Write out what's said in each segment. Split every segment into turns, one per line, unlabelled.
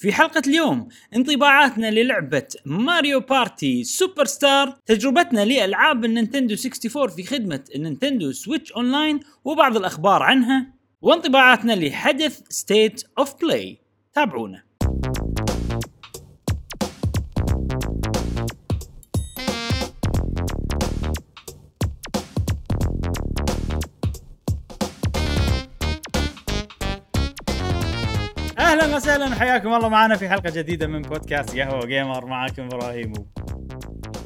في حلقة اليوم انطباعاتنا للعبة Mario Party Superstars تجربتنا لألعاب ال Nintendo 64 في خدمة ال Nintendo Switch Online وبعض الأخبار عنها وانطباعاتنا لحدث State of Play تابعونا. أهلا وسهلا. حياكم الله معنا في حلقة جديدة من بودكاست قهوة gamer معاكم إبراهيم.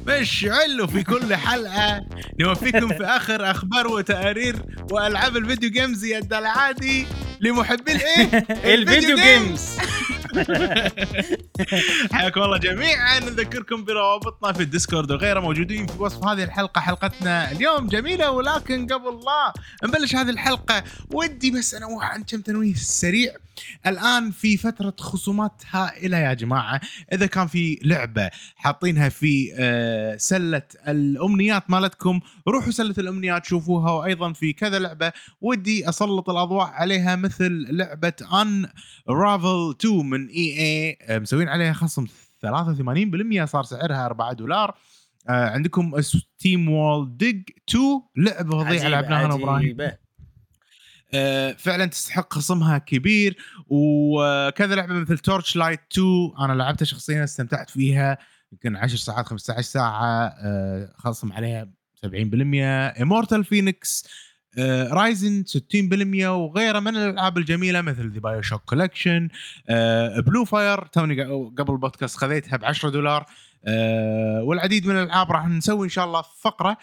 مشعل في كل حلقة. نوفيكم في آخر أخبار وتقارير وألعاب ال video games يا العادي لمحبي الإيه؟
ال video games
حياكم الله جميعا. نذكركم بروابطنا في ال Discord وغيره موجودين في وصف هذه الحلقة حلقتنا اليوم جميلة. ولكن قبل لا نبلش هذه الحلقة ودي بس أنوه عن كم تنويه سريع. الآن في فترة خصومات هائلة يا جماعة. إذا كان في لعبة حاطينها في آه، سلة الأمنيات مالتكم روحوا سلة الأمنيات شوفوها. وأيضا في كذا لعبة ودي أسلط الأضواء عليها مثل لعبة ان رافل 2 من إي إي. مسوين عليها خصم 83% صار سعرها 4 دولار. آه عندكم SteamWorld Dig 2 لعبة فظيعة لعبناها أنا
وإبراهيم.
آه، فعلا تستحق خصمها كبير. وكذا لعبة مثل Torchlight 2 أنا لعبتها شخصيا استمتعت فيها. يمكن 10 ساعات 15 ساعة آه، خصم عليها 70% Immortals Fenyx Rising 60% وغيره من الألعاب الجميلة مثل The BioShock Collection Blue Fire توني قبل البودكاست خذيتها ب 10 دولار. آه، والعديد من الألعاب راح نسوي إن شاء الله فقرة.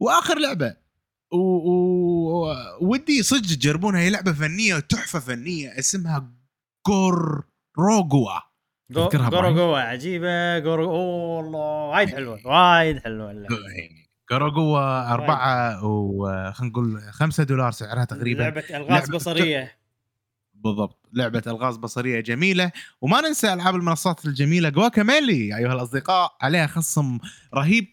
وآخر لعبة و- و- ودي صدق تجربونها هي لعبة فنية تحفة فنية اسمها جور روجوا
جو
تذكرها
جورو
إبراهيم؟
جوا عجيبة جورو أوه والله وايد حلوة وايد حلوة اللعبة.
جوروجوا أربعة وخلينا نقول خمسة دولار سعرها تقريبا.
لعبة ألغاز
لعبة
بصرية.
بالضبط لعبة ألغاز بصرية جميلة. وما ننسى ألعاب المنصات الجميلة Guacamelee أيها الأصدقاء عليها خصم رهيب.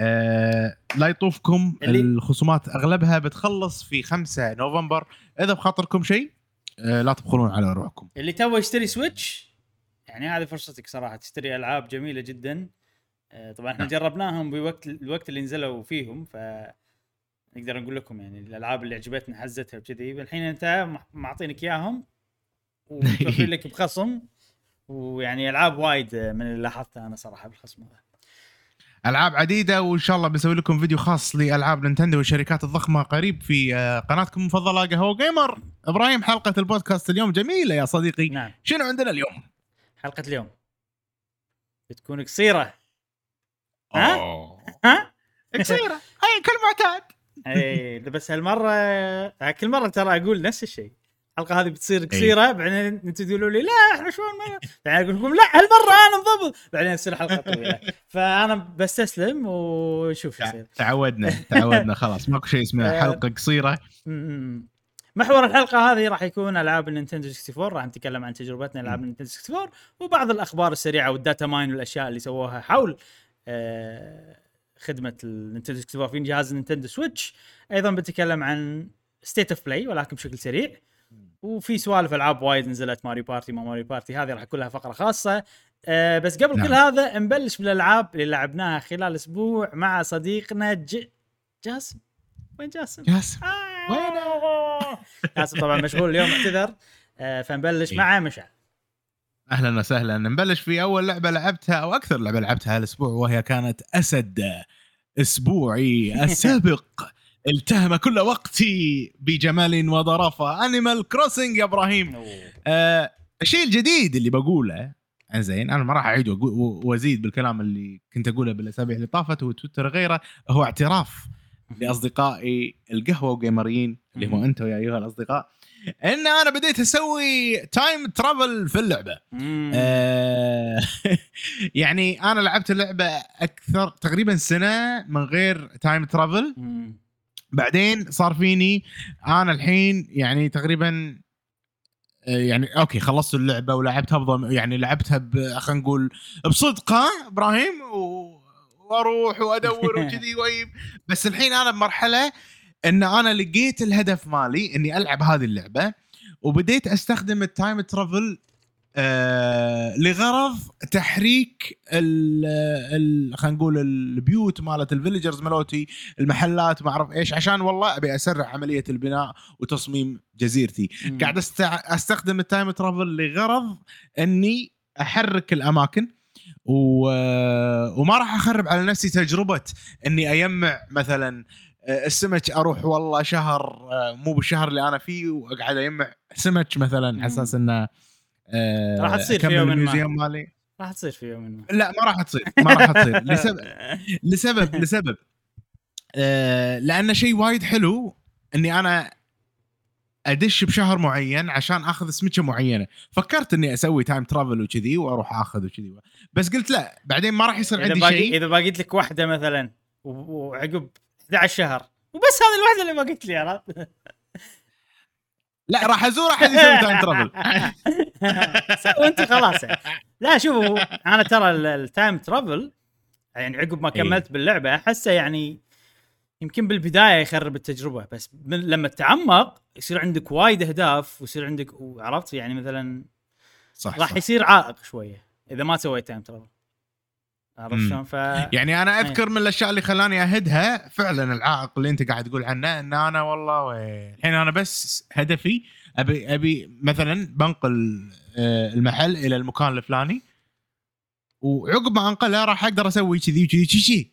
آه لا يطوفكم الخصومات أغلبها بتخلص في 5 نوفمبر. إذا بخاطركم شيء آه لا تبخلون على روحكم
اللي تو يشتري Switch يعني هذه فرصتك صراحة تشتري ألعاب جميلة جدا. آه، طبعا إحنا
نعم.
جربناهم بوقت الوقت اللي نزلوا فيهم ف نقدر نقول لكم يعني الألعاب اللي عجبتنا حزتها وكذي. الحين أنت مع- معطينك إياهم ومتوفر لك بخصم. ويعني ألعاب وايد من اللي لاحظتها أنا صراحة بالخصم هذا.
ألعاب عديدة وإن شاء الله بنسوي لكم فيديو خاص لألعاب Nintendo والشركات الضخمة قريب في آه، قناتكم المفضلة قهوة gamer. إبراهيم حلقة البودكاست اليوم جميلة يا صديقي.
نعم.
شنو عندنا اليوم؟
حلقة اليوم. بتكون قصيرة. ها؟
أوه.
ها؟
قصيرة. هاي كل معتاد
اي إيه، بس هالمرة كل مرة ترى أقول نفس الشيء. الحلقة هذه بتصير قصيرة بعدين أنتم تقولوا لي لا إحنا شلون ما بعدين أقول لكم لا هالمرة أنا انضبط. بعدين تصير حلقة طويلة. فأنا بستسلم ونشوف شو يصير.
تعودنا تعودنا خلاص. ماكو شيء اسمه. حلقة
قصيرة. محور الحلقة هذه راح يكون ألعاب ال Nintendo 64 راح نتكلم عن تجربتنا العاب ال Nintendo 64 وبعض الأخبار السريعة وال data mine والأشياء اللي سووها حول آه، خدمة ال Nintendo 64 في جهاز Nintendo Switch. أيضا بنتكلم عن State of Play ولكن بشكل سريع. وفي سوالف ألعاب وايد نزلت Mario Party ما Mario Party هذه راح يكون لها فقرة خاصة آه بس قبل
نعم.
كل هذا نبلش بالألعاب اللي لعبناها خلال أسبوع مع صديقنا ج... جاسم وين جاسم؟
جاسم
آه.
وينه؟
جاسم طبعا مشغول اليوم اعتذر آه فنبلش
إيه.
مع مشعل
أهلا وسهلا نبلش في أول لعبة لعبتها أو أكثر لعبة لعبتها هالأسبوع وهي كانت أسد أسبوعي السابق التهم كل وقتي بجمال وظرافه Animal Crossing يا إبراهيم. آه الشيء الجديد اللي بقوله زين أنا ما راح أعيد وأزيد بالكلام اللي كنت أقوله بالأسابيع اللي طافت وتويتر غيره هو اعتراف لأصدقائي القهوة وجيمريين اللي هم أنتم يا أيها الأصدقاء إن أنا بديت أسوي time travel في
اللعبة.
آه يعني أنا لعبت اللعبة أكثر تقريبا سنة من غير time
travel.
بعدين صار فيني أنا الحين يعني تقريبا يعني okay خلصت اللعبة ولعبتها بضم يعني لعبتها خلينا نقول بصدق ها إبراهيم؟ و... وأروح وأدور وكذي ويب بس الحين أنا بمرحلة إن أنا لقيت الهدف مالي إني ألعب هذه اللعبة وبديت أستخدم ال time travel آه لغرض تحريك ال خلينا نقول البيوت مالت ال villagers مالوتي المحلات ما أعرف إيش عشان والله أبي أسرع عملية البناء وتصميم جزيرتي
مم.
قاعد استع... أستخدم ال time travel لغرض إني أحرك الأماكن و... وما راح أخرب على نفسي تجربة إني اجمع مثلا آه، السمك أروح والله شهر آه، مو بالشهر اللي أنا فيه وأقعد اجمع سمك مثلا على أساس إنه آه،
راح تصير في يوم ما.
مالي.
راح تصير في يوم ما.
لا ما راح تصير ما راح تصير. لسبب لسبب لسبب. آه لأن شيء وايد حلو إني أنا أدش بشهر معين عشان آخذ سمكه معينة. فكرت إني أسوي time travel وكذي وأروح أخذ وكذي. بس قلت لا بعدين ما راح يصير عندي شيء.
إذا باقيت لك واحدة مثلا وعقب 11 شهر وبس هذه الواحدة اللي باقيت لي عرفت؟
لا راح أزور أحد يسوي time travel
وانت خلاص يعني. لا شوفوا أنا ترى ال- ال time travel يعني عقب ما
إيه.
كملت باللعبة أحسه يعني يمكن بالبداية يخرب التجربة بس من لما تتعمق يصير عندك وايد أهداف ويصير عندك عرفت يعني مثلا
صح,
راح
صح.
يصير عائق شوية إذا ما سويت time travel عرفت. شلون؟ ف
يعني أنا أذكر من الأشياء اللي خلاني أهدها فعلا العائق اللي أنت قاعد تقول عنه إن أنا والله وي- الحين أنا بس هدفي أبي أبي مثلا بنقل آه، المحل إلى المكان الفلاني وعقب ما أنقله راح أقدر أسوي كذي وكذي كذي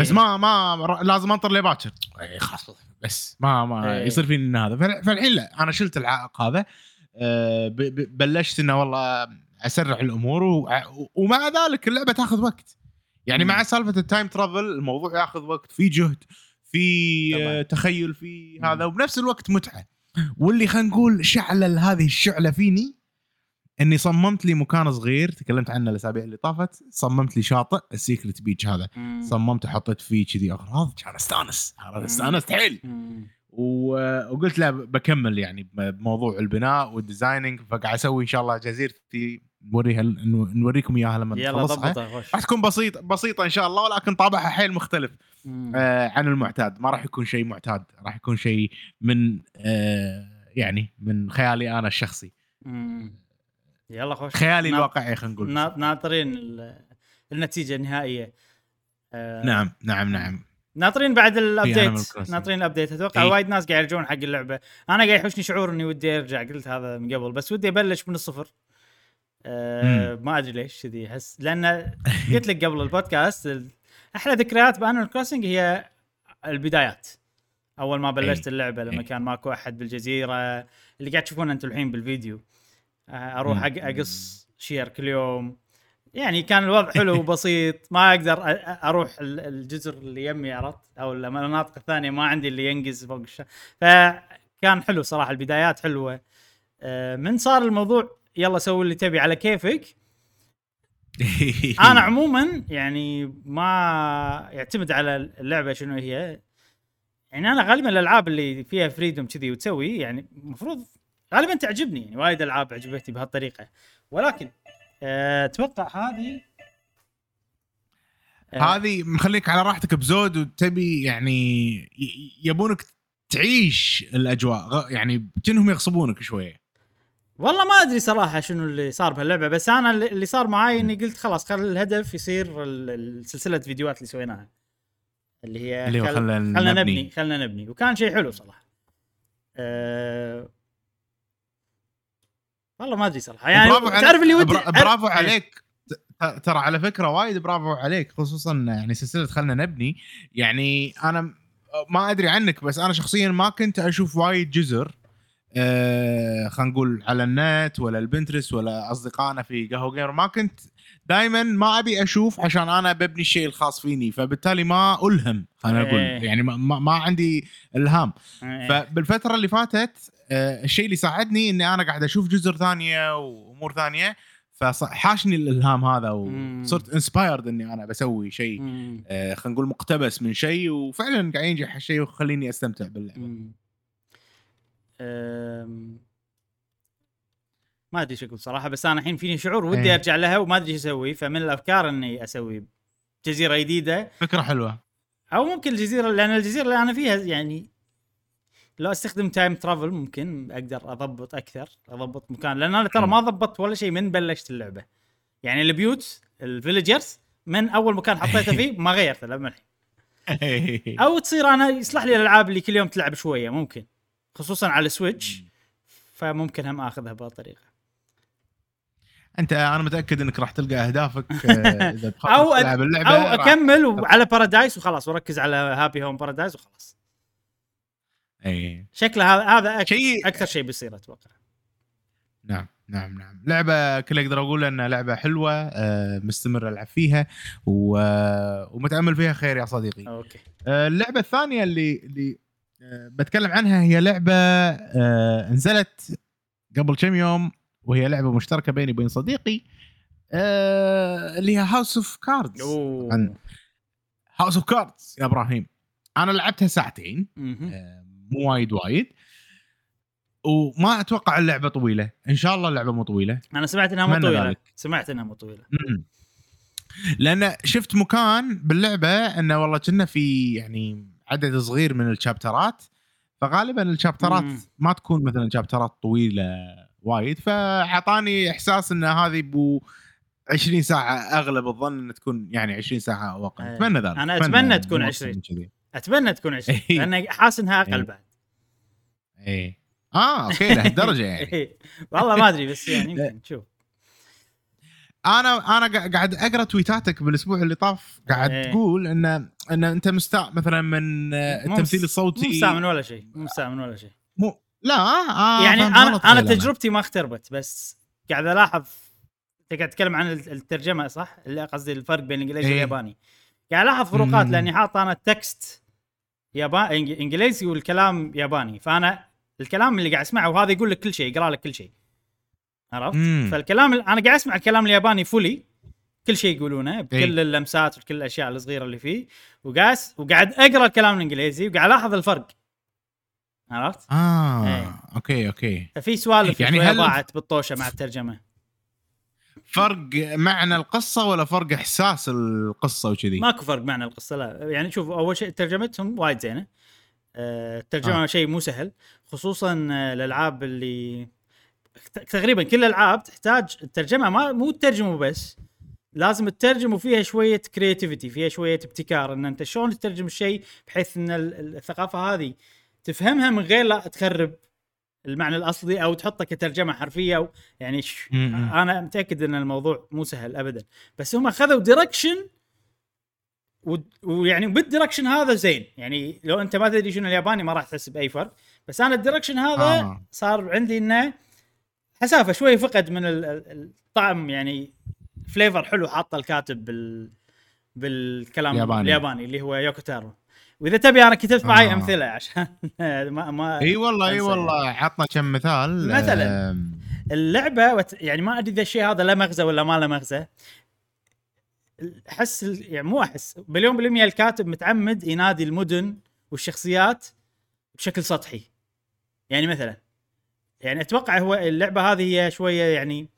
بس ما ما لازم أنطر لي باكر خلاص بس ما ما. يصير فيني هذا فال- فالحين لا أنا شلت العائق هذا آه، بلشت إنه والله اسرع الأمور ومع ذلك اللعبة تأخذ وقت يعني. مع سالفة ال time travel الموضوع يأخذ وقت في جهد في. آه، تخيل في. هذا وبنفس الوقت متعة واللي خلينا نقول شعل هذه الشعلة فيني إني صممت لي مكان صغير تكلمت عنه الأسابيع اللي طافت صممت لي شاطئ ال secret beach هذا.
مم.
صممت وحطيت فيه كذي أغراض كان أستانس. استانست حيل. وقلت لا بكمل يعني بموضوع البناء وال designing فقاعد أسوي إن شاء الله جزيرتي نوريها نو- نوريكم إياها لما
يلا
نخلصها. راح تكون بسيط بسيطة إن شاء الله ولكن طابعها حيل مختلف. آه عن المعتاد. ما راح يكون شيء معتاد راح يكون شيء من آه يعني من خيالي أنا الشخصي.
مم. يلا خش
خيالي
ناط-
الواقعي خلينا نقول.
نا- ناطرين ال- النتيجة النهائية. آه،
نعم نعم نعم.
ناطرين بعد ال
update.
ناطرين ال update أتوقع
إي.
وايد ناس قاعد يرجعون حق اللعبة. أنا قاعد يحوشني شعور إني ودي أرجع قلت هذا من قبل بس ودي أبلش من الصفر. أه ما أدري ليش كذي احس لأن قلت لك قبل البودكاست ال- أحلى ذكريات ب Animal Crossing هي البدايات. أول ما بلشت
إي.
اللعبة لما
إي.
كان ماكو أحد بالجزيرة اللي قاعد تشوفونه أنتم الحين بالفيديو. آه، أروح أقص شير كل يوم. يعني كان الوضع حلو وبسيط ما أقدر أروح ال- الجزر اللي يمي عرفت؟ أو المناطق الثانية ما عندي اللي ينقز فوق الشارع فكان حلو صراحة البدايات حلوة. آه، من صار الموضوع يلا سوي اللي تبي على كيفك. أنا عموما يعني ما يعتمد على اللعبة شنو هي. يعني أنا غالبا الألعاب اللي فيها فريدوم كذي وتسوي يعني المفروض غالبا تعجبني يعني وايد ألعاب عجبتني بهالطريقة. ولكن أه، أتوقع هذه أه،
هذه مخليك على راحتك بزود وتبي يعني يبونك تعيش الأجواء يعني كأنهم يغصبونك شوية.
والله ما أدري صراحة شنو اللي صار بهاللعبة بس أنا اللي صار معاي إني قلت خلاص خل الهدف يصير سلسلة فيديوهات اللي سويناها. اللي هي
اللي
خل-
خلنا
خلنا
نبني.
نبني خلنا نبني. وكان شيء حلو صراحة. أه... والله ما أدري صراحة. يعني
برافو عليك.
تعرف اللي ودي
برا- برافو عليك. ترى على فكرة وايد برافو عليك خصوصا يعني سلسلة خلنا نبني. يعني أنا ما أدري عنك بس أنا شخصيا ما كنت أشوف وايد جزر. آه خلينا نقول على النت ولا ال Pinterest ولا أصدقائنا في قهوة جيمر ما كنت دائما ما أبي أشوف عشان أنا ببني الشيء الخاص فيني فبالتالي ما ألهم خلينا نقول
إيه.
يعني ما, ما عندي إلهام
إيه.
فبالفترة اللي فاتت آه، الشيء اللي ساعدني إني أنا قاعد أشوف جزر ثانية وأمور ثانية فحاشني الإلهام هذا. وصرت انسبايرد إني أنا بسوي شيء. آه، خلينا نقول مقتبس من شيء وفعلا قاعد ينجح الشيء ويخليني
أستمتع باللعبة. ما أدري شو أقول صراحة بس أنا الحين فيني شعور ودي
إيه.
أرجع لها وما أدري إيش أسوي فمن الأفكار إني أسوي جزيرة جديدة.
فكرة حلوة.
أو ممكن الجزيرة لأن الجزيرة اللي أنا فيها يعني لو أستخدم time travel ممكن أقدر أضبط أكثر أضبط مكان لأن أنا ترى ما ضبطت ولا شيء من بلشت اللعبة. يعني البيوت ال villagers من أول مكان حطيته فيه ما غيرته لما الحين أو تصير أنا يصلح لي الألعاب اللي كل يوم تلعب شوية ممكن. خصوصا على ال Switch فممكن هم آخذها بهالطريقة.
أنت أنا متأكد إنك راح تلقى أهدافك آه، إذا
أو
تلعب اللعبة
أو
راح-
أكمل وعلى Paradise وخلاص وركز على Happy Home Paradise وخلاص.
اي
شكله هذا هذا أك...
شيء
أكثر شيء بيصير أتوقع.
نعم نعم نعم. لعبة كل أقدر أقول انها لعبة حلوة آه، مستمر ألعب فيها و... ومتأمل فيها خير يا صديقي.
أوكي.
آه، اللعبة الثانية اللي اللي بتكلم عنها هي لعبة آه، نزلت قبل كم يوم وهي لعبة مشتركة بيني وبين صديقي آه، اللي هي Voice
of
Cards Voice of Cards يا إبراهيم. أنا لعبتها ساعتين. آه، مو وايد وايد وما أتوقع اللعبة طويلة. إن شاء الله اللعبة مو طويلة.
أنا سمعت إنها مو طويلة.
ذلك.
سمعت إنها مو
طويلة. لأن شفت مكان باللعبة إنه والله كنا في يعني عدد صغير من ال chapter ات فغالبا ال
chapter ات.
ما تكون مثلا chapter ات طويلة وايد فأعطاني إحساس إن هذه بو 20 ساعة أغلب الظن إن تكون يعني 20 ساعة أو أقل
إيه.
أتمنى ذلك
أنا أتمنى تكون
مو
20.
أكثر من كذي.
أتمنى تكون 20
إيه.
لأن حاسس إنها أقل
إيه.
بعد
إيه آه أوكي لهالدرجة يعني
إيه. والله ما أدري بس يعني يمكن شوف
أنا أنا قا- قاعد أقرأ tweet اتك بالأسبوع اللي طاف قاعد
إيه.
تقول إن إن أنت مستاء مثلا من آه، التمثيل الصوتي
مو مستعمل ولا شيء مو مستعمل ولا شيء
مو لا آه
يعني
فهمت
أنا
أنا لا؟
تجربتي ما اختربت بس قاعد ألاحظ أنت قاعد تتكلم عن الترجمة صح؟ اللي قصدي الفرق بين الانجليزي
إيه.
والياباني قاعد ألاحظ فروقات. لأني حاط أنا التكست ياباني إنجليزي والكلام ياباني فأنا الكلام اللي قاعد أسمعه وهذا يقول لك كل شيء يقرأ لك كل شيء عرفت؟
مم.
فالكلام أنا قاعد أسمع الكلام الياباني فولي كل شيء يقولونه بكل
إيه.
اللمسات وكل الأشياء الصغيرة اللي فيه وقاعد وقاعد أقرأ الكلام الإنجليزي وقاعد ألاحظ الفرق عرفت؟
آه
إيه.
أوكي أوكي
ففي سوالف
يعني هل-
ضاعت بالطوشة مع الترجمة
فرق معنى القصة ولا فرق إحساس القصة وكذي
ماكو فرق معنى القصة لا يعني شوف أول شيء ترجمتهم وايد زينة آه، الترجمة
آه.
شيء مو سهل خصوصا آه، الألعاب اللي تقريبا كل الألعاب تحتاج الترجمه ما مو تترجمه بس لازم تترجم وفيها شوية creativity فيها شوية ابتكار إن أنت شلون تترجم الشيء بحيث إن ال- ال- الثقافة هذه تفهمها من غير لا تخرب المعنى الأصلي أو تحطه كترجمة حرفية أو يعني ش... أنا متأكد إن الموضوع مو سهل ابدا بس هم أخذوا direction و- ويعني بال direction هذا زين يعني لو أنت ما تدري شنو الياباني ما راح تحس بأي فرق بس أنا ال direction هذا.
آه.
صار عندي إنه حسافة شوي فقد من ال- ال- الطعم يعني flavor حلو حاطه الكاتب بال بالكلام
الياباني.
الياباني اللي هو يوكوتارو وإذا تبي أنا كتبت معي
آه.
أمثلة عشان ما ما
إي والله
إي
والله عطنا كم مثال
مثلاً. اللعبة وت... يعني ما أدري إذا الشيء هذا له مغزى ولا ما له مغزى احس يعني مو أحس مليون بالمية الكاتب متعمد ينادي المدن والشخصيات بشكل سطحي يعني مثلا يعني أتوقع هو اللعبة هذه هي شوية يعني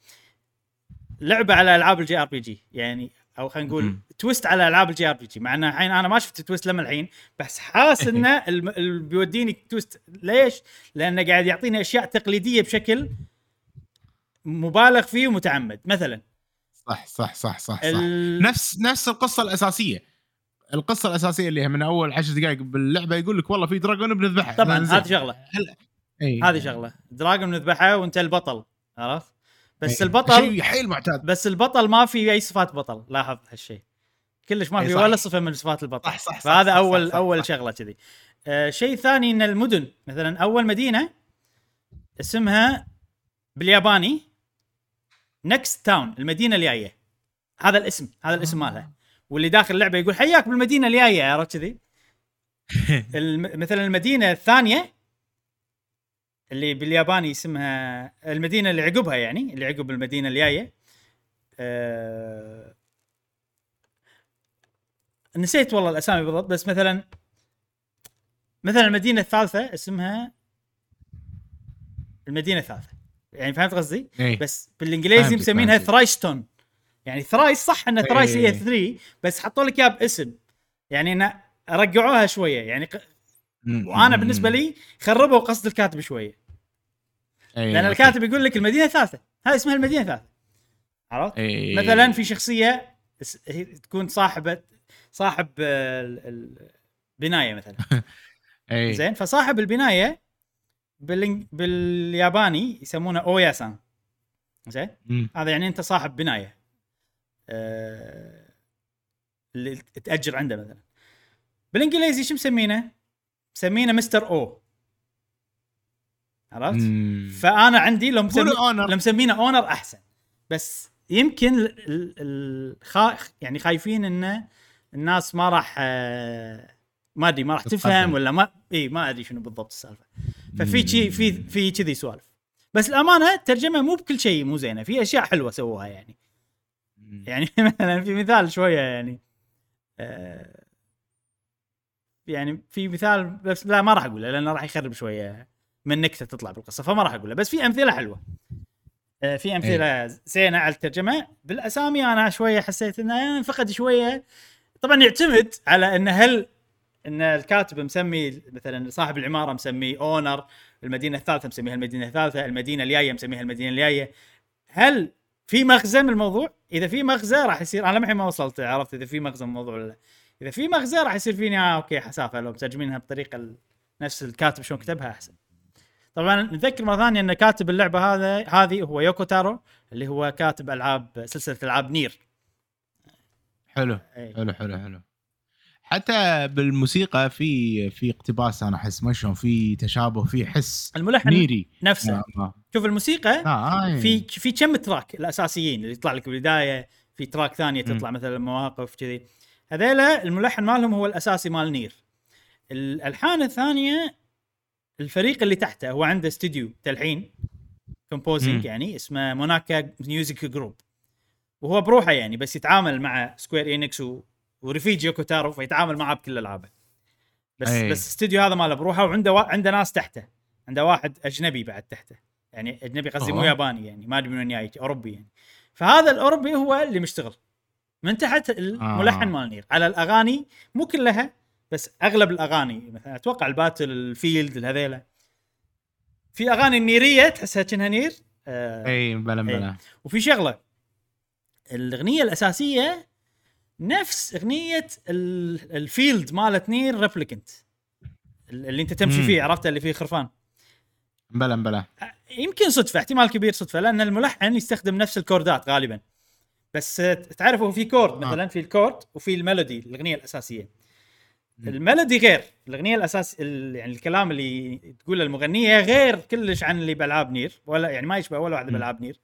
لعبة على ألعاب ال JRPG يعني أو خلينا نقول. twist على ألعاب ال JRPG مع إنه الحين أنا ما شفت twist لما الحين بس حاس إنه. اللي بيوديني twist ليش؟ لأنه قاعد يعطيني أشياء تقليدية بشكل مبالغ فيه ومتعمد مثلا
صح صح صح صح, صح.
ال...
نفس نفس القصة الأساسية القصة الأساسية اللي هي من أول عشر دقائق باللعبة يقول لك والله في dragon بنذبحه
طبعا. هذه شغلة
إي.
هذه شغلة dragon نذبحه وانت البطل عرفت؟ بس
إي.
البطل
شيء حيل معتاد
بس البطل ما في أي صفات بطل لاحظ هالشيء كلش ما في. ولا صفة من صفات البطل
صح، صح، صح،
فهذا
صح،
اول
صح، صح،
أول
صح.
شغلة كذي آه شيء ثاني إن المدن مثلا أول مدينة اسمها بالياباني next town المدينة الجايه هذا الاسم هذا الاسم
آه.
مالها واللي داخل اللعبة يقول حياك بالمدينة الجايه عرفت كذي. مثلا المدينة الثانية اللي بالياباني اسمها المدينة اللي عقبها يعني اللي عقب المدينة الجاية أه... نسيت والله الأسامي بالضبط بس مثلا مثلا المدينة الثالثة اسمها المدينة الثالثة يعني فهمت قصدي؟
إي.
بس
بالإنجليزي
مسمينها. Thriceton يعني thrice صح إن thrice هي
إيه.
3 بس حطوا لك إياها باسم يعني رجعوها شوية يعني. وأنا بالنسبة لي خربوا قصد الكاتب شوية
إيه، لأن.
الكاتب يقول لك المدينة الثالثه هذه اسمها المدينة الثالثه عرفت؟
إيه.
مثلا في شخصية تكون صاحبه صاحب آه، ال- ال- بنايه مثلا
إيه.
زين فصاحب البناية. بالياباني يسمونه اوياسان زين
مم.
هذا يعني أنت صاحب بناية آه... اللي تأجر عنده مثلا بالإنجليزي شو مسمينه؟ مسمينه مستر أو عرفت؟ فأنا عندي لو مسمي...
قولوا owner.
لو مسمينه اونر أحسن بس يمكن ال... ال... ال... خا... يعني خايفين انه الناس ما راح آه، ما أدري ما راح. تفهم ولا ما إي ما أدري شنو بالضبط السالفة ففي شيء في في كذي سوالف بس الأمانة الترجمة مو بكل شيء مو زينة في أشياء حلوة سووها يعني. يعني مثلا في مثال شوية يعني آه يعني في مثال بس لا ما راح أقوله لأنه راح يخرب شوية من نكتة تطلع بالقصة فما راح أقوله. بس في أمثلة حلوة. آه في أمثلة زينة على الترجمة. بالأسامي أنا شوية حسيت انه فقد شوية. طبعا يعتمد على إن هل إن الكاتب مسمي مثلا صاحب العمارة مسمي owner المدينة الثالثة مسميها المدينة الثالثة المدينة الجاية مسميها المدينة الجاية. هل في مغزى من الموضوع؟ إذا في مغزى راح يصير أنا للحين ما وصلت عرفت إذا في مغزى من الموضوع ولا لا. إذا في مغزى راح يصير فيني آه okay حسافة لو مترجمينها بطريقة ال- نفس الكاتب شلون كتبها أحسن. طبعا نذكر مرة ثانية إن كاتب اللعبة هذا هذه هو يوكو تارو اللي هو كاتب ألعاب سلسلة ألعاب NieR.
حلو
أي.
حلو حلو حلو. حتى بالموسيقى في في اقتباس أنا أحس ما شلون في تشابه في حس
الملحن
NieR.
نفسه.
آه،.
شوف الموسيقى
آه، آه،
في في كم track الأساسيين اللي يطلع لك بالبداية في track
ثانية.
تطلع مثلا مواقف كذي. هذيلا الملحن مالهم هو الأساسي مال NieR. الألحان الثانية الفريق اللي تحته هو عنده استوديو تلحين composing
مم.
يعني اسمه Monaca Music Group وهو بروحه يعني بس يتعامل مع Square Enix و... ورفيج يوكو تارو فيتعامل معاه بكل الالعابه بس
أي.
بس الاستوديو هذا ماله بروحه وعنده وا... عنده ناس تحته. عنده واحد أجنبي بعد تحته. يعني أجنبي قصدي مو. ياباني يعني ما أدري من وين جاي أوروبي يعني. فهذا الأوروبي هو اللي مشتغل. من تحت الملحن
آه.
مال NieR على الأغاني مو كلها بس أغلب الأغاني مثلا أتوقع ال battle ال field هذيلا في أغاني النيرية تحسها كأنها NieR. آه
إي بلا بلا.
وفي شغلة. الأغنية الأساسية نفس أغنية ال- ال field مالت NieR Replicant اللي أنت تمشي
مم.
فيه عرفت؟ اللي فيه خرفان.
بلا بلا.
يمكن صدفة احتمال كبير صدفة لأن الملحن يستخدم نفس الكوردات غالبا. بس تعرف هو في chord
آه.
مثلا في الكورد وفي ال melody الأغنية
الأساسية.
ال melody غير الأغنية الأساس ال- يعني الكلام اللي تقوله المغنية غير كلش عن اللي بالعاب NieR ولا يعني ما يشبه ولا
واحدة.
بالعاب NieR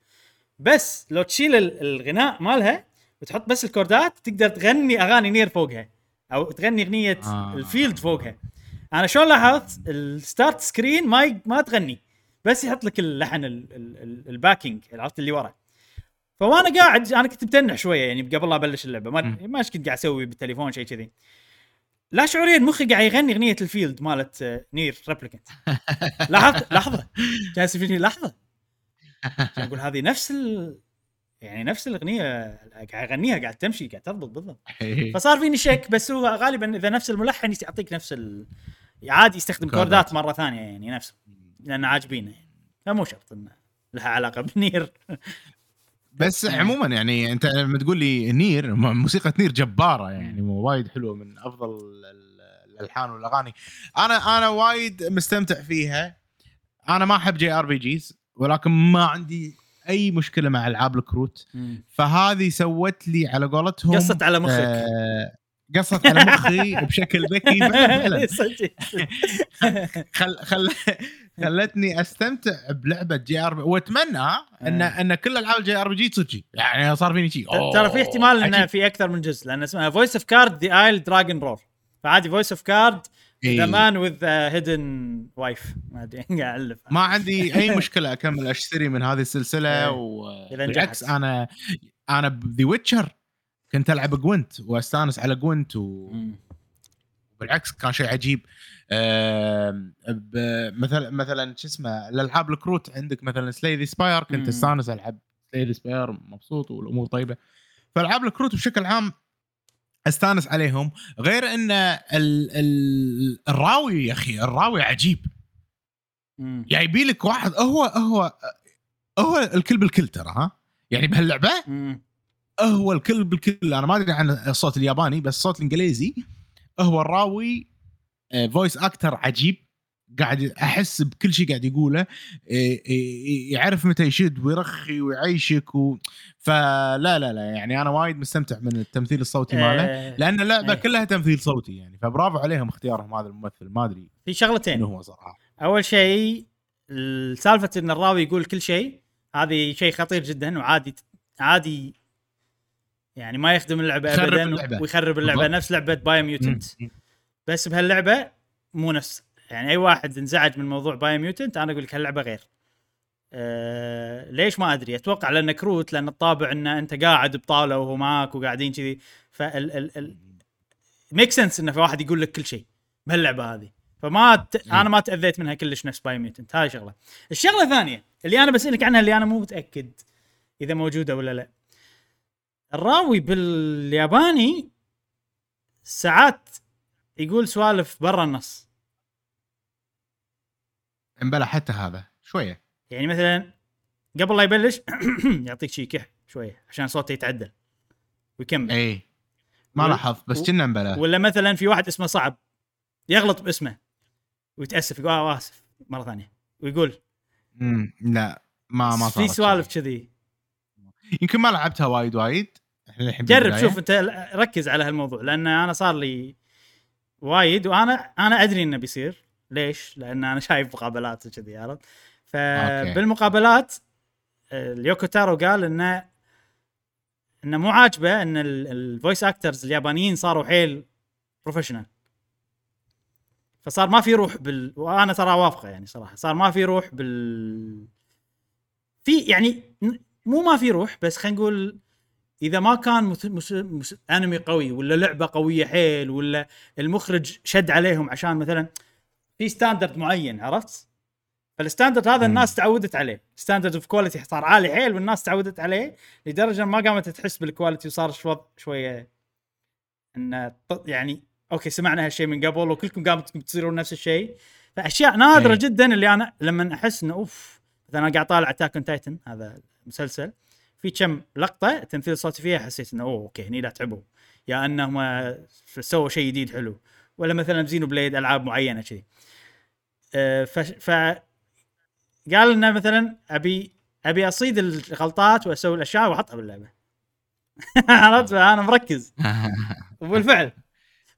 بس لو تشيل ال- الغناء مالها وتحط بس الكوردات تقدر تغني أغاني NieR فوقها أو تغني أغنية
آه.
ال field فوقها أنا شلون لاحظت ال start screen ما. ما تغني بس يحط لك اللحن ال- ال- ال- ال backing عرفت اللي ورا فوانا قاعد أنا كنت متنح شوية يعني قبل لا أبلش اللعبة. ما. ما كنت قاعد أسوي بالتليفون شيء كذي. لا شعوريا مخي قاعد يغني أغنية ال field مالت آه، NieR Replicant لاحظت؟ لحظة. جالس فيني لحظة. أقول هذه نفس ال... يعني نفس الأغنية قاعد اغنيها قاعد تمشي قاعد تضبط بالضبط.
إيه.
فصار فيني شك بس هو غالبا إذا نفس الملحن يعطيك نفس ال... عادي يستخدم
كوردات.
كوردات مرة ثانية يعني نفسه لأن عاجبينه يعني. فمو شرط إنه لها علاقة ب NieR.
بس عموما يعني أنت لما تقول لي NieR موسيقى NieR جبارة يعني وايد حلوة من أفضل ال- ال- الألحان والأغاني. أنا أنا وايد مستمتع فيها. أنا ما أحب JRPGs ولكن ما عندي أي مشكلة مع ألعاب الكروت. فهذه سوت لي على قولتهم
قصت على مخك.
آه قصت على مخي بشكل ذكي فعلا. خل خل خلتني أستمتع بلعبة JRP وأتمنى ان
آه.
ان كل ألعاب ال JRPG تصجي يعني صار فيني شيء
ترى في احتمال انه. في أكثر من جزء لأن اسمها Voice of Cards The Isle Dragon Roars فعادي Voice of Cards
the.
man with hidden wife ما أدري
ما عندي أي مشكلة أكمل أشتري من هذه السلسلة
إيه. إذا
وبالعكس
نجحت.
أنا أنا ب The Witcher كنت ألعب Gwent وأستانس على Gwent و... بالعكس كان شيء عجيب مثلا مثلا شو اسمه الألعاب الكروت عندك مثلا Slay the Spire كنت. أستانس ألعب Slay the Spire مبسوط والأمور طيبة فالعاب الكروت بشكل عام أستانس عليهم غير إن ال ال الراوي يا أخي الراوي عجيب
مم.
جايبين لك واحد هو هو هو الكل بالكل ترى ها يعني
بهاللعبة.
هو الكل بالكل أنا ما أدري عن الصوت الياباني بس الصوت الإنجليزي. هو الراوي فويس أكتر عجيب. قاعد أحس بكل شيء قاعد يقوله إيه، إيه، يعرف متى يشد ويرخي ويعيشك و... فلا لا لا يعني أنا وايد مستمتع من التمثيل الصوتي ماله
آه،
لأن اللعبه. كلها تمثيل صوتي يعني فبرافو عليهم اختيارهم هذا الممثل ما أدري
في شغلتين.
هو صراحة.
أول شيء سالفة إن الراوي يقول كل شيء هذه شيء خطير جدا وعادي عادي يعني ما يخدم
اللعبة
ابدا
اللعبة.
ويخرب اللعبة.
بالضبط.
نفس لعبة
Biomutant.
بس بهاللعبة مو نفس. يعني أي واحد انزعج من موضوع Biomutant أنا أقول لك هاللعبة غير. أه ليش ما أدري؟ أتوقع لأن كروت لأن الطابع ان أنت قاعد بطاولة وهو معاك وقاعدين كذي. فال ال ال make sense إنه في واحد يقول لك كل شيء بهاللعبة هذه. فما ت... أنا ما تأذيت منها كلش نفس Biomutant هاي شغلة. الشغلة الثانية اللي أنا بسألك عنها اللي أنا مو متأكد إذا موجودة ولا لا. الراوي بالياباني ساعات يقول سوالف برا النص.
إمبلا حتى هذا شوية.
يعني مثلا قبل لا يبلش يعطيك شي كح شوية عشان صوته يتعدل. ويكمل.
اي ما لاحظت بس
و-
كنا إمبلا.
ولا مثلا في واحد اسمه صعب يغلط باسمه ويتأسف يقول آه آسف. مرة ثانية. ويقول
مم، لا ما ما
في سوالف.
كذي. يمكن ما لعبتها وايد وايد. إحنا الحين
جرب. شوف أنت ركز على هالموضوع لأن أنا صار لي وايد وأنا أنا أدري إنه بيصير ليش؟ لأن أنا شايف مقابلات وكذي عرفت؟ فبالمقابلات آه، اليوكو تارو قال إنه إنه مو عاجبه إن ال voice actors اليابانيين صاروا حيل professional فصار ما في روح بال وأنا ترى وافقه يعني صراحة صار ما في روح بال في يعني مو ما في روح بس خلينا نقول إذا ما كان مس... مس... مس... أنمي قوي ولا لعبة قوية حيل ولا المخرج شد عليهم عشان مثلا في standard معين عرفت؟ فال standard
هذا.
الناس تعودت عليه، standard of quality صار عالي حيل والناس تعودت عليه لدرجة ما قامت تحس بال quality وصار شوي شوية انه يعني okay سمعنا هالشيء من قبل وكلكم قامت تصيرون نفس الشيء فأشياء نادرة
أي.
جدا اللي أنا لما أحس إنه أوف مثلا أنا قاعد طالع Attack on Titan هذا مسلسل في كم لقطة تمثيل صوتي فيها حسيت إنه أوه okay هني لا تعبوا. يا أنهم سووا شيء جديد حلو. ولا مثلا ب Xenoblade ألعاب معينة كذي أه، ف, ف قال إنه مثلا أبي أبي أصيد الغلطات وأسوي الأشياء وأحطها باللعبة. عرفت؟ أنا مركز. وبالفعل.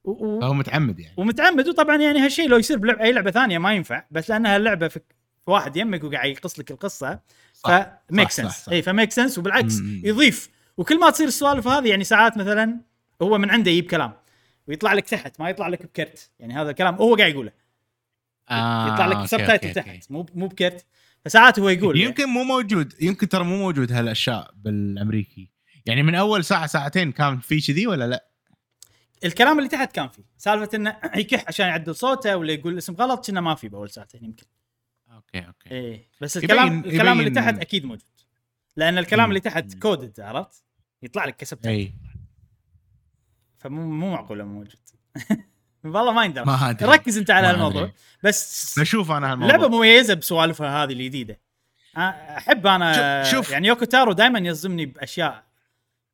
و-
متعمد يعني.
ومتعمد وطبعا يعني هالشيء لو يصير بلعبه أي لعبة ثانية ما ينفع. بس لانها اللعبه في واحد يمك وقاعد يقص لك
القصة. ف
make
sense.
اي ف make sense وبالعكس
مم.
يضيف. وكل ما تصير السوالف هذه يعني ساعات مثلا هو من عنده يجيب كلام ويطلع لك تحت ما يطلع لك بكرت. يعني هذا الكلام هو قاعد يقوله.
آه،
يطلع لك
subtitle.
تحت مو مو بكرت. فساعات هو يقول.
يمكن مو موجود يمكن ترى مو موجود هالأشياء بالأمريكي. يعني من أول ساعة ساعتين كان في كذي ولا لا؟
الكلام اللي تحت كان فيه سالفة إنه يكح عشان يعدل صوته ولا يقول اسم غلط كنا ما في بأول ساعتين يمكن.
okay okay.
إيه بس
يبين-
الكلام الكلام اللي
يبين-
تحت أكيد موجود. لأن الكلام. اللي تحت coded عرفت؟ يطلع لك ك sub
اي
فمو مو معقولة مو موجود. والله ما يندرى
ما.
ركز أنت على هالموضوع. بس
بشوف أنا هالموضوع.
اللعبه مميزة بسوالفها هذه الجديدة. أحب أنا
شوف.
يعني يوكو تارو دائما يصدمني بأشياء.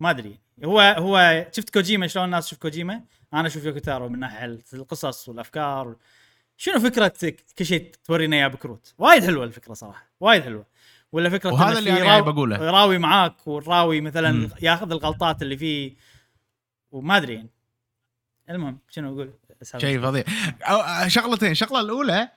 ما أدري. هو هو شفت كوجيما؟ شلون الناس تشوف كوجيما؟ أنا أشوف يوكو تارو من ناحية القصص والأفكار شنو فكرة كل شيء تورينا إياه بكروت؟ وايد حلوة الفكرة صراحة وايد حلوة. ولا فكرة
وهذا اللي قاعد
راو-
بقوله.
راوي معاك والراوي مثلا
مم.
ياخذ الغلطات اللي فيه وما أدري يعني. المهم شنو أقول؟
شيء فظيع. أو- شغلتين. الشغله الأولى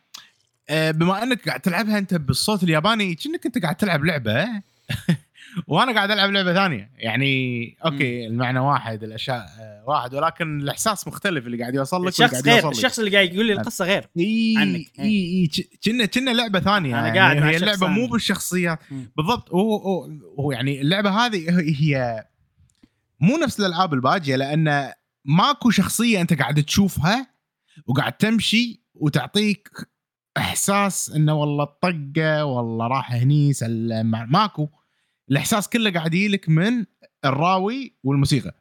آه، بما أنك قاعد تلعبها أنت بالصوت الياباني كأنك انت قاعد تلعب لعبة؟ وأنا قاعد العب لعبة ثانية يعني okay المعنى واحد الاشياء آه، واحد ولكن الإحساس مختلف اللي قاعد يوصل لك
الشخص غير. الشخص اللي قاعد يقول لي القصة غير
إي
عنك.
إي إي كنا كنا لعبة ثانية
أنا
يعني
قاعد
هي اللعبة مو. بالشخصيات. بالضبط هو هو, هو يعني اللعبة هذه هي مو نفس الألعاب الباجية لأن ماكو شخصية أنت قاعد تشوفها وقاعد تمشي وتعطيك إحساس إنه والله الطقه والله راح هني سلم ماكو الإحساس كله قاعد يجيلك من الراوي والموسيقى.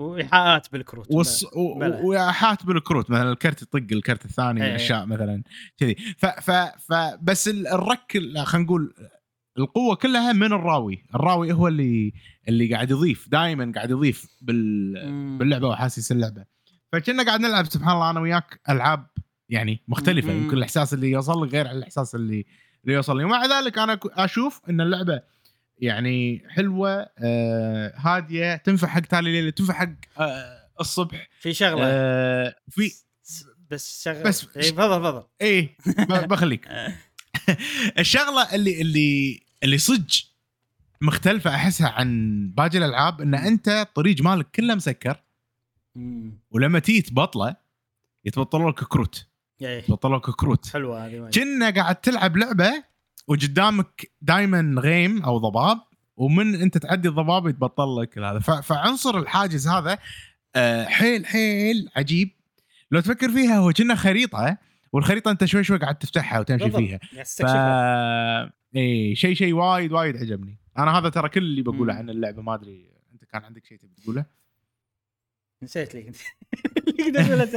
وإيحاءات بالكروت
والص... و... وإيحاءات بالكروت مثلا الكرت يطق الكرت الثاني
إيه.
اشياء مثلا كذي. ف... ف... ف بس ال- الرك ال- خلينا نقول القوة كلها من الراوي. الراوي هو اللي اللي قاعد يضيف دائما قاعد يضيف بال...
مم.
باللعبة واحاسيس اللعبة. فكنا قاعد نلعب سبحان الله أنا وياك ألعاب يعني مختلفة.
مم.
يمكن الإحساس اللي يوصل لك غير الإحساس اللي اللي يوصل لي. ومع ذلك أنا أشوف إن اللعبة يعني حلوة آه هادية تنفع حق تالي ليلة تنفع حق آه الصبح.
في شغلة.
آه في
بس شغلة.
بس-
اي تفضل تفضل.
ب- بخليك. الشغلة اللي اللي اللي صدق مختلفة أحسها عن باقي الألعاب إن أنت الطريق مالك كله مسكر. ولما تيجي تبطله يتبطلوا لك كروت.
إيه.
يتبطلوا لك كروت.
حلوة هذه.
كنا قاعد تلعب لعبة وقدامك دائما غيم أو ضباب ومن أنت تعدي الضباب يتبطل لك هذا فعنصر الحاجز هذا آه، حيل حيل عجيب لو تفكر فيها هو كنا خريطة والخريطة أنت شوي شوي قاعد تفتحها وتمشي. فيها
قاعد
ف. اي شيء شيء وايد وايد عجبني أنا هذا ترى كل اللي بقوله. عن اللعبة ما أدري أنت كان عندك شيء تبي تقوله
نسيت لي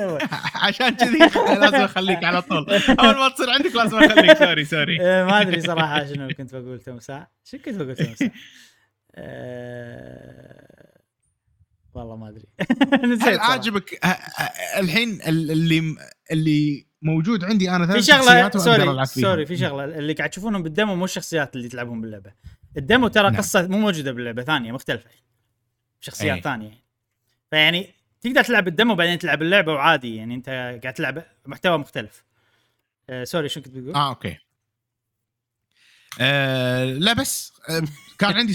ولا
عشان كذي لازم أخليك على طول. أول ما تصير عندك لازم أخليك. sorry sorry
آه، ما أدري صراحة شنو كنت بقول تو ساعه شو كنت بقول تو ساعه آه، والله ما أدري. نسيت
هل. عاجبك الحين ال- اللي اللي موجود عندي أنا
في شغله
sorry.
sorry في شغلة. اللي قاعد تشوفونهم بال demo مو الشخصيات اللي تلعبهم باللعبة. ال demo ترى
نعم.
قصة مو موجودة باللعبة ثانية مختلفة. شخصيات
أي.
ثانية. فيعني تقدر تلعب ال demo بعدين تلعب اللعبة وعادي يعني أنت قاعد تلعب محتوى مختلف. آه sorry شو كنت بتقول؟
آه okay. آه لا بس آه كان عندي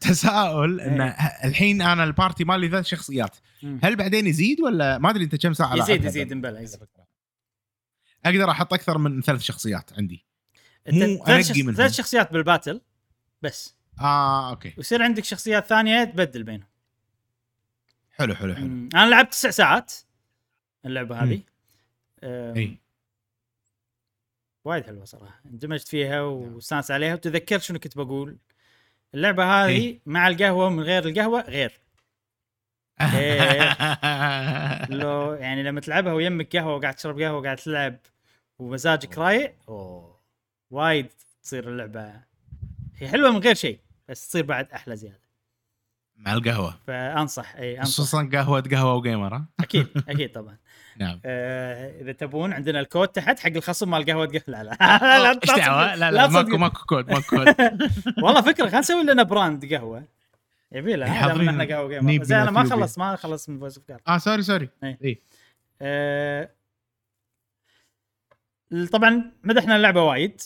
تساؤل إن
إيه.
ه- الحين أنا ال party مالي ثلاث شخصيات. هل بعدين يزيد ولا ما أدري أنت كم ساعة
يزيد يزيد
بل-
مبلى يزيد.
أقدر أحط أكثر من ثلاث شخصيات عندي. مو
ثلاث. ثلاث شخصيات بال battle بس.
آه okay.
ويصير عندك شخصيات ثانية تبدل بينهم.
حلو حلو حلو.
مم. أنا لعبت تسع ساعات اللعبة هذه.
إي.
وايد حلوة صراحة. اندمجت فيها واستانس عليها. وتذكرت شنو كنت بقول. اللعبة هذه
إيه.
مع القهوة ومن غير القهوة غير. لو يعني لما تلعبها ويمك قهوة وقاعد تشرب قهوة وقاعد تلعب ومزاجك رايق أوه. وايد تصير اللعبة. هي حلوة من غير شيء بس تصير بعد أحلى زيادة.
مع القهوة.
فأنصح إي أنصح.
خصوصا قهوة قهوة وجيمر
أكيد أكيد طبعا.
نعم.
آه إذا تبون عندنا الكود تحت حق الخصم مال قهوة قهوة. لا لا. لا
لا لا
تصدق.
ماكو ماكو كود ماكو كود.
والله فكرة خلينا نسوي لنا brand قهوة. يبي له.
إحنا
قهوة قهوه زين أنا ما. خلص ما خلص من voice
of آه sorry
sorry.
إي.
آه طبعا مدحنا اللعبة وايد.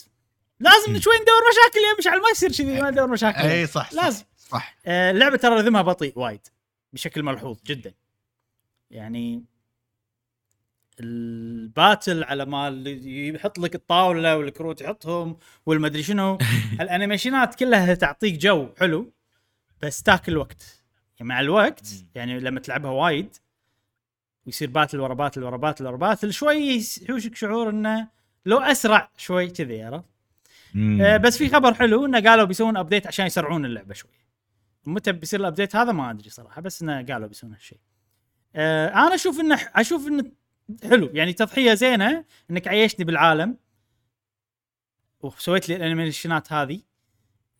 لازم. شوي ندور مشاكل يا مشعل ما يصير كذي ما ندور مشاكل.
إي صح،
لازم.
صح.
آه، اللعبة ترى rhythm ها بطيء وايد بشكل ملحوظ جدا. يعني ال battle على مال يحط لك الطاولة والكروت يحطهم والمدري شنو. ال animation ات كلها تعطيك جو حلو بس تاكل وقت يعني مع الوقت. يعني لما تلعبها وايد ويصير battle ورا battle ورا battle ورا battle شوي يحوشك شعور إنه لو أسرع شوي كذي عرفت؟ آه، بس في خبر حلو إنه قالوا بيسوون update عشان يسرعون اللعبة شوي. متى بيصير ال update هذا ما أدري صراحة بس إنه قالوا بيسوون هالشيء. آه أنا أشوف إنه أشوف إنه حلو يعني تضحية زينة إنك عيشتني بالعالم. وسويت لي الأنيميشنات هذه.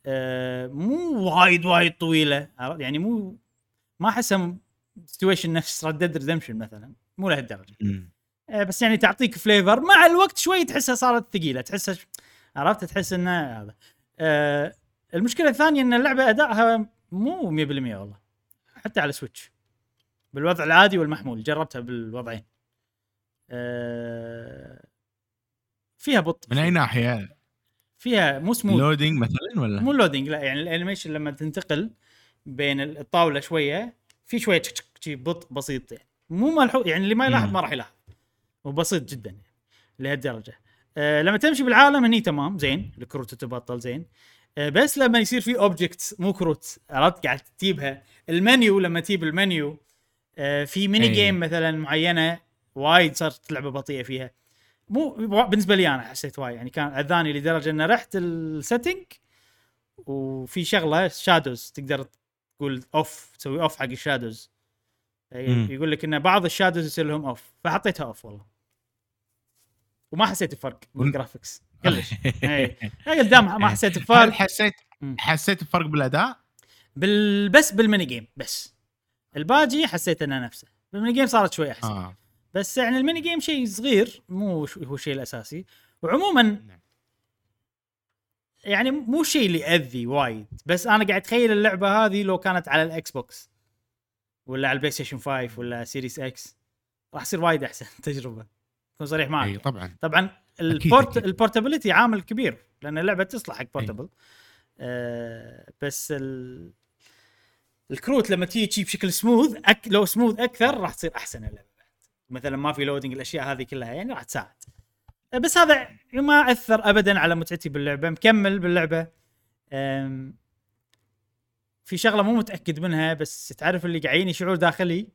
آه مو وايد وايد طويلة؟ يعني مو ما أحسها situation نفس Red Dead Redemption مثلا مو
لهالدرجة.
آه، بس يعني تعطيك flavor مع الوقت شوي تحسها صارت ثقيلة تحسها ش- عرفت؟ تحس إنه هذا. آه المشكلة الثانية إن اللعبة ادائها مو 100% والله. حتى على Switch بالوضع العادي والمحمول. جربتها بالوضعين. آه فيها بطء
من أي ناحية؟
فيها مو smooth
loading مثلا ولا؟
مو loading لا يعني ال animation لما تنتقل بين الطاولة شوية في شوية بطء بسيط يعني. مو ملحوظ يعني اللي ما يلاحظ. ما راح يلاحظ. وبسيط جدا يعني لهالدرجة. آه لما تمشي بالعالم هني تمام زين. الكروت تبطل زين. بس لما يصير في object مو كروت عرفت؟ قاعد تجيبها المنيو لما تجيب المنيو آه في ميني
أي.
game مثلا معينة وايد صارت لعبة بطيئة فيها. مو بالنسبة لي أنا حسيت وايد يعني كان أذاني لدرجة ان رحت ال setting وفي شغلة shadows تقدر تقول off تسوي off حق ال shadows
مم.
يقول لك إن بعض ال shadows يصير لهم off فحطيتها off والله. وما حسيت بفرق
بال
graphics كلش. اي قدام ما حسيت
هل
بفرق
حسيت
مم.
حسيت بفرق بالأداء؟
بال... بس بال mini game بس. الباجي حسيت إنه نفسه. بال mini game صارت شوي أحسن.
آه.
بس يعني ال mini game شيء صغير مو هو الشيء الأساسي. وعموما
نعم.
يعني مو الشيء اللي يأذي وايد. بس أنا قاعد أتخيل اللعبة هذه لو كانت على ال Xbox ولا على ال PlayStation 5 ولا Series X راح تصير وايد أحسن تجربة. اكون صريح معك.
اي طبعا.
طبعا ال
port.
ال portability عامل كبير لأن اللعبة تصلح حق portable آه بس ال... الكروت لما تيجي بشكل سموث أك... لو سموث أكثر راح تصير أحسن اللعبة مثلا ما في loading الأشياء هذه كلها يعني راح تساعد. آه، بس هذا ما أثر ابدا على متعتي باللعبة. مكمل باللعبة. في شغلة مو متأكد منها بس تعرف اللي قاعدين شعور داخلي؟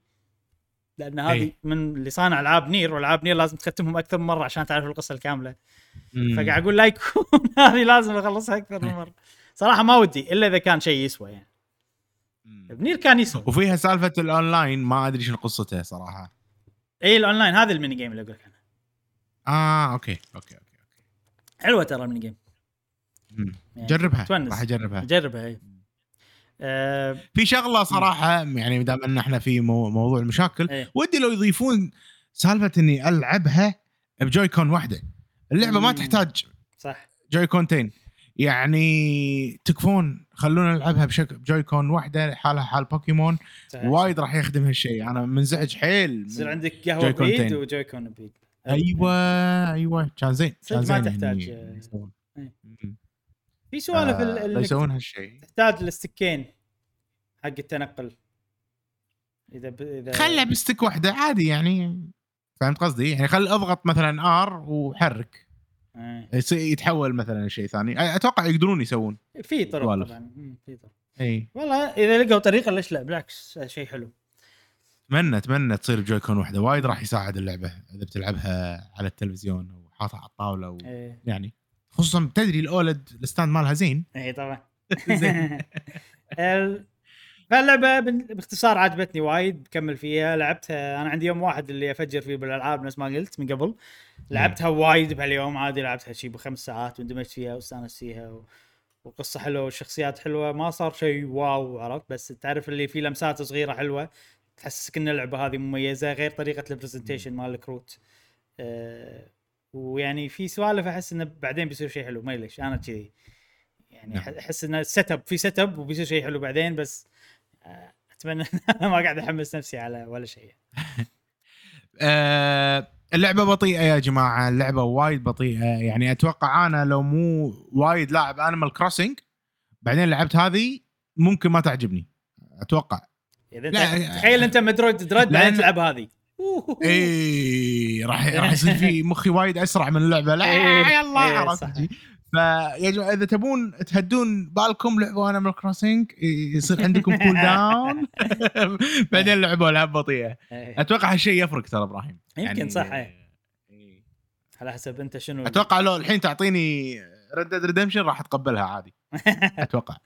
لأن هذه
أي.
من اللي صانع ألعاب Nier وألعاب Nier لازم تختمهم أكثر من مرة عشان تعرف القصة
الكاملة.
فقاعد أقول لا يكون هذه لازم أخلصها أكثر من مرة صراحة ما ودي إلا إذا كان شيء يسوى يعني
مم.
ب Nier كان يسوى
وفيها سالفة الأونلاين ما أدري شنو قصته صراحة
اي الأونلاين هذا ال mini game اللي أقول لك عنه
آه okay okay okay, okay.
حلوة ترى ال mini
game.
يعني
جربها. راح أجربها
جربها هي آه
في شغلة صراحة يعني دام إن إحنا في مو موضوع المشاكل
إيه.
ودي لو يضيفون سالفة إني ألعبها ب Joy-Con واحدة. اللعبة ما
مم.
تحتاج
صح.
Joy-Con تين. يعني تكفون خلونا نلعبها بشكل Joy-Con واحدة حالها حال بوكيمون. وايد راح يخدم هالشيء. أنا منزعج حيل من-
يصير عندك
قهوة
بيد. و Joy-Con بيد.
أيوه أيوه. كان زين كان
ما
زين
تحتاج،
يعني
آه،
يسوون.
إيه.
مم.
في سوالف ال-
آه، يسوون هالشيء.
تحتاج ال stick ين حق التنقل. إذا ب... إذا
خله ب stick واحدة عادي يعني. فهمت قصدي؟ يعني خل أضغط مثلا R وحرك.
آه.
يتحول مثلا شيء ثاني. أتوقع يقدرون يسوون.
في طرق. طبعا. في طرق.
إي.
والله إذا لقوا طريقة ليش لا؟ بالعكس شيء حلو.
اتمنى أتمنى تصير ب Joy-Con واحدة. وايد راح يساعد اللعبة إذا بتلعبها على التلفزيون أو حاطها على الطاولة و...
إيه
يعني. خصوصا تدري ال OLED ال stand مالها زين.
إيه طبعا.
زين.
ال- فاللعبه باختصار عجبتني وايد بكمل فيها. لعبتها أنا عندي يوم واحد اللي أفجر فيه بالألعاب نفس ما قلت من قبل. لعبتها وايد بهاليوم عادي لعبتها شي بخمس ساعات واندمجت فيها واستانست فيها و... وقصه حلوة والشخصيات حلوة. ما صار شيء wow عرفت؟ بس تعرف اللي في لمسات صغيرة حلوة تحسسك إن اللعبة هذه مميزة غير طريقة ال presentation مال الكروت. أه ويعني في سوالف أحس إنه بعدين بيصير شيء حلو ما ليش أنا كذي. يعني
نعم.
أحس إنه setup في setup وبيصير شيء حلو بعدين بس آه، أتمنى أنا ما قاعد أحمس نفسي على ولا شيء.
آه اللعبة بطيئة يا جماعة اللعبة وايد بطيئة. يعني أتوقع أنا لو مو وايد لاعب Animal Crossing بعدين لعبت هذه ممكن ما تعجبني.
أتوقع.
إذا
أنت تخيل أنت Metroid Dread بعدين تلعب هذه.
اي راح راح يصير في مخي وايد أسرع من اللعبة. لا
إيه،
يلا
إيه،
عرفت
صح.
فيا جماعة إذا تبون تهدون بالكم لعبوا Animal Crossing يصير عندكم cool down بعدين لعبوا العاب بطيئة.
إيه.
أتوقع هالشيء يفرق ترى إبراهيم.
يمكن صح، إيه.
إيه.
على حسب أنت شنو
أتوقع لو الحين تعطيني Red Dead Redemption راح اتقبلها عادي. أتوقع.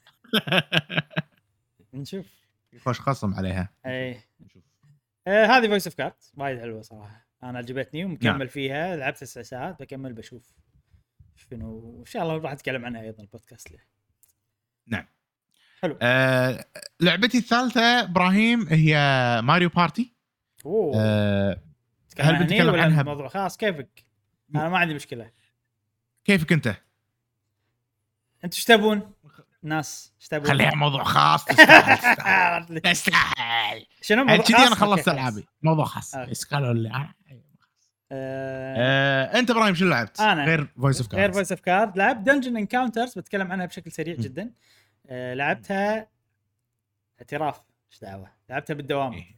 نشوف.
يخش خصم عليها.
إيه.
نشوف.
آه هذه Voice of Cards وايد حلوة صراحة. أنا عجبتني ومكمل
نعم.
فيها. لعبت تسع ساعات بكمل بشوف شنو. إن شاء الله راح أتكلم عنها أيضا البودكاست له.
آه لعبتي الثالثة إبراهيم هي Mario Party.
أوه.
آه هل بنتكلم
ولا
عنها؟
موضوع خاص؟ كيفك؟ أنا ما عندي مشكلة.
كيفك أنت؟
أنتوا إيش تبون؟ ناس إيش تبون؟
خليها موضوع خاص تستاهل تستاهل
شنو موضوع
كذي
خاص؟
أنا خلصت. ألعابي موضوع خاص قالوا لي آه.
آه
أنت إبراهيم شو لعبت؟
أنا.
غير Voice of
غير Voice of Card لعبت Dungeon Encounters بتكلم عنها بشكل سريع. جدا آه لعبتها اعتراف إيش دعوة لعبتها بالدوام
إيه.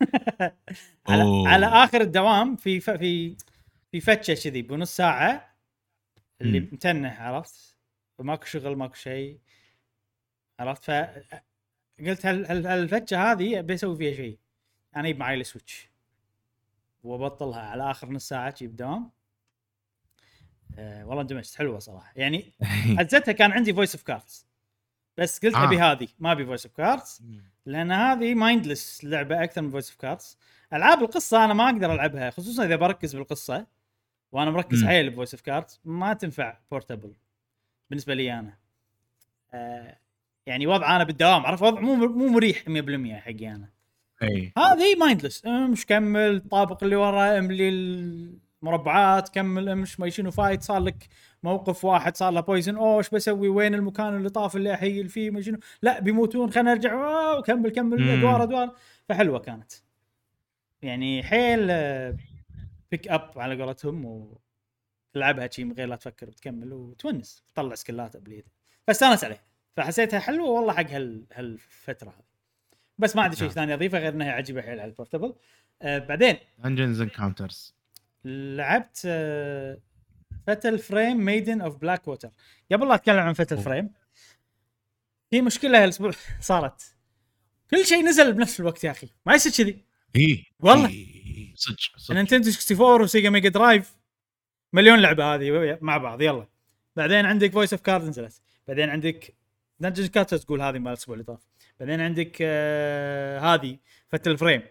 على, آخر الدوام في ف... في في فتشة كذي بنص ساعة اللي
مم.
متنه عرفت وماكو شغل ماكو شيء عرفت؟ ف قلت هال... هال... هالفتشه هذه ابي أسوي فيها شيء أنا أجيب معي ال Switch. وأبطلها على آخر نص ساعة شي بدوام. أه والله اندمجت. حلوة صراحة. يعني حزتها كان عندي Voice of Cards بس قلت
آه.
أبي هذه ما أبي Voice of Cards لأن هذه mindless لعبة أكثر من Voice of Cards ألعاب القصة أنا ما أقدر ألعبها خصوصا إذا بركز بالقصة. وأنا مركز. حيل ب Voice of Cards ما تنفع portable بالنسبة لي أنا. آه يعني وضع أنا بالدوام عرفت؟ وضع مو مو مريح 100% حقي أنا.
إي.
هذه mindless أمش كمل طابق اللي ورا املي المربعات كمل أمش ما شنو فايت صار لك موقف واحد صار له poison أوه إيش بسوي؟ وين المكان اللي طاف اللي ا heal فيه؟ ما شنو؟ لا بيموتون خلينا نرجع وكمل كمل. أدوار أدوار. فحلوة كانت. يعني حيل pick up على قولتهم وتلعبها شي من غير لا تفكر بتكمل وتونس تطلع skill ات باليد فاستانس عليها فحسيتها حلوة والله حق هال هالفترة هذه. بس ما عندي شيء
نعم.
ثاني أضيفه غير إنها عجيبة حيل على ال portable آه بعدين.
Dungeons Encounters
لعبت آه Fatal Frame Maiden of Black Water قبل لا أتكلم عن
Fatal.
Frame في مشكلة هالاسبوع صارت. كل شيء نزل بنفس الوقت يا أخي. ما يصير كذي.
إي
والله.
إي، صدق صدق.
Nintendo 64 و Sega Mega Drive مليون لعبة هذه مع بعض يلا. بعدين عندك Voice of Card نزلت. بعدين عندك Dungeon Encounter تقول هذه مال الأسبوع اللي طاف. بعدين عندك آه هذه Fatal Frame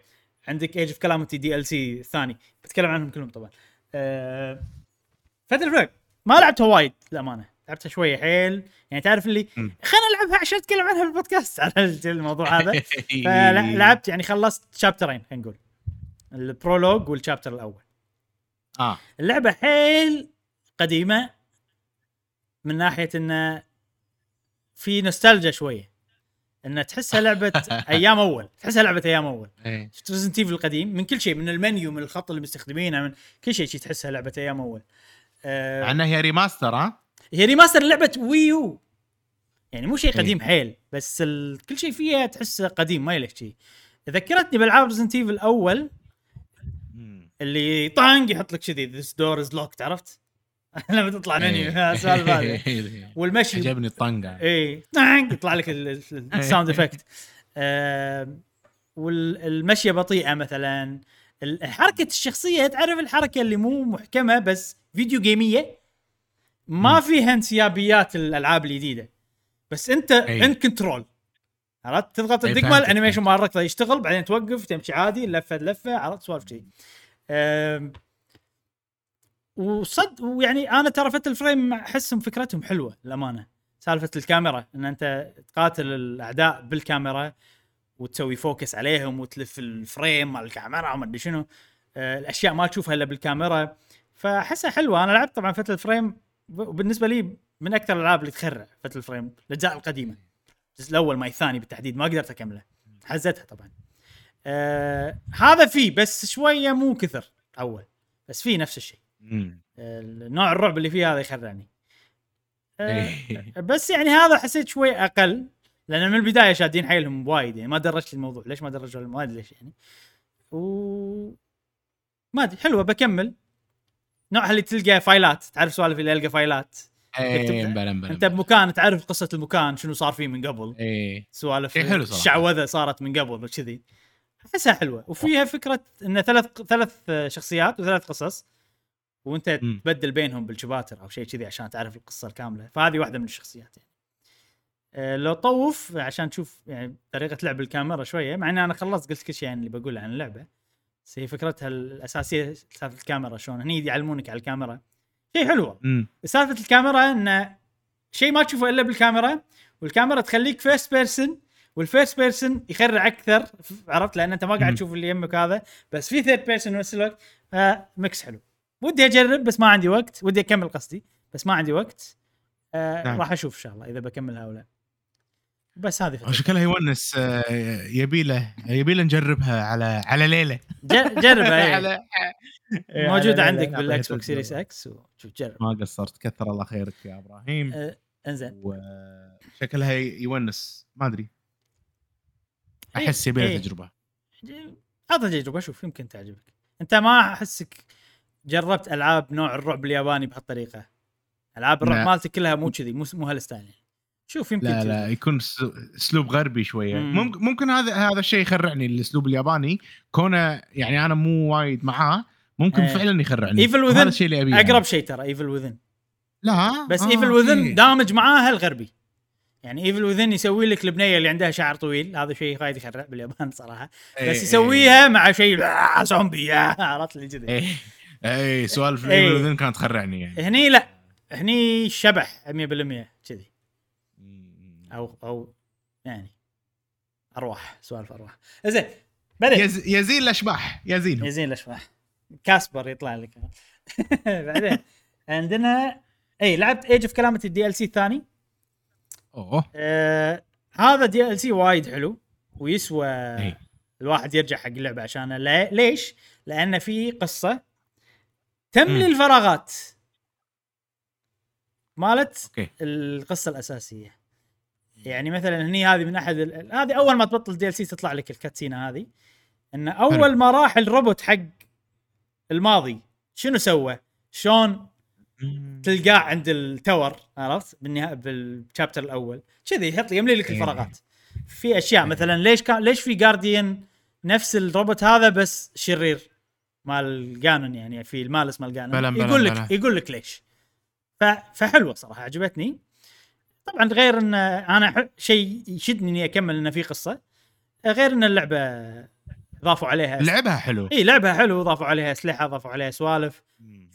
عندك Age of Calamity DLC الثاني. بتكلم عنهم كلهم طبعا. آه Fatal Frame ما لعبتها وايد للأمانة. لعبتها شوية حيل. يعني تعرف اللي. خلينا نلعبها عشان اتكلم عنها بالبودكاست على الموضوع هذا. فلعبت يعني خلصت شابترين خلينا نقول. ال prologue وال
chapter
الأول. آه. اللعبة حيل قديمة. من ناحية إنه في نوستالجيا شوية إن تحسها لعبة أيام أول. تحسها لعبة أيام أول.
إيه.
شفت Resident Evil القديم؟ من كل شيء من المنيو من الخط اللي مستخدمينه من كل شيء شي تحسها لعبة أيام أول. آه
مع إنها هي remaster ها؟
هي remaster لعبة Wii U يعني مو شيء قديم حيل. بس ال... كل شيء فيها تحسه قديم ما يلك شيء. ذكرتني بألعاب Resident Evil الأول اللي طانق يحط لك كذي This door is locked عرفت؟ لما تطلع منيو السالفه هذه
إيه.
والمشي.
عجبني الطنقة.
اي طانق يطلع لك ال sound effect والمشيه بطيئة مثلا. حركة الشخصية تعرف الحركة اللي مو محكمة بس video game ية؟
ما.
فيها انسيابيات الألعاب الجديدة. بس
أنت.
in control عرفت؟ تضغط الدقمه
ال
animation مال الركضه يشتغل بعدين توقف تمشي عادي لفة لفة عرفت؟ سوالف كذي وصد ويعني أنا ترى Fatal Frame أحسهم فكرتهم حلوة للأمانة. سالفة الكاميرا إن أنت تقاتل الأعداء بالكاميرا وتسوي focus عليهم وتلف ال frame مال الكاميرا وما أدري شنو آه، الأشياء ما تشوفها إلا بالكاميرا. فأحسها حلوة. أنا لعبت طبعا Fatal Frame وبالنسبة لي من أكثر الألعاب اللي تخرع Fatal Frame الأجزاء القديمة. الجزء الأول ما الثاني بالتحديد ما قدرت أكمله. حزتها طبعا. آه هذا فيه بس شوية مو كثر أول. بس فيه نفس الشيء.
مم.
نوع الرعب اللي فيه هذا يخرعني. آه
إيه.
بس يعني هذا حسيت شوي أقل لأن من البداية شادين حيلهم وايد يعني ما درجت الموضوع. ليش ما درجوا ما أدري ليش يعني. و ما أدري حلوة بكمل. نوعها اللي تلقى فايلات تعرف سوالف اللي يلقى فايلات؟
إيه،
أنت بمكان تعرف قصة المكان شنو صار فيه من قبل.
إيه.
سوالف
صراحة.
الشعوذة صارت من قبل وكذي أحسها حلوة. وفيها فكرة إن ثلاث ثلاث شخصيات وثلاث قصص. وانت
مم.
تبدل بينهم بالشباتر أو شيء كذي عشان تعرف القصة الكاملة فهذه واحدة من الشخصيات يعني. أه لو طوف عشان تشوف يعني طريقة لعب الكاميرا شوية مع إن أنا خلصت قلت كل شيء يعني اللي بقوله عن اللعبة بس هي فكرتها الأساسية سالفة الكاميرا شلون هني يعلمونك على الكاميرا شيء حلوة
مم.
سالفة الكاميرا انه شيء ما تشوفه إلا بالكاميرا والكاميرا تخليك first person وال first person يخرع أكثر عرفت لأن أنت ما قاعد. تشوف اللي يمك هذا بس في third person بنفس الوقت mix حلو ودي أجرب بس ما عندي وقت ودي أكمل قصدي بس ما عندي وقت آه
نعم.
راح أشوف إن شاء الله إذا بكملها أو لا بس هذه.
شكلها يونس آه، يبيله يبيله نجربها على على
ليلة جربها إيه.
على إيه،
موجوده عندك. بال Xbox
Series.
X وشوف جرب
ما قصرت كثر الله خيرك يا إبراهيم
آه إنزين
وشكلها يونس ما أدري
إيه،
أحس يبيله
إيه.
تجربة
أعطى تجربة شوف يمكن تعجبك أنت ما أحسك جربت ألعاب نوع الرعب الياباني بهالطريقه ألعاب الرعب
لا.
مالتك كلها مو كذي مو مو هال style يعني. شوف يمكن
لا. لا يكون أسلوب غربي شوية
مم.
ممكن ممكن هذا هذا الشيء يخرعني الأسلوب الياباني كونه يعني أنا مو وايد معاه ممكن
إيه.
فعلا يخرعني
Evil Within
وهذا الشيء اللي أبيه
أقرب شيء ترى Evil Within
لا
بس
آه،
Evil Within
okay.
دامج معاها الغربي يعني Evil Within يسوي لك البنية اللي عندها شعر طويل هذا شيء وايد يخرع باليابان صراحة
إيه،
بس
إيه.
يسويها مع شيء زومبي عرفت اللي كذي إيه
سوالف Within كانت تخرعني يعني.
هني لا هني شبح 100% كذي. أو أو يعني أرواح سوالف أرواح. زين بعدين.
يز- يزين الأشباح يزين
يزين الأشباح. كاسبر يطلع لك. بعدين عندنا إي لعبة Age of Calamity ال DLC الثاني.
أوه.
آه هذا DLC وايد حلو ويسوى
إي.
الواحد يرجع حق اللعبة عشانه لا ليش؟ لأن في قصة تملي
مم.
الفراغات مالت
أوكي.
القصة الأساسية. يعني مثلا هني هذه من أحد ال... هذه أول ما تبطل DLC تطلع لك ال cutscene هذه. إن
أول.
ما راح الروبوت حق الماضي شنو سوى؟ شلون تلقاه عند التور عرفت؟ بالنهايه بالشابتر الأول. كذي يحط يملي لك
إيه.
الفراغات. في أشياء مثلا ليش كان ليش في جارديان نفس الروبوت هذا بس شرير؟ مال جانون يعني في المالس مال جانون
بلا- بلا-
يقول لك
بلا.
يقول لك ليش. ف... فحلوة صراحة عجبتني. طبعا غير إن أنا شيء يشدني إني أكمل إنه في قصة. غير إن اللعبة ضافوا عليها
لعبها حلو.
إي لعبها حلو ضافوا عليها أسلحة ضافوا عليها سوالف.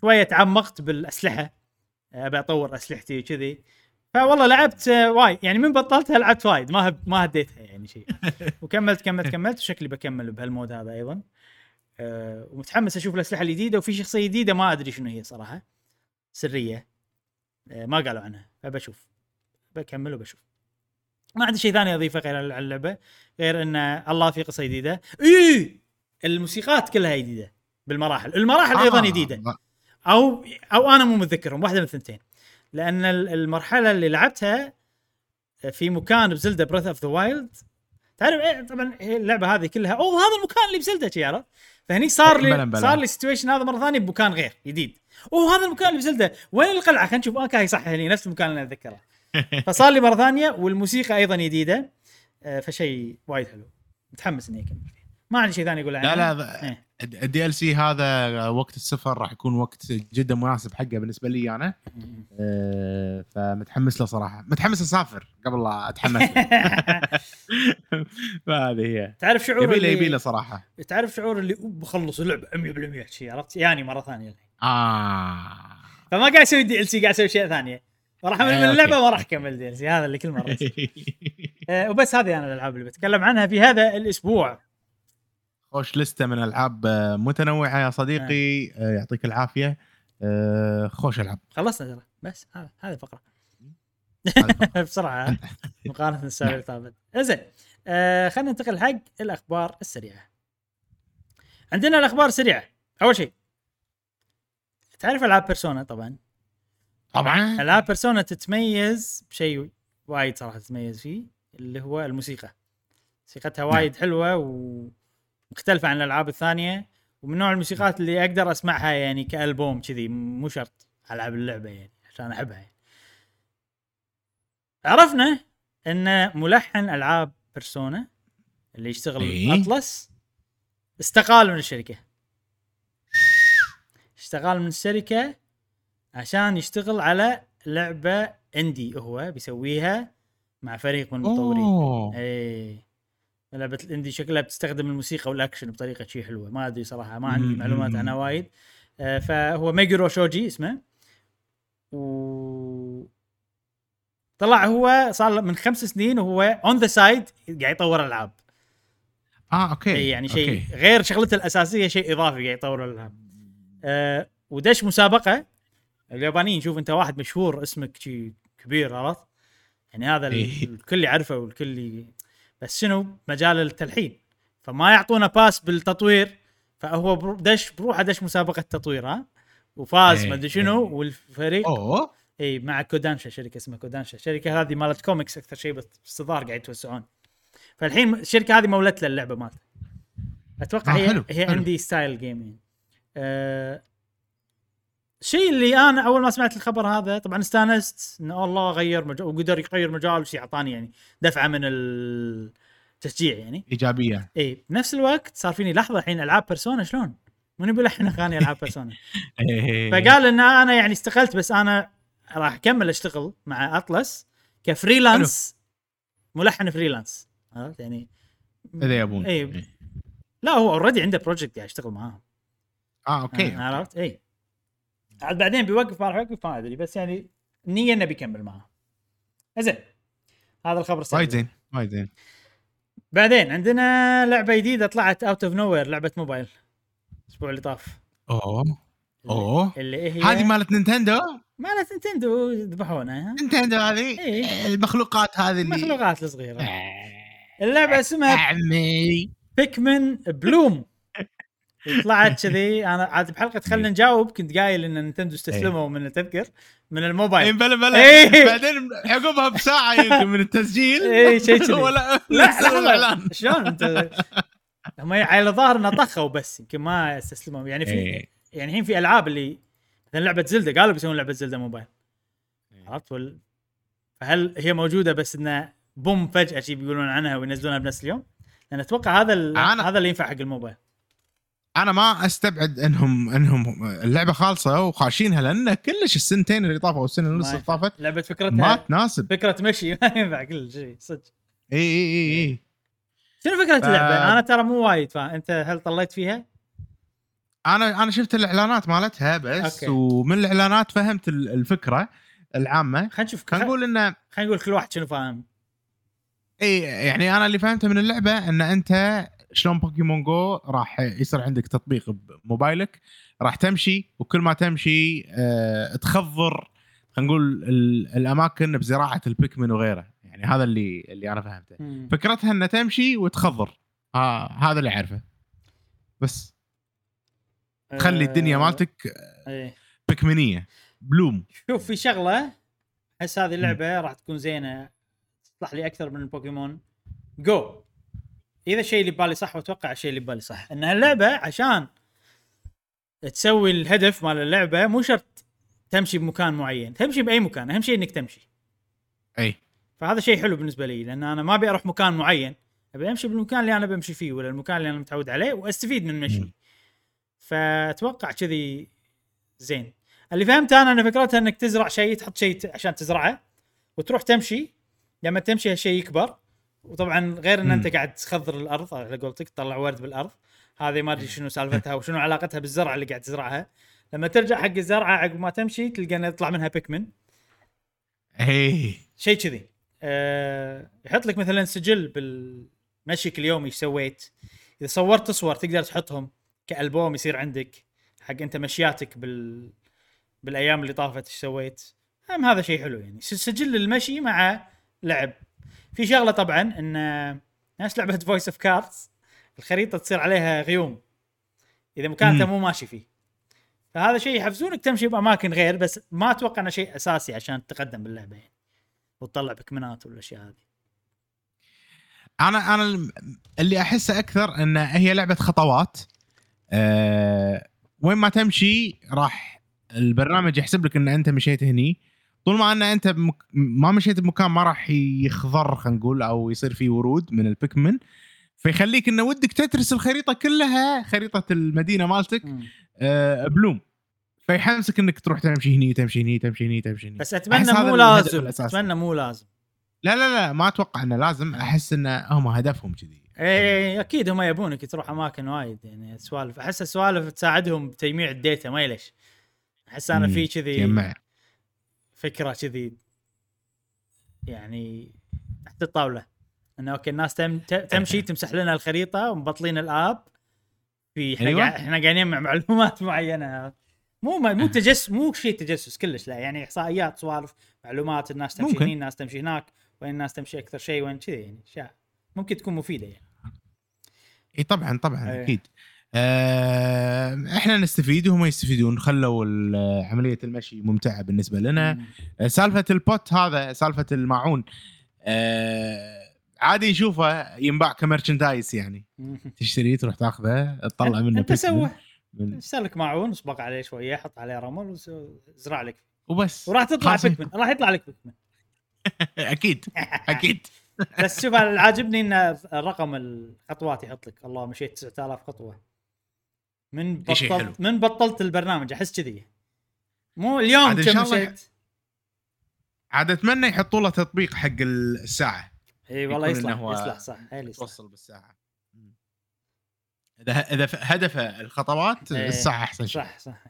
شوية تعمقت بالأسلحة. أبي أطور أسلحتي وكذي. فوالله لعبت وايد. يعني من بطلتها لعبت وايد. ما هب ما هديتها يعني شيء. وكملت كملت كملت. وشكلي بكمل بهالمود هذا أيضا. أه ومتحمس أشوف الأسلحة الجديدة وفي شخصية جديدة ما أدري شنو هي صراحة. سرية. أه ما قالوا عنها فبشوف. بكمل وبشوف. ما عندي شيء ثاني أضيفه غير على اللعبة غير إن الله في قصة جديدة. اي الموسيقات كلها جديدة بالمراحل. المراحل أيضا
آه،
جديدة. أو أو أنا مو متذكرهم واحدة من الثنتين. لأن ال- المرحلة اللي لعبتها في مكان ب Zelda Breath of the Wild تعرف إيه؟ طبعا هي اللعبة هذه كلها. أوه هذا المكان اللي ب Zelda شي عرفت فهني صار لي. صار لي situation هذا مرة ثانية بمكان غير جديد. أوه هذا المكان اللي ب Zelda وين القلعة؟ خلينا نشوف. أوكي صح هني نفس المكان اللي أنا أتذكره. فصار لي مرة ثانية والموسيقى أيضا جديدة. آه، فشيء وايد حلو. متحمس إني أكمل فيه. ما عندي شيء ثاني أقول عنه.
لا لا
إيه.
ال DLC هذا وقت السفر راح يكون وقت جدا مناسب حقه بالنسبة لي أنا. أه، فمتحمس له صراحة. متحمس أسافر قبل لا أتحمس. فهذه هي.
تعرف شعور
يبي له يبي له صراحة.
تعرف شعور اللي بخلص اللعبه 100% شي عرفت؟ يعني مرة ثانية. الحين
آه.
فما قاعد أسوي DLC قاعد أسوي اشياء ثانية راح امل
آه،
من. اللعبة ما راح أكمل DLC هذا اللي كل مرة. آه وبس هذه أنا الألعاب اللي بتكلم عنها في هذا الأسبوع.
خوش لستة من ألعاب آه، متنوعة يا صديقي. آه، يعطيك العافية. آه، خوش ألعاب.
خلصنا ترى. بس هذا هذه الفقره
هذا
بسرعة؟ مقارنة السابق اللي طافت. زين آه خلينا ننتقل حق الأخبار السريعة. عندنا الأخبار السريعة. أول شيء تعرف ألعاب بيرسونا؟ طبعا.
طبعا.
ألعاب بيرسونا تتميز بشيء وايد صراحة تتميز فيه اللي هو الموسيقى. موسيقتها وايد حلوة ومختلفه عن الألعاب الثانية ومن نوع الموسيقات اللي أقدر أسمعها يعني كألبوم كذي مو شرط العب اللعبة يعني عشان أحبها يعني. عرفنا إن ملحن ألعاب Persona اللي يشتغل
إيه.
Atlus استقال من الشركة اشتغل من الشركة عشان يشتغل على لعبة indie هو بيسويها مع فريق من المطورين اي لعبه ال indie شكلها بتستخدم الموسيقى والأكشن بطريقة شيء حلوة. ما أدري صراحة ما عندي. معلومات عنها وايد. آه، فهو ميجورو شوجي اسمه. و طلع هو صار من خمس سنين وهو on the side قاعد يطور
ألعاب. آه
أوكي يعني شيء
أوكي.
غير شغلته الأساسية شيء إضافي قاعد يطور الألعاب. آه ودش مسابقة. اليابانيين شوف أنت واحد مشهور اسمك شي كبير عرفت؟ يعني هذا ال-
إيه.
الكل يعرفه والكل بس شنو؟ مجال التلحين. فما يعطونا باس بالتطوير فهو دش بروحه دش مسابقة تطوير ها؟ وفاز
إيه،
ما ادري شنو
إيه.
والفريق
أوه.
إي مع كودانشا شركة اسمها كودانشا. الشركة هذه مالت كوميكس أكثر شيء باستظهار قاعد يتوسعون. فالحين الشركة هذه مولت له اللعبه مالته أتوقع
آه،
هي
حلو،
هي
حلو.
indie style gaming أه الشيء اللي أنا أول ما سمعت الخبر هذا طبعا استانست انه الله غير مجال وقدر يغير مجال وشي أعطاني يعني دفعة من التشجيع يعني.
إيجابية.
إي بنفس الوقت صار فيني لحظة الحين ألعاب Persona شلون؟ من بيلحن أغاني ألعاب Persona.
إيه.
فقال إن أنا يعني استقلت بس أنا راح أكمل أشتغل مع Atlus ك freelance. ملحن freelance. عرفت يعني؟
إذا يبون.
إي.
إيه.
لا هو already عنده project قاعد يشتغل معاهم.
آه أوكي
آه، عرفت؟ إي. عاد بعدين بيوقف ما راح يوقف ما أدري بس يعني النيه إنه بيكمل معاه زين. هذا الخبر السريع
وايد زين وايد زين
بعدين عندنا لعبة جديدة طلعت out of nowhere لعبة موبايل. الأسبوع اللي طاف.
أوه. أوه.
اللي هي
هذه مالت نينتندو؟
مالت نينتندو ذبحونا. ها
نينتندو هذه؟
إيه.
المخلوقات هذه اللي
المخلوقات الصغيرة.
آه.
اللعبة اسمها
عمي
Pikmin Bloom طلعت كذي. أنا عاد بحلقة خلينا نجاوب. كنت قايل إن نينتندو استسلموا من تذكر من
اي
الموبايل
blah blah.
إيه.
بعدين عقبها بساعة يمكن من التسجيل.
إيه، شيء كذي.
ولا
لا شلون أنت؟ هم على ظاهر انه طخوا بس يمكن ما استسلموا. يعني في
إيه.
يعني الحين في ألعاب اللي مثلا لعبة زلدة قالوا بيسوون لعبة زلدة موبايل. عرفت؟ وال... فهل هي موجودة بس إنه بوم فجأة شي بيقولون عنها وينزلونها بنفس اليوم؟ لأن أتوقع هذا هذا اللي ينفع حق الموبايل.
أنا ما أستبعد انهم إنهم اللعبة خالصة وخاشينها لأن كلش السنتين اللي طافوا والسنة ونص
ما
اللي. طافت
لعبة
ما
فكرتها
تناسب.
فكرة مشي. ما ينفع كل شيء صدق.
إي إي إي إي.
شنو فكرة
ف-
اللعبة؟ أنا ترى مو وايد فاهم أنت هل طليت فيها؟
أنا أنا شفت الإعلانات مالتها بس
أوكي.
ومن الإعلانات فهمت ال- الفكرة العامة.
خلينا نشوف.
خلينا نقول انه
خلينا نقول كل واحد شنو فاهم.
إي يعني أنا اللي فهمته من اللعبة إن أنت شلون Pokémon Go راح يصير عندك تطبيق بموبايلك راح تمشي وكل ما تمشي آه تخضر خلينا نقول ال- الأماكن بزراعة البيكمن وغيره. يعني هذا اللي اللي أنا فهمته.
مم.
فكرتها إنها تمشي وتخضر. ها هذا اللي أعرفه. بس. تخلي الدنيا
آه،
مالتك
إيه.
بيكمنية بلوم.
شوف في شغلة احس هذه اللعبة راح تكون زينة تصلح لي أكثر من البوكيمون جو. إذا الشيء اللي ببالي صح وأتوقع الشيء اللي ببالي صح. ان هاللعبه عشان تسوي الهدف مال اللعبة مو شرط تمشي بمكان معين. تمشي بأي مكان أهم شيء إنك تمشي.
أي.
فهذا شيء حلو بالنسبة لي لأن أنا ما أبي أروح مكان معين. أبي أمشي بالمكان اللي أنا بمشي فيه ولا المكان اللي أنا متعود عليه وأستفيد من المشي. فأتوقع كذي زين. اللي فهمته أنا أن فكرتها إنك تزرع شيء تحط شيء عشان تزرعه وتروح تمشي. لما تمشي هالشيء يكبر. وطبعا غير
إن.
أنت قاعد تخضر الأرض على قولتك تطلع ورد بالأرض. هذه ما أدري شنو سالفتها وشنو علاقتها بالزرع اللي قاعد تزرعها. لما ترجع حق الزرعة عقب ما تمشي تلقى إنه يطلع منها بيكمن
اي
شيء كذي. أه يحط لك مثلا سجل بالمشيك اليومي إيش سويت. إذا صورت صور تقدر تحطهم كألبوم يصير عندك حق أنت مشياتك بال بالأيام اللي طافت إيش سويت. هم هذا شيء حلو يعني. سجل المشي مع لعب. في شغلة طبعا إن نفس لعبة Voice of Cards الخريطة تصير عليها غيوم. إذا مكان انت
مم.
مو ماشي فيه. فهذا شيء يحفزونك تمشي بأماكن غير بس ما أتوقع إنه شيء أساسي عشان تتقدم باللعبة يعني. وتطلع بكمنات والأشياء هذه.
أنا أنا اللي احسه أكثر إن هي لعبة خطوات. أه وين ما تمشي راح البرنامج يحسب لك إن أنت مشيت هني. طول ما ان أنت بمك... ما مشيت بمكان ما راح يخضر خلينا نقول أو يصير فيه ورود من البيكمن. فيخليك إنه ودك تترس الخريطة كلها خريطة المدينة مالتك أه بلوم. فيحمسك إنك تروح تمشي هني تمشي هني تمشي هني تمشي هني.
بس
أتمنى
مو لازم. أتمنى مو لازم.
لا لا لا ما أتوقع إنه لازم. أحس إنه هم هدفهم كذي.
إيه أكيد هم يبونك تروح أماكن وايد يعني سوالف. أحس السوالف تساعدهم بتجميع ال data ما ليش أحس
أنا.
في كذي فكرة كذي يعني تحت الطاولة إنه okay الناس تم تمشي تمسح لنا الخريطة ومبطلين ال app في إحنا
أيوة.
أيوة. إحنا قاعدين مع معلومات معينة مو ما مو تجسس مو شيء تجسس كلش لا يعني إحصائيات سوالف معلومات الناس تمشي
ممكن.
هني الناس تمشي هناك وين الناس تمشي أكثر شيء وين كذي يعني ممكن تكون مفيدة يعني
إي طبعا طبعا
أيه.
أكيد آه إحنا نستفيد وهم يستفيدون. خلوا عملية المشي ممتعة بالنسبة لنا. آه، سالفة ال pot هذا سالفة الماعون آه عادي نشوفه ينباع ك merchandise
يعني.
تشتريه تروح تاخذه تطلع منه أنت
سوى
من-
سلك معون اصبغ عليه شوية حط عليه رمل وزرع لك.
وبس.
وراح تطلع. بيكمن راح يطلع لك بيكمن
أكيد. أكيد.
بس شوف أنا عاجبني إن الرقم الخطوات يحط لك. الله مشيت 9000 خطوة. من
إي شيء حلو.
بطلت من بطلت البرنامج أحس كذي. مو اليوم
عاد
كم
شاء الله عاد أتمنى يحطوا له تطبيق حق الساعة.
إي والله يصلح يصلح صح.
توصل بالساعة. إذا إذا هدفه الخطوات
إيه.
الساعة أحسن شيء.
صح صح.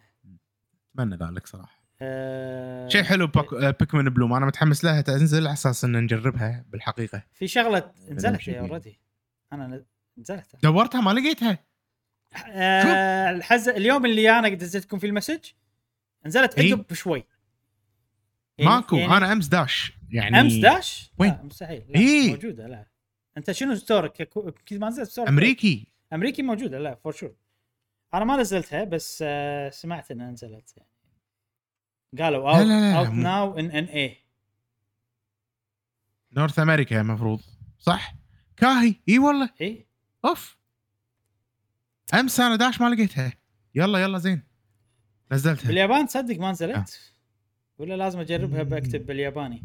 أتمنى ذلك صراحة.
آه
شيء حلو بوك... آه، Pikmin Bloom أنا متحمس لها تنزل على أساس إن نجربها بالحقيقة.
في شغلة نزلت. already. أنا ن- نزلت
دورتها؟ ما لقيتها.
آه الحز اليوم اللي أنا قد نزلتكم فيه ال message
نزلت.
عقب بشوي. يعني-
ماكو
يعني
أنا أمس داش يعني
أمس داش؟
وين؟
لا مستحيل لا
إي.
موجودة لا. أنت شنو store ك؟ أكيد ما نزلت ستورك.
أمريكي.
أمريكي موجودة لا for sure أنا ما نزلتها بس آه سمعت إنها نزلت يعني. قالوا
out
out now in NA
North America المفروض صح؟ كاهي. إي والله.
إي.
أوف. أمس أنا داش ما لقيتها. يلا يلا زين. نزلتها.
باليابان؟ تصدق ما
آه.
نزلت ولا لازم أجربها بكتب بالياباني.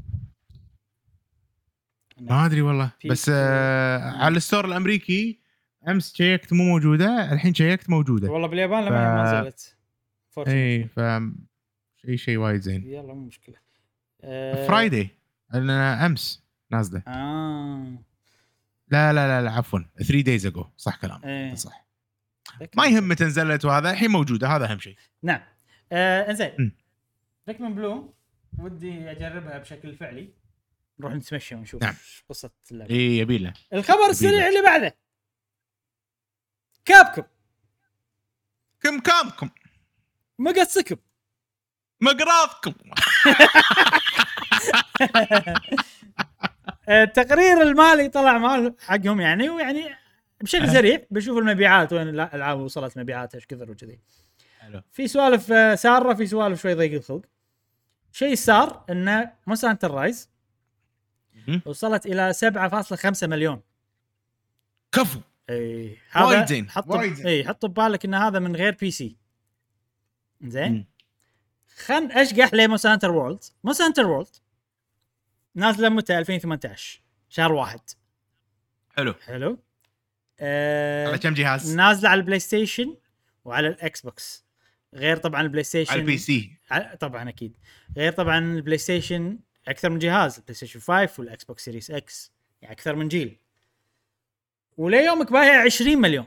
ما أدري والله. بس. آه على ال store الأمريكي أمس check ت مو موجودة الحين check ت موجودة.
والله باليابان لما
ف-
ما نزلت.
اي ف شيء شيء وايد زين.
يلا مو مشكلة. آه،
Friday أنا أمس نازلة.
آه.
لا لا لا, لا عفوا. 3 days ago صح كلام
إيه.
صح. ما يهم متى نزلت وهذا الحين موجودة هذا أهم شيء.
نعم. آه إنزين.
م.
بيكمن بلو ودي أجربها بشكل فعلي. نروح نتمشى ونشوف
نعم.
قصة اللعبة.
اي يبي له.
الخبر السريع. اللي بعده. كابكم.
كم كامكم
مقصكم.
مقراضكم.
آه، التقرير المالي طلع مال حقهم يعني ويعني بشكل سريع بشوف المبيعات وين الالعاب وصلت مبيعاتها إيش كثر وكذي.
حلو.
في سوالف آه، صارت في سوالف شوي ضيق الخلق. شيء صار إنه Monster Hunter
Rise.
وصلت إلى 7.5 مليون.
كفو. إي زين،
حط. إي حط ببالك إن هذا من غير PC زين. خل أشقح ل Monster Hunter World Monster Hunter World نازلة متى؟ 2018 شهر واحد.
حلو.
حلو. آه
على كم جهاز؟
نازلة على البلاي ستيشن وعلى الإكس بوكس. غير طبعا البلاي ستيشن
على ال PC.
ع- طبعا أكيد. غير طبعا البلاي ستيشن أكثر من جهاز البلاي ستيشن 5 والإكس بوكس Series X يعني أكثر من جيل. وليومك بايع 20 مليون.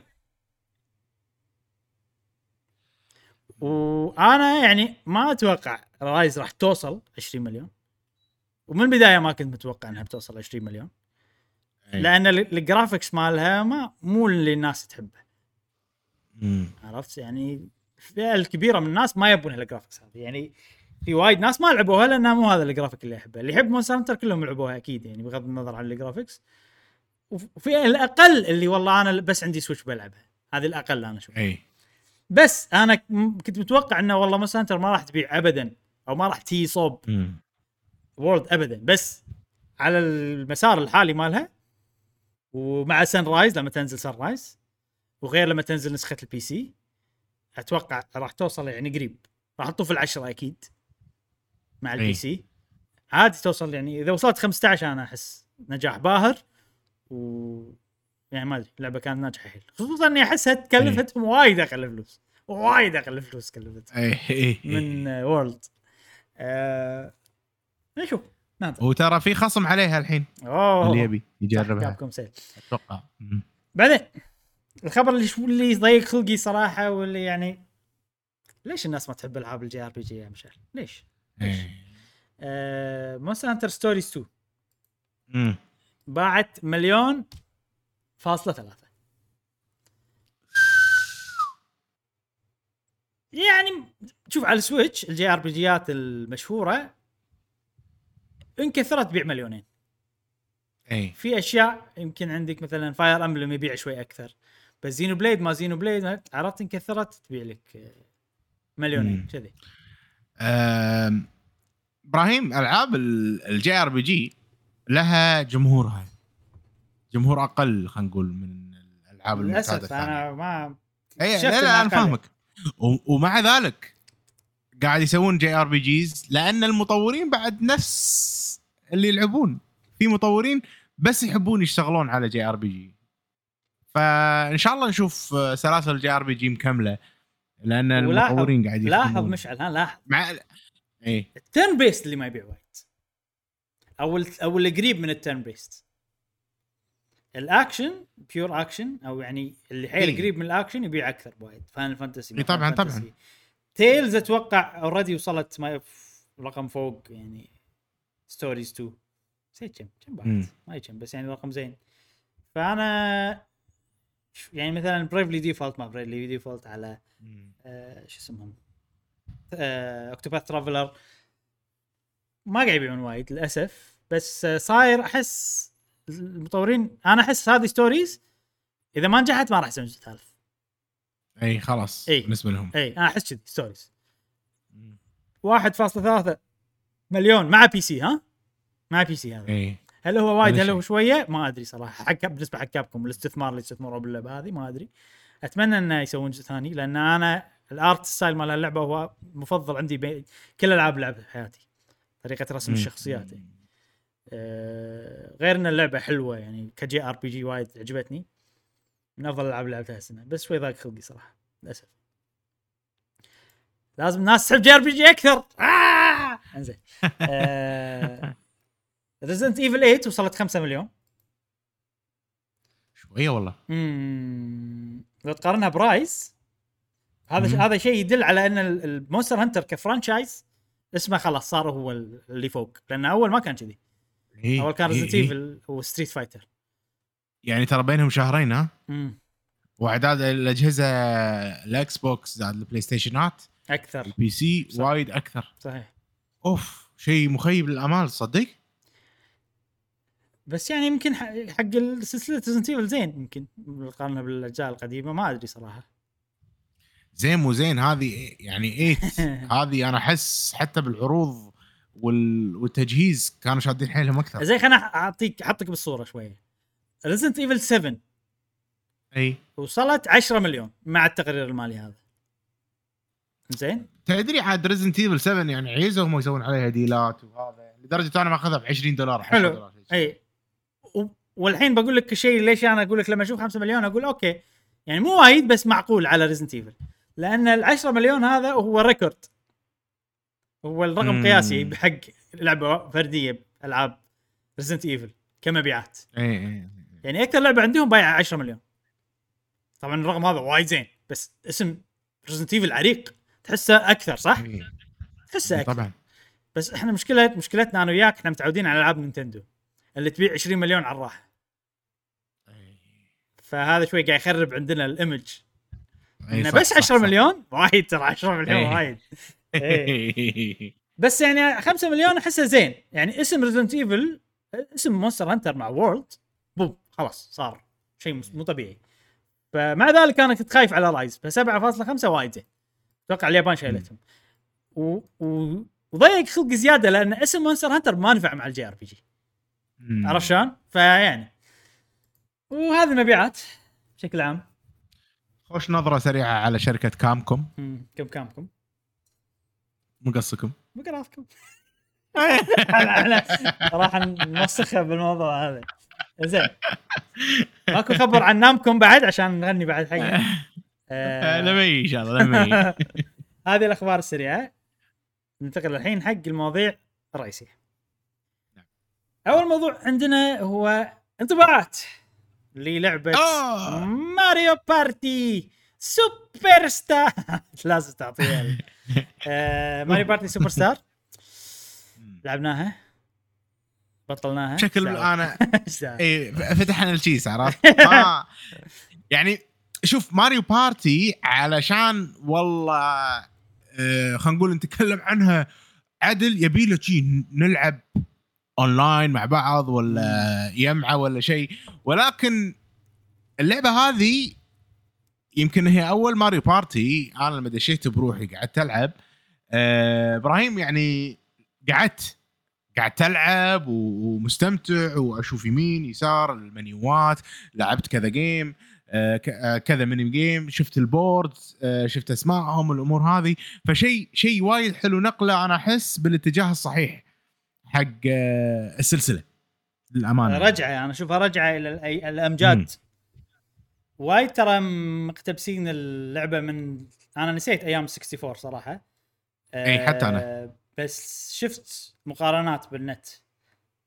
وأنا يعني ما أتوقع Rise راح توصل 20 مليون. ومن البداية ما كنت متوقع إنها بتوصل 20 مليون. لأن ال- graphics مالها ما مو اللي الناس تحبه. عرفت؟ يعني الفئه الكبيره من الناس ما يبون هال graphics هذه. يعني في وايد ناس ما لعبوها لأنها مو هذا الجرافيك اللي يحبه. اللي يحب Monster Hunter كلهم لعبوها أكيد يعني بغض النظر عن ال graphics وف- وفي الأقل اللي والله أنا بس عندي Switch بلعبها هذه الأقل أنا أشوف
اي
بس أنا كنت متوقع إنه والله Monster Hunter ما راح تبيع ابدا أو ما راح تي صوب. World ابدا. بس على المسار الحالي مالها ومع Sunbreak لما تنزل Sunbreak وغير لما تنزل نسخة البي سي أتوقع راح توصل يعني قريب. راح تطوف العشرة أكيد مع
ال
PC عادي توصل يعني إذا وصلت 15 أنا أحس نجاح باهر و يعني ما أدري اللعبة كانت ناجحة حيل خصوصا إني أحسها تكلفتهم وايد أقل فلوس وايد أقل فلوس كلفتهم من World آه... نشوف. ناظر
وترى في خصم عليها الحين
أوه
اللي يبي يجربها sale أتوقع.
بعدين الخبر اللي شو اللي يضيق خلقي صراحة واللي يعني ليش الناس ما تحب ألعاب ال JRPG يا مشعل؟ ليش؟
إيه.
آه Monster Hunter Stories 2
مم.
باعت مليون فاصلة ثلاثة يعني شوف على ال Switch ال JRPG ات المشهورة ان كثرت تبيع مليونين.
إي.
في أشياء يمكن عندك مثلا Fire Emblem يبيع شوي أكثر بس Xenoblade ما Xenoblade عرفت ان كثرت تبيع لك مليونين. كذي.
إبراهيم ألعاب الجي ار بي جي لها جمهورها جمهور أقل خلينا نقول من الألعاب
المعتادة
للأسف
أنا ما إي
لا لا
أنا.
فاهمك. ومع ذلك قاعد يسوون JRPGs لأن المطورين بعد نفس اللي يلعبون. في مطورين بس يحبون يشتغلون على JRPG فإن شاء الله نشوف سلاسل JRPG مكملة
لأن
المطورين قاعد
لاحظ
يفهمون.
مشعل ها لاحظ.
مع اي
ال turn-based اللي ما يبيع وايد. أو أو القريب من ال turn-based ال action pure action أو يعني اللي حيل
إيه.
قريب من الأكشن يبيع أكثر بوايد Final Fantasy
إيه طبعاً، طبعاً.
Tales أتوقع already وصلت ما رقم فوق يعني Stories 2 نسيت كم كم بعد. ما كم بس يعني رقم زين. فأنا يعني مثلا Bravely Default ما Bravely Default على آه، شو اسمهم؟ آه، Octopath Traveler ما قاعد يبيعون وايد للأسف بس آه، صاير أحس المطورين أنا أحس هذه Stories إذا ما نجحت ما راح يسوون جزء ثالث
اي خلاص
إي.
بالنسبة لهم.
إي أنا أحس كذي Stories 1.3 مليون. مع PC ها؟ مع PC هذا.
إي.
هل هو وايد هل. هو شوية؟ ما أدري صراحة. حق بالنسبة حق كابكوم الاستثمار اللي استثمروا باللعبة هذه ما أدري. أتمنى إنه يسوون جزء ثاني لأن أنا ال art style مال اللعبه هو مفضل عندي بين كل ألعاب لعبها في حياتي. طريقة رسم
مم.
الشخصيات. يعني. أه غير إن اللعبة حلوة يعني ك JRPG وايد عجبتني. من أفضل الالعاب اللي لعبتها السنة بس شوي ضاق خلقي صراحة للأسف لازم الناس تحب JRPG أكثر آه! إنزين Resident Evil 8 وصلت 5 مليون
شوية والله
امم لو تقارنها ب Rise هذا ش... هذا شيء يدل على إن ال- ال Monster Hunter ك franchise اسمه خلاص صار هو ال- اللي فوق لأن أول ما كان كذي
إي.
أول كان. Resident.
Evil
و Street Fighter
يعني ترى بينهم شهرين ها؟
امم
وأعداد الأجهزة ال Xbox زائد البلايستيشنات
أكثر.
ال PC
صح.
وايد أكثر.
صحيح.
أوف شيء مخيب للأمال تصدق؟
بس يعني يمكن حق سلسله Resident Evil زين يمكن مقارنه بالأجزاء القديمة ما أدري صراحة.
زين مو زين هذه يعني 8 هذه أنا أحس حتى بالعروض وال... والتجهيز كانوا شادين حيلهم أكثر.
زين خليني أعطيك أحطك بالصورة شوية. Resident Evil 7
أي.
وصلت 10 مليون مع التقرير المالي هذا. زين؟
تدري عاد Resident Evil 7 يعني عيزوا هم يسوون عليها ديلات وهذا لدرجة أنا ماخذها ب 20 دولار 10
حلو.
دولار،.
أي. و- والحين بقول لك شيء ليش أنا أقول لك لما أشوف 5 مليون أقول okay. يعني مو وايد بس معقول على Resident Evil لأن ال 10 مليون هذا هو record هو الرقم
مم.
قياسي بحق لعبة فردية العاب Resident Evil كمبيعات.
اي اي
يعني أكثر لعبه عندهم بايعة 10 مليون طبعا الرقم هذا وايد زين بس اسم Resident Evil عريق تحسه أكثر صح؟
إي.
تحسه أكثر
طبعا
بس إحنا مشكلة مشكلتنا أنا وياك إحنا متعودين على ألعاب Nintendo اللي تبيع 20 مليون على الراحة
إي.
فهذا شوي قاعد يخرب عندنا ال
image
إي
إنه
بس
صح،
10
صح.
مليون وايد ترى 10 مليون
إيه.
وايد إيه. بس يعني 5 مليون أحسه زين يعني اسم Resident Evil اسم Monster Hunter مع World boom خلاص صار شيء مو طبيعي. فمع ذلك أنا كنت خايف على Rise ف 7.5 وايد زين. أتوقع اليابان شايلتهم. و... و... وضيق خلق زيادة لأن اسم مونستر هانتر ما نفع مع الجي آر بي جي. عرفت شلون؟ فيعني. وهذه المبيعات بشكل عام.
خوش نظرة سريعة على شركة كامكوم.
مم، كم كامكم
مقصكم.
بقراثكم راح نوسخها بالموضوع هذا. زين. ماكو خبر عن نامكم بعد؟ عشان نغني بعد حقه آه،
لمي إن شاء الله لمي
هذه الأخبار السريعة. ننتقل الحين حق المواضيع الرئيسية.
نعم.
أول موضوع عندنا هو انطباعات للعبة
آه.
Mario Party Superstars لازم تعطيها آه، Mario Party Superstars لعبناها. بطلناها؟
بشكل؟
أنا؟
اي فتحنا الكيس عرفت؟ ما يعني شوف Mario Party علشان والله آه خلينا نقول نتكلم عنها عدل يبي له شي نلعب اونلاين مع بعض ولا يمعة ولا شيء ولكن اللعبة هذه يمكن هي أول Mario Party أنا لما دشيت بروحي قعدت ألعب. آه إبراهيم يعني قعدت قاعد تلعب ومستمتع وأشوف يمين يسار المنيوات لعبت كذا game آه، آه، كذا mini game شفت ال board آه، شفت أسمائهم الأمور هذه فشيء شيء وايد حلو نقله أنا أحس بالاتجاه الصحيح حق
السلسلة للأمانة رجعة أنا أشوفها رجعة إلى
الأمجاد.
وايد ترى مقتبسين اللعبة من أنا نسيت أيام 64 صراحة
إي، حتى أنا.
بس شفت مقارنات بالنت.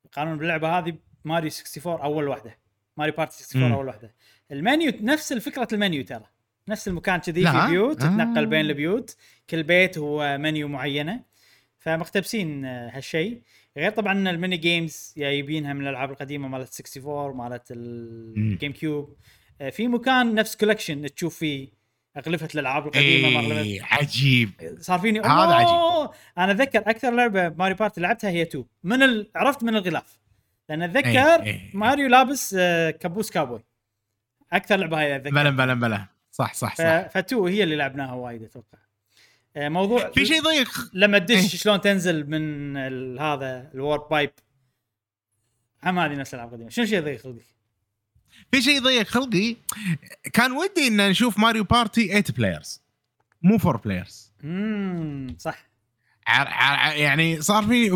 يقارنون باللعبه هذه ماريو 64 أول واحدة Mario Party 64
مم.
أول واحدة المنيو نفس الفكرة المنيو ترى. نفس المكان كذي. في بيوت تتنقل
آه.
بين البيوت. كل بيت هو منيو معينة. فمقتبسين آه، هالشيء. غير طبعا ال mini games جايبينها من الألعاب القديمة مالت 64 مالت ال GameCube آه، في مكان نفس collection تشوف فيه اغلفه الالعاب القديمة ما
إيه عجيب.
صار فيني
هذا عجيب.
أنا أتذكر أكثر لعبة Mario Party لعبتها هي 2 من ال... عرفت من الغلاف. لأن أتذكر
إيه، إيه.
ماريو لابس آه، كابوس كابوي أكثر لعبة هاي أتذكر.
بلا بلا بلا. صح صح
ف...
صح.
ف two هي اللي لعبناها وايد أتوقع. آه، موضوع
في شيء ضيق.
لما تدش
إيه.
شلون تنزل من. هذا ال warp pipe. هم هذه نفس الألعاب القديمة. شنو شيء ضيق خلقك؟
في شيء ضيق خلقي كان ودي إن نشوف Mario Party 8 players مو 4 players
امم صح
يعني صار في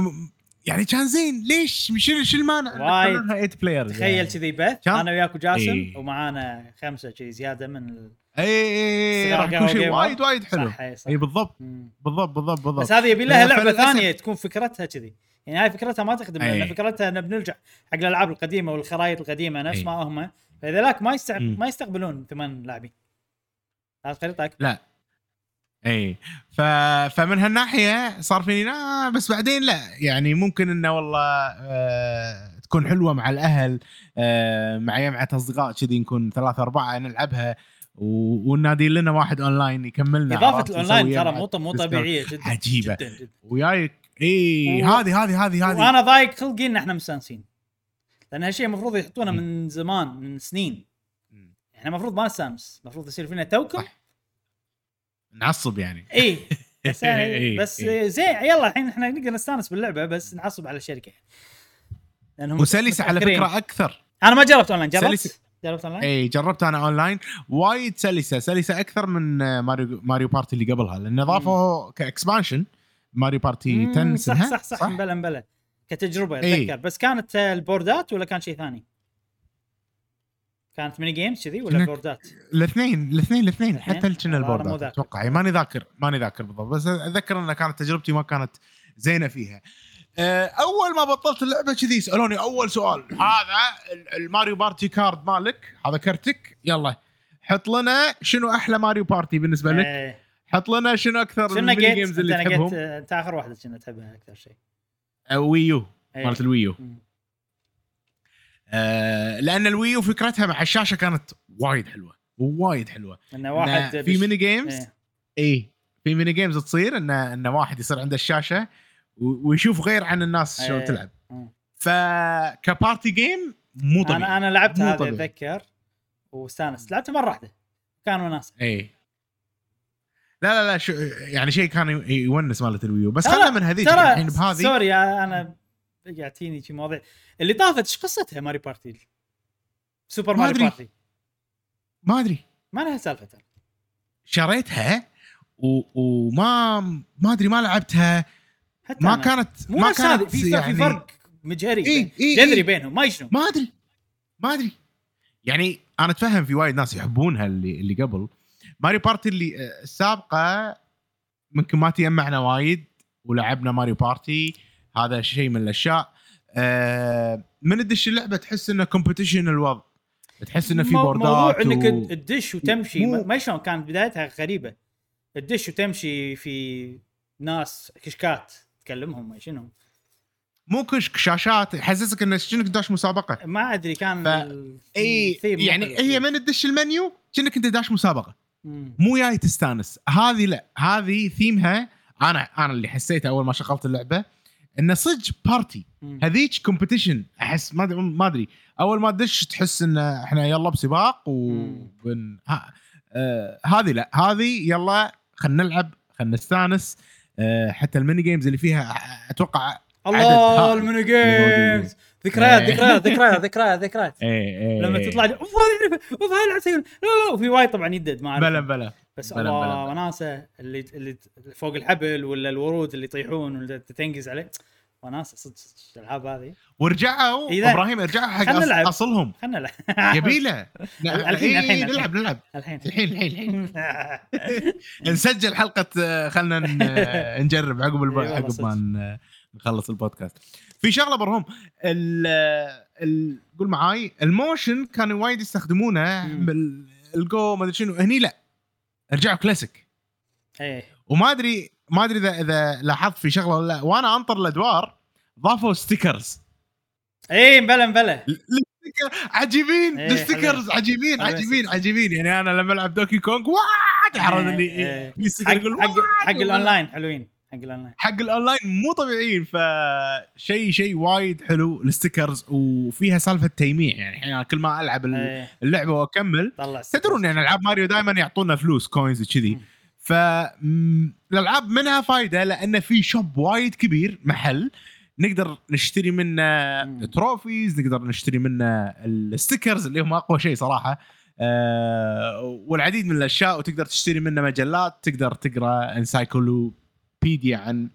يعني كان زين ليش شو شو المانع
وايد.
يخلونها 8 players
تخيل كذي بث أنا وياك وجاسم
إيه.
ومعانا خمسة كذي زيادة من ال...
اي اي
قهوة
شيء. وايد وايد حلو
صح إيه،.
اي بالضبط. بالضبط بالضبط بالضبط
بس هذه يبي لها
لعبة
ثانية تكون فكرتها كذي يعني هاي فكرتها ما تخدم لأن
أي.
فكرتها إن بنرجع حق الألعاب القديمة والخرائط القديمة نفس
أي.
ما هم فذلاك ما يستع...
مم.
ما يستقبلون ثمان لاعبين هذا خريطه.
لا اي ف... فمن هالناحية صار فيني آه بس بعدين لا يعني ممكن إنه والله آه تكون حلوة مع الأهل آه مع جمعه أصدقاء كذي نكون ثلاثة أربعة نلعبها و... وننادي لنا واحد أونلاين يكملنا
إضافة؟
الأونلاين
ترى مو مو. طبيعية جدا
عجيبة.
جدا, جدا.
ويايك اي هذه هذه هذه هذه.
وأنا ضايق خلقي إن إحنا مستانسين لأن هالشيء المفروض يحطونه من زمان من سنين. إحنا المفروض ما نستانس. المفروض يصير فينا توكم
صح. نعصب يعني.
اي بس يعني
إيه،
بس
إيه.
زين يلا الحين إحنا نقدر نستانس باللعبة بس نعصب على الشركة لأنهم
وسلسة على. فكرة أكثر.
أنا ما جربت أونلاين. جربت؟
سلسة.
جربت أونلاين؟
اي جربت أنا أونلاين. وايد سلسة. سلسة أكثر من ماريو ماريو بارتي اللي قبلها لأن اضافوا ك expansion. ماريو بارتي
مم،
10
صح
اسمها
صح صح مبلى مبلى كتجربة
إيه.
أتذكر بس كانت آه، ال boardات ولا كان شيء ثاني؟ كانت mini games كذي ولا boardات؟
الاثنين الاثنين الاثنين؟ حتى كنا ال
boardات.
أتوقع ماني ذاكر ماني ذاكر بالضبط بس أتذكر إن كانت تجربتي ما كانت زينة فيها آه، أول ما بطلت اللعبة كذي يسالوني أول سؤال هذا ال- الماريو بارتي card مالك هذا كرتك يلا حط لنا شنو أحلى ماريو بارتي بالنسبة لك
إيه.
حط لنا شنو أكثر
شنو؟ games
اللي تحبهم
آه، أنت آخر واحدة كنا تحبها أكثر شيء
آه، ويو
إيه.
مالت الويو. آه لأن الويو فكرتها مع الشاشة كانت وايد حلوة وايد حلوة
إنه واحد
إنه في mini games
إيه.
اي في mini games تصير ان ان واحد يصير عنده الشاشة ويشوف غير عن الناس شلون
إيه.
تلعب.
فك
party game مو طبيعي
أنا أنا لعبت
طبيعي.
أتذكر واستانست لعبتها مرة واحدة كان وناس
اي لا لا لا شو يعني شيء كان يونس مالت الويو. بس خلنا من هذيك الحين بهذه.
sorry أنا يعطيني شي مواضيع. اللي طافت إيش قصتها ماري بارتي؟ سوبر
ما
ماري. بارتي.
ما أدري.
ما لها سالفة ترى.
شريتها و- وما ما أدري ما لعبتها.
حتى
ما
أنا.
كانت
مو
ما كانت
في
يعني
في فرق مجهري
إي، إي،
جذري
إي.
بينهم. ما يشنو.
ما أدري. ما أدري. يعني أنا أتفهم في وايد ناس يحبونها اللي اللي قبل. ماريو بارتي اللي آه، السابقة ممكن ما تجمعنا وايد ولعبنا ماريو بارتي هذا شيء من الأشياء. آه، من تدش اللعبة تحس إنه competition الوضع تحس إنه في بوردات
موضوع إنك
و...
تدش وتمشي.
مو-
ما- شلون كانت بدايتها غريبة. تدش وتمشي في ناس كشكات تكلمهم ما شنو.
مو كشك شاشات. يحسسك انه شنك داش مسابقة.
ما أدري كان
ف- اي يعني. هي من تدش المنيو كأنك أنت داش
مسابقة.
مو جاي تستانس. هذه لا هذه themeها أنا أنا اللي حسيته أول ما شغلت اللعبة إنه صدق
party.
هذيك competition أحس ما ما أدري. أول ما تدش تحس إن إحنا يلا بسباق وبن ها آه هذه لا هذه يلا خلينا نلعب خلينا نستانس. آه حتى ال mini games اللي فيها أتوقع
الله ال
mini.
games ذكريات
إيه.
ذكريات ذكريات ذكريات ذكريات.
إيه إيه.
لما تطلع لي، أوف هاي لعبه لا لا وفي وايد طبعا يدد ما أعرف.
بلا بلا
بس
بلا-
الله. وناسه اللي اللي فوق الحبل ولا الورود اللي يطيحون ولا تنقز عليه. وناسه صدق صدق الألعاب هذه.
ورجعوا إبراهيم رجعوا حق
خلنا
أص-
نلعب.
أصلهم.
خلنا نلعب.
يبيله
الحين-
إيه،
الحين-
نلعب نلعب.
الحين.
الحين الحين نسجل حلقة آه، خلنا نجرب عقب عقب ما نخلص البودكاست. في شغلة برهم. ال ال قول معاي ال motion كانوا وايد يستخدمونه. بالجو ما أدري شنو. هني لا. رجعوا كلاسيك.
إيه.
وما ادري ما أدري اذا إذا لاحظت في شغلة ولا لا. وأنا أنطر الأدوار ضافوا stickers
إيه مبلا مبلا
ال sticker عجيبين.
إيه،
ال
stickers
عجيبين
عجيبين.
عجيبين. يعني أنا لما ألعب دونكي كونغ
إيه،
اللي
إيه. حق حق. حق الأونلاين حلوين. حق الاونلاين
حق الاونلاين مو طبيعيين فشيء شيء وايد حلو ال stickers وفيها سالفة تيميع. يعني الحين كل ما
ألعب
إيه. اللعبة
وأكمل
تدرون يعني ألعاب ماريو دائما يعطونا فلوس coins وكذي.
مم.
ف م- الألعاب منها فايدة لأن في shop وايد كبير محل نقدر نشتري منه. trophies نقدر نشتري منه ال stickers اللي هم أقوى شيء صراحة. آه والعديد من الأشياء وتقدر تشتري منه مجلات تقدر تقرأ encyclopedia عن.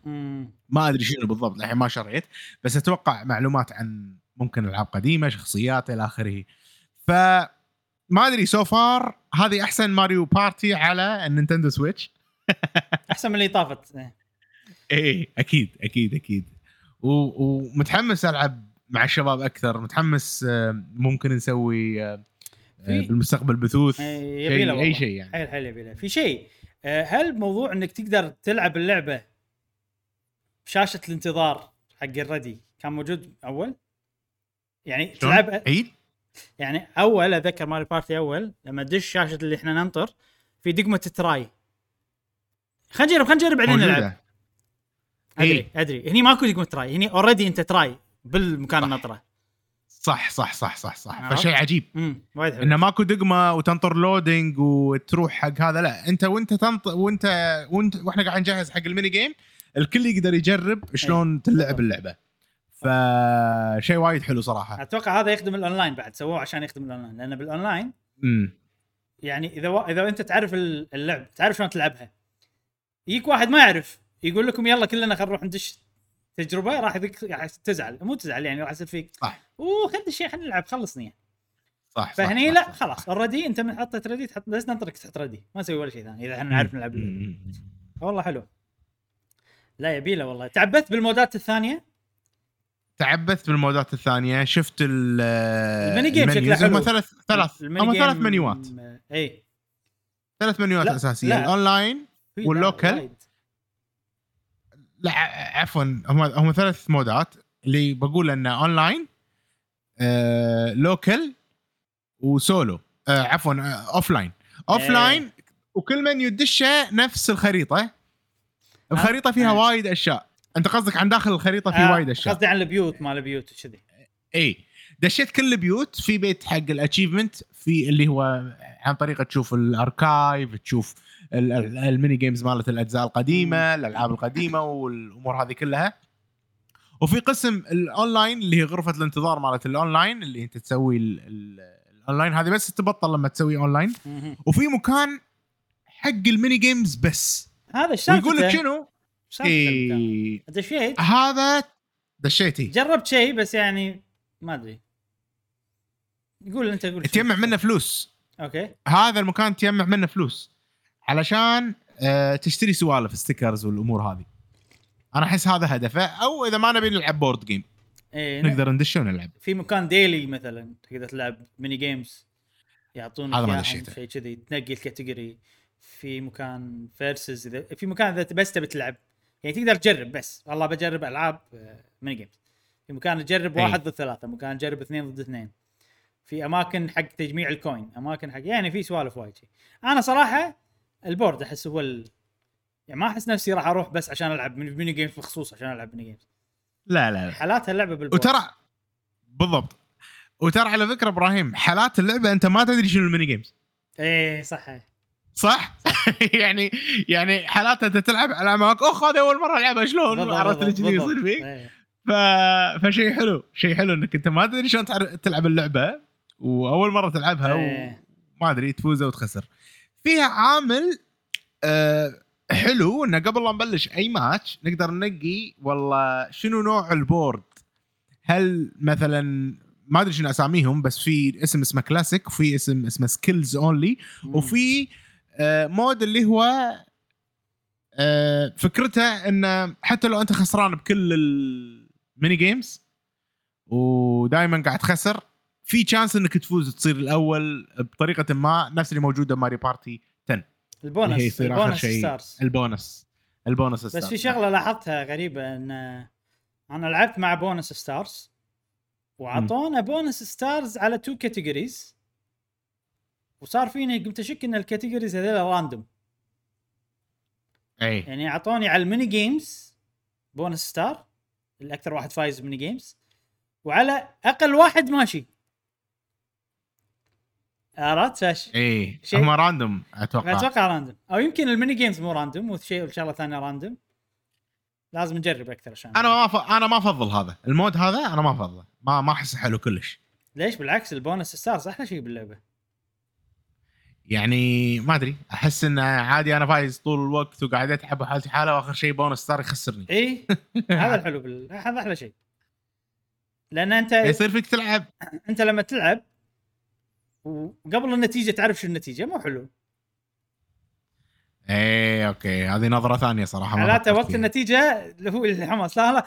ما أدري شنو بالضبط الحين ما شريت بس أتوقع معلومات عن ممكن ألعاب قديمة شخصيات إلى آخره ف ما أدري so far هذه أحسن ماريو بارتي على النينتندو سويتش
أحسن من اللي طافت. إيه
أكيد أكيد أكيد ومتحمس ألعب مع الشباب أكثر متحمس آه، ممكن نسوي آه، بالمستقبل بثوث
إيه،
شيء
أي.
شيء يعني
حيل حيل يبي في شيء هل موضوع إنك تقدر تلعب اللعبة بشاشة الانتظار حق الردي كان موجود أول؟ يعني؟ تلعب
عيد
يعني أول أتذكر ماري بارتي أول لما تدش شاشة اللي إحنا ننطر في دقمة ال try خلينا نجرب خلينا نجرب بعدين نلعب أدري
إيه.
أدري هني ماكو دقمة try هني already أنت try بالمكان. النطره
صح صح صح صح صح.
عرفت؟
فشيء عجيب. إنه ماكو دقمة وتنطر loading وتروح حق هذا لا. أنت وأنت تنط وأنت وأنت وإحنا قاعد نجهز حق ال mini game الكل يقدر يجرب شلون تلعب اللعبة. فشيء وايد حلو صراحة.
أتوقع هذا يخدم الأونلاين بعد سووه عشان يخدم الأونلاين. لأن بالأونلاين
امم
يعني إذا و... إذا أنت تعرف ال- اللعب تعرف شلون تلعبها. يجيك واحد ما يعرف يقول لكم يلا كلنا خلينا نروح ندش تجربة راح. راح تزعل مو تزعل يعني راح يصير فيك
صح
أوه خل الشيء خلينا نلعب خلصني.
صح صح
فهني
صح
لا
صح.
خلاص already أنت من حطيت ready تحط بس ننطرك تحط ready ما نسوي ولا شيء ثاني إذا إحنا نعرف نلعب. والله حلو لا يبي له والله تعبت بال mode
ات الثانية تعبت بال mode ات الثانية شفت ال
ال mini game شكله
ال menus. هم
حلو.
ثلاث ثلاث هم ثلاث منيوات
اي
ثلاث منيوات أساسية
لا. ال online
وال
local؟
لا عفوا هم هم ثلاث mode ات اللي بقول إنه اونلاين آه، local و solo. آه، عفوا offline offline وكل من يدشه نفس الخريطة. الخريطة فيها
آه.
وايد أشياء. أنت قصدك عن داخل الخريطة في
آه،
وايد أشياء.
قصدي عن البيوت مال البيوت وكذي.
اي دشيت كل البيوت في بيت حق ال achievement في اللي هو عن طريقه تشوف ال archive تشوف ال mini games مالت الأجزاء القديمة الألعاب القديمة والأمور هذه كلها. وفي قسم الأونلاين اللي هي غرفة الانتظار مالت الأونلاين اللي أنت تسوي ال- ال- الأونلاين هذه بس تبطل لما تسوي
أونلاين.
وفي مكان حق ال mini games بس.
هذا إيش سالفته؟
ويقول لك شنو؟
المكان؟
إيه.
دشيت
هذا دشيتي.
جربت شيء بس يعني ما أدري. قول أنت قول.
تجمع منه فلوس.
okay.
هذا المكان تجمع منه فلوس. علشان آه، تشتري سوالف stickers والأمور هذه. أنا أحس هذا هدفه. أو إذا ما نبي نلعب board game
إيه
نقدر ندش ونلعب.
في مكان daily مثلا تقدر تلعب mini games يعطونك
هذا ما دشيته.
شيء كذي تنقي ال category في مكان versus إذا في مكان إذا بس تبي تلعب. يعني تقدر تجرب بس. والله بجرب ألعاب آه، mini games في مكان تجرب
أي.
واحد ضد ثلاثة مكان تجرب اثنين ضد اثنين. في أماكن حق تجميع ال coin أماكن حق يعني في سوالف وايد أنا صراحة ال board احس هو ال... يعني ما احس نفسي راح أروح بس عشان العب mini mini games مخصوص عشان العب mini games
لا لا, لا.
حالاتها اللعبة بال board
وترى بالضبط وترى على فكرة إبراهيم حالات اللعبة أنت ما تدري شنو ال mini
games إيه صح
صح؟ يعني يعني حالات أنت تلعب على اماكن اخ هذا أول مرة ألعبها شلون عرفت اللي كذي يصير. فيك. ف... فشيء حلو شيء حلو إنك أنت ما تدري شلون تلعب اللعبة وأول مرة تلعبها
إيه.
وما أدري تفوز أو تخسر فيها عامل آه حلو إنه قبل لا نبلش أي ماتش نقدر ننقي والله شنو نوع ال board هل مثلا ما أدري شنو أساميهم بس في اسم اسمه كلاسيك وفي اسم اسمه skills
only.
وفي آه، mode اللي هو آه، فكرتها إن حتى لو أنت خسران بكل ال mini games ودائما قاعد تخسر في chance إنك تفوز تصير الأول بطريقة ما نفس اللي موجودة بماري بارتي 10
البونس
هي يصير آخر
البونس
شيء.
stars.
البونس البونس
بس
stars.
في شغلة لاحظتها غريبة إن أنا لعبت مع bonus stars وأعطونا bonus stars على two categories وصار فيني قمت أشك إن ال categories هذول random
اي
يعني أعطوني على ال mini games bonus star الأكثر واحد فايز mini games وعلى أقل واحد ماشي. عرفت؟ فاش إي
هم random أتوقع.
أتوقع random أو يمكن ال mini games مو random وشيء وشغلة ثانية random لازم نجرب أكثر عشان.
أنا ما ف... أنا ما أفضل هذا. ال mode هذا أنا ما أفضله. ما ما احسه حلو كلش.
ليش؟ بالعكس ال bonus stars أحلى شيء باللعبة.
يعني ما أدري. أحس إنه عادي أنا فايز طول الوقت وقاعد أتعب وحالتي حالة وآخر شيء bonus star يخسرني.
إي. هذا الحلو بال... هذا أحلى شيء. لأن أنت
يصير فيك تلعب.
أنت لما تلعب وقبل النتيجة تعرف شو النتيجة مو حلو.
إيه okay. هذه نظرة ثانية صراحة
معناته
فكرت
وقت. النتيجة اللي هو الحماس لا لا.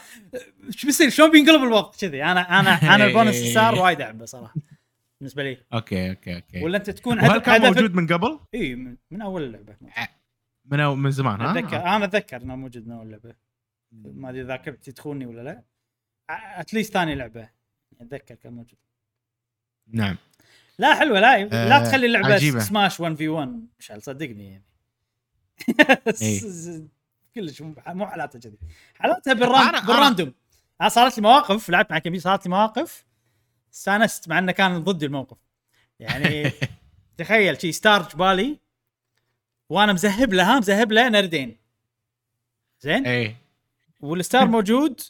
شو بيصير؟ شلون بينقلب الوضع كذي. أنا أنا أنا ال bonus star وايد أحبه صراحة بالنسبة لي.
أوكي أوكي أوكي.
ولا أنت تكون هدف
كان موجود من قبل؟
إي من, من أول اللعبة.
من أو من زمان ها؟
اتذكر أنا أتذكر إنه موجود من أول اللعبة. ما أدري ذاكرتي تخوني ولا لا. at least ثاني لعبة. أتذكر كان موجود.
نعم.
لا حلوة لا لا
آه،
تخلي اللعبة
عجيبة.
سماش 1 في 1 مشعل صدقني يعني.
إيه.
كلش مو حالاتها كذي. حالاتها بال
rand بال
random أنا صارت لي مواقف لعبت مع كمبيوتر صارت لي مواقف. استانست مع إنه كان ضدي الموقف. يعني تخيل شي star جبالي وأنا مذهب لها مذهب له نردين. زين؟
إيه.
وال star موجود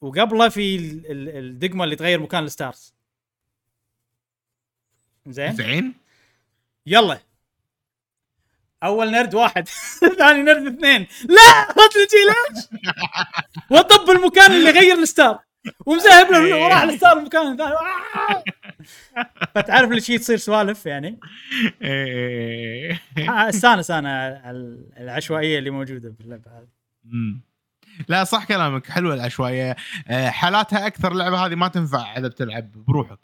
وقبله في ال- ال- الدقمة اللي تغير مكان ال stars. زين؟
زين.
يلا. أول نرد واحد. ثاني نرد اثنين. لا! لا تجي ليش. وطب المكان اللي غير ال star. ومذهب له وراح ال star المكان الثاني. آه! فتعرف اللي شي تصير سوالف يعني؟
إيه.
آه، استانس أنا العشوائية اللي موجودة باللعبة هذه.
لا صح كلامك. حلوة العشوائية. آه، حالاتها أكثر اللعبه هذه ما تنفع اذا بتلعب بروحك.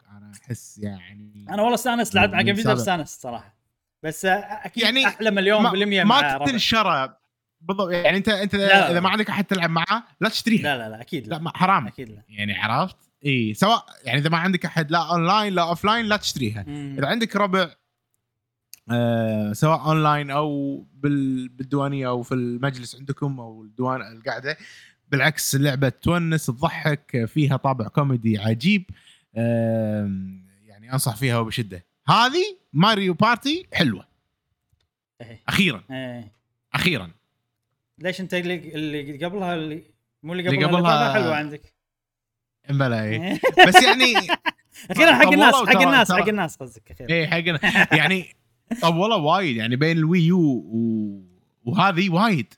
احس يعني
أنا والله استانست لعبت مع
سابق.
استانست صراحة. بس آه، أكيد
يعني
أحلى مليون بالمية
ما. تنشرى بالضبط. يعني انت أنت
لا.
إذا ما عندك أحد تلعب معاه لا تشتريها.
لا لا لا أكيد
لا.
لا
ما حرام.
أكيد لا.
يعني عرفت؟ إي. سواء يعني إذا ما عندك أحد لا أونلاين لا offline لا تشتريها.
مم.
إذا عندك ربع آه سواء أونلاين أو بال بالديوانية أو في المجلس عندكم أو الديوان القعده بالعكس اللعبة تونس تضحك فيها طابع كوميدي عجيب. آم، يعني أنصح فيها وبشده هذه ماريو بارتي حلوة
إيه.
أخيرا
إيه.
أخيرا
ليش أنت اللي اللي قبلها اللي مو اللي قبلها, اللي
قبلها-
حلوة عندك
بلا إيه.
إيه.
بس يعني
أخيرا حق الناس حق الناس حق الناس قصدك أخيرا
إيه حقنا يعني طولوا وايد يعني بين الوي يو و... وهذه وايد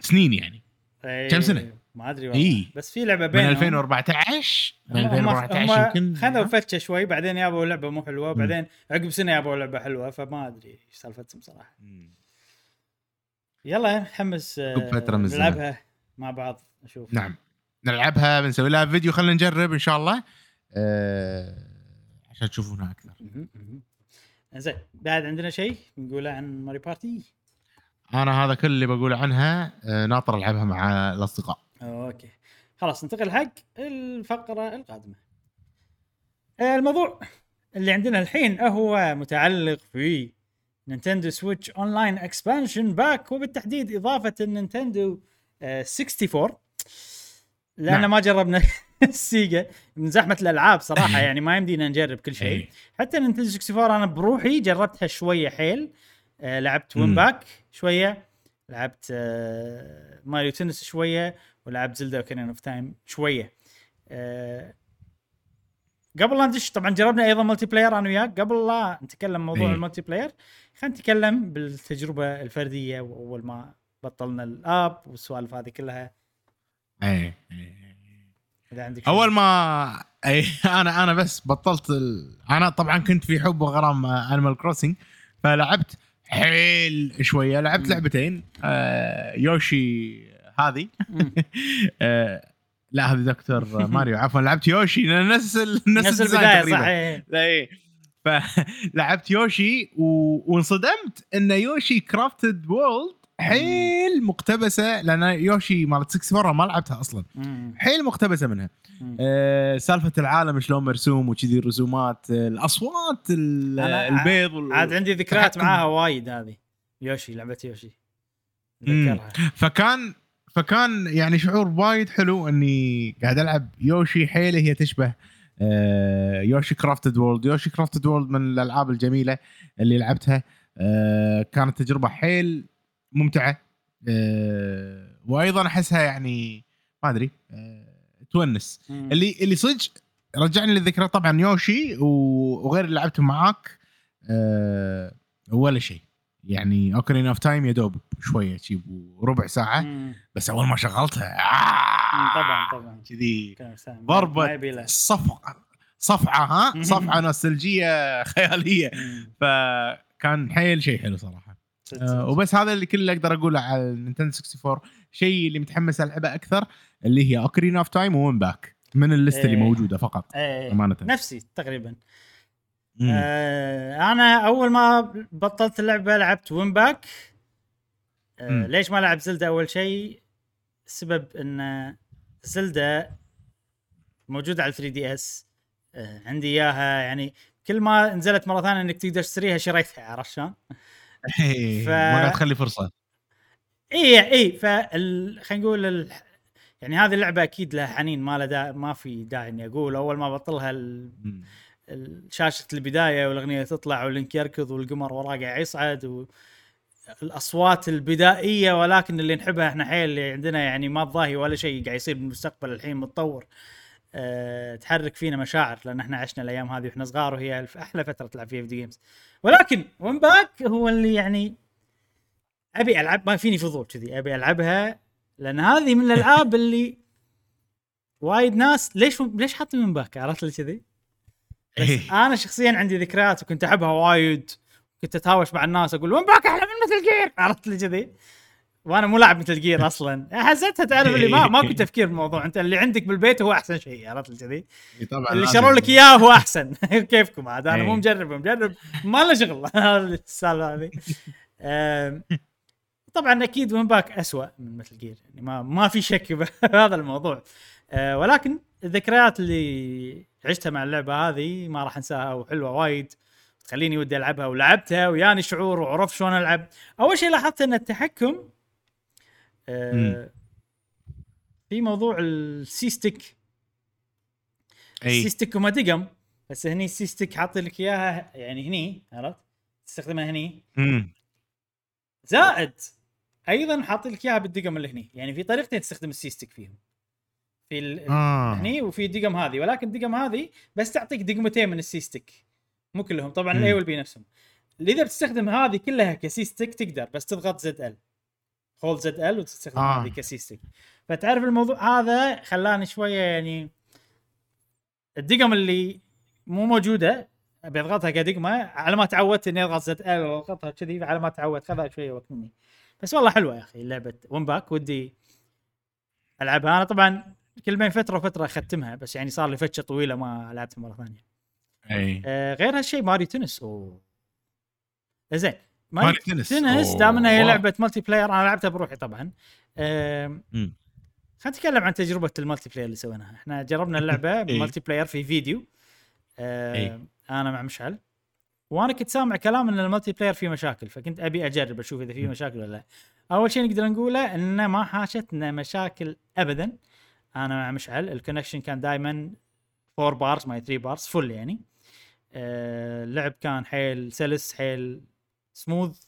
سنين يعني
إيه.
كم سنة؟
ما أدري والله.
إيه.
بس في لعبة
من
بينهم.
2014 من
هم- هم-
2014
هم
يمكن.
خذوا فتشة شوي بعدين يابوا لعبة مو حلوة بعدين عقب سنة يابوا لعبة حلوة فما أدري إيش سالفتهم صراحة.
مم.
يلا متحمس آه،
من.
نلعبها مع بعض نشوف.
نعم. نلعبها بنسوي لها فيديو خلينا نجرب إن شاء الله. آه... عشان تشوفونها
أكثر. زين بعد عندنا شيء نقوله عن ماريو بارتي؟
أنا هذا كل اللي بقول عنها آه... ناطر ألعبها مع الأصدقاء.
أوكي. خلاص ننتقل حق الفقرة القادمة. الموضوع اللي عندنا الحين هو متعلق في نينتندو سويتش أونلاين إكسبانشن باك وبالتحديد إضافة النينتندو آه، 64 لأن
نعم.
ما جربنا السيجا. من زحمة الألعاب صراحة يعني ما يمدينا نجرب كل شيء.
إيه.
حتى نينتندو 64 أنا بروحي جربتها شوية حيل. آه لعبت وين باك شوية. لعبت آه ماريو تنس شوية. ولعبت زلدا اوكارينا اوف تايم شوية آه قبل لا ندش طبعا جربنا أيضا multiplayer أنا وياك قبل لا نتكلم موضوع
إيه.
ال multiplayer خلينا نتكلم بالتجربة الفردية وأول ما بطلنا ال app والسوالف هذه كلها
إيه إيه.
إذا عندك.
أول ما اي أنا أنا بس بطلت ال... أنا طبعا كنت في حب وغرام انيمال كروسنج فلعبت حيل شوية لعبت. لعبتين آه يوشي هذه. آه لا هذه دكتور ماريو عفوا لعبت يوشي نفس نفس
البداية
تقريباً.
صح.
لا إيه فلعبت يوشي و... وانصدمت إن يوشي كرافتد وورلد حيل مقتبسة لأن يوشي مالت 6 مره ما لعبتها
أصلا.
حيل مقتبسة منها. أه سالفة العالم شلون مرسوم وكذي الرسومات آه، الاصوات البيض وال...
عاد عندي ذكريات. معاها وايد هذه يوشي لعبة يوشي
فكان فكان يعني شعور وايد حلو إني قاعد ألعب يوشي حيله هي تشبه آه، يوشي كرافتد وورلد يوشي كرافتد وورلد من الألعاب الجميلة اللي لعبتها. آه، كانت تجربة حيل ممتعة. آه، وأيضا أحسها يعني ما أدري تونس. اللي اللي صدق رجعني للذكرى طبعا يوشي وغير اللي لعبته معاك ولا شيء. يعني اوكارينا اوف تايم يا دوب شوية شي ربع ساعة
مم.
بس أول ما شغلتها. آه
طبعا طبعا
كذي
يبي له.
صفعة ها. صفعة نوستالجيا خيالية
مم.
فكان حيل شيء حلو
صراحة
آه. وبس هذا اللي كل اللي أقدر أقوله على النينتندو 64 شيء اللي متحمس ألعبه أكثر اللي هي اوكارينا اوف تايم وين باك من ال list اللي
إيه.
موجودة فقط
إيه.
أمانة
نفسي تقريبا. آه أنا أول ما بطلت اللعبة لعبت وين باك آه. ليش ما ألعب زلدة أول شيء؟ السبب إن زلدة موجودة على 3 دي اس آه عندي إياها يعني كل ما نزلت مرة ثانية إنك تقدر تشتريها شريتها عرفت شلون؟ ف-
ما قاعد تخلي فرصة.
إي إي فال... خلينا نقول ال... يعني هذه اللعبة أكيد لها حنين ما له دا... ما في داعي إني أقول. أول ما بطلها ال... شاشة البداية والأغنية تطلع واللينك يركض والقمر وراه قاعد يصعد و... الأصوات البدائية ولكن اللي نحبها إحنا حيل اللي عندنا يعني ما تضاهي ولا شيء قاعد يصير بالمستقبل الحين متطور. أه تحرك فينا مشاعر لأن إحنا عشنا الأيام هذه وإحنا صغار وهي أحلى فترة تلعب فيها video games ولكن وين باك هو اللي يعني أبي ألعب ما فيني فضول كذي أبي ألعبها لأن هذه من الألعاب اللي وايد ناس ليش ليش حاطين وين باك عرفت شلون كذي؟ بس
إيه.
أنا شخصيا عندي ذكريات وكنت أحبها وايد. كنت أتهاوش مع الناس أقول وين باك أحلى من ميتل جير؟ عرفت شلون كذي. وأنا مو لاعب ميتل جير أصلا. حسيتها تعرف اللي ما ماكو تفكير بالموضوع أنت اللي عندك بالبيت هو أحسن شيء عرفت شلون كذي. اللي. شروا لك إياه هو أحسن. كيفكم عاد؟ أنا مو. مجرب مجرب. ما له شغل. السالفة هذه. طبعا أكيد وين باك؟ اسوء من ميتل جير. يعني ما ما في شك بهذا الموضوع. آه، ولكن الذكريات اللي عشتها مع اللعبة هذه ما راح انساها وحلوة وايد. تخليني ودي ألعبها ولعبتها وياني شعور وعرفت شلون ألعب. أول شيء لاحظت أن التحكم آه،. في موضوع ال
C-stick
ال C-stick وما دقم بس هني ال C-stick حاط لك إياها يعني هني عرفت؟ تستخدمها هني.
مم.
زائد أيضا حاط لك إياها بالدقم اللي هني. يعني في طريقتين تستخدم ال C-stick فيهم. في ال...
آه.
هني وفي دقم هذه ولكن الدقم هذه بس تعطيك دقمتين من ال C-stick مو كلهم طبعا.
ال
A وال B نفسهم. اذا بتستخدم هذه كلها ك C-stick تقدر بس تضغط ZL hold ZL وتستخدم
آه.
هذه ك C-stick فتعرف الموضوع؟ هذا خلاني شوية يعني الدقم اللي مو موجودة أبي أضغطها كدقمة على ما تعودت إني أضغط ZL وأضغطها كذي على ما تعودت خذها شوية وقت مني. بس والله حلوة يا أخي لعبة وين باك ودي ألعبها. أنا طبعا كل بين فترة وفترة أختمها بس يعني صار لي فترة طويلة ما لعبتها مرة ثانية
إي
آه غير هالشيء ماريو تنس اوه زين
ماريو
ماريو
تنس
تنس. دام إنها هي. لعبة multiplayer أنا لعبتها بروحي طبعا
مم.
خلينا نتكلم عن تجربة ال multiplayer اللي سويناها إحنا جربنا اللعبة. multiplayer في فيديو آه
إيه.
أنا مع مشعل وأنا كنت سامع كلام إن ال multiplayer فيه مشاكل فكنت أبي أجرب أشوف إذا فيه مشاكل ولا لا أول شيء نقدر نقوله ان ما حاشتنا مشاكل ابدا أنا مع مشعل ال connection كان دائما 4 bars ما 3 bars فل يعني آه اللعب كان حيل سلس حيل سموث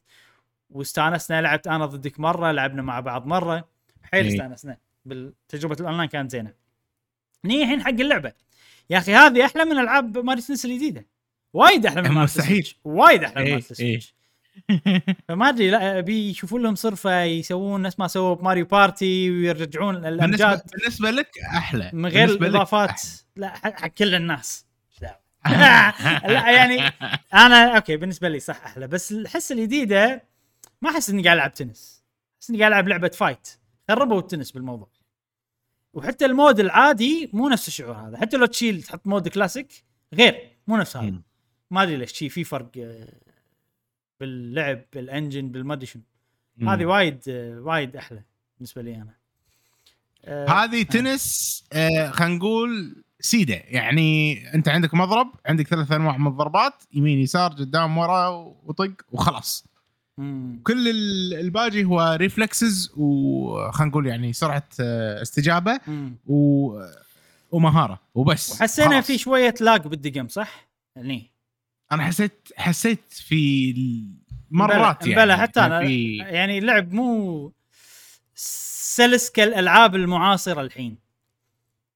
واستانسنا لعبت أنا ضدك مرة لعبنا مع بعض مرة حيل
إيه.
استانسنا بالتجربة الأونلاين كانت زينة نيجي الحين حق اللعبة يا أخي هذه أحلى من ألعاب Mario Tennis الجديدة وايد أحلى من ماري
مستحيل.
Switch. وايد أحلى من ماري
إيه.
فما أدري لا ابي يشوفون لهم صرفة يسوون نفس ما سووا ب Mario Party
ويرجعون
الأمجاد.
بالنسبة لك أحلى.
من غير
بالنسبة الإضافات.
لا حق كل الناس. لا. يعني أنا أوكي بالنسبة لي صح أحلى بس الجديدة ما أحس إني قاعد ألعب تنس. أحس إني قاعد ألعب لعبة fight خربوا التنس بالموضوع. وحتى ال mode العادي مو نفس الشعور هذا. حتى لو تشيل تحط mode classic غير مو نفس هذا. ما أدري ليش شي في فرق آه، باللعب بال engine بالما ادري شنو. هذه وايد آه، وايد أحلى بالنسبة لي أنا آه،
هذه تنس آه خلينا نقول سيدة يعني أنت عندك مضرب عندك ثلاث أنواع من الضربات يمين يسار قدام ورا وطق وخلاص
مم.
كل ال- الباقي هو reflexes وخلينا نقول يعني سرعة آه، استجابة
مم.
و ومهارة وبس
وحسينا. في شوية lag بالدقم صح؟ يعني
أنا حسيت حسيت في مرات يعني
بلا حتى أنا
في
يعني اللعب مو سلس كالالعاب المعاصرة الحين.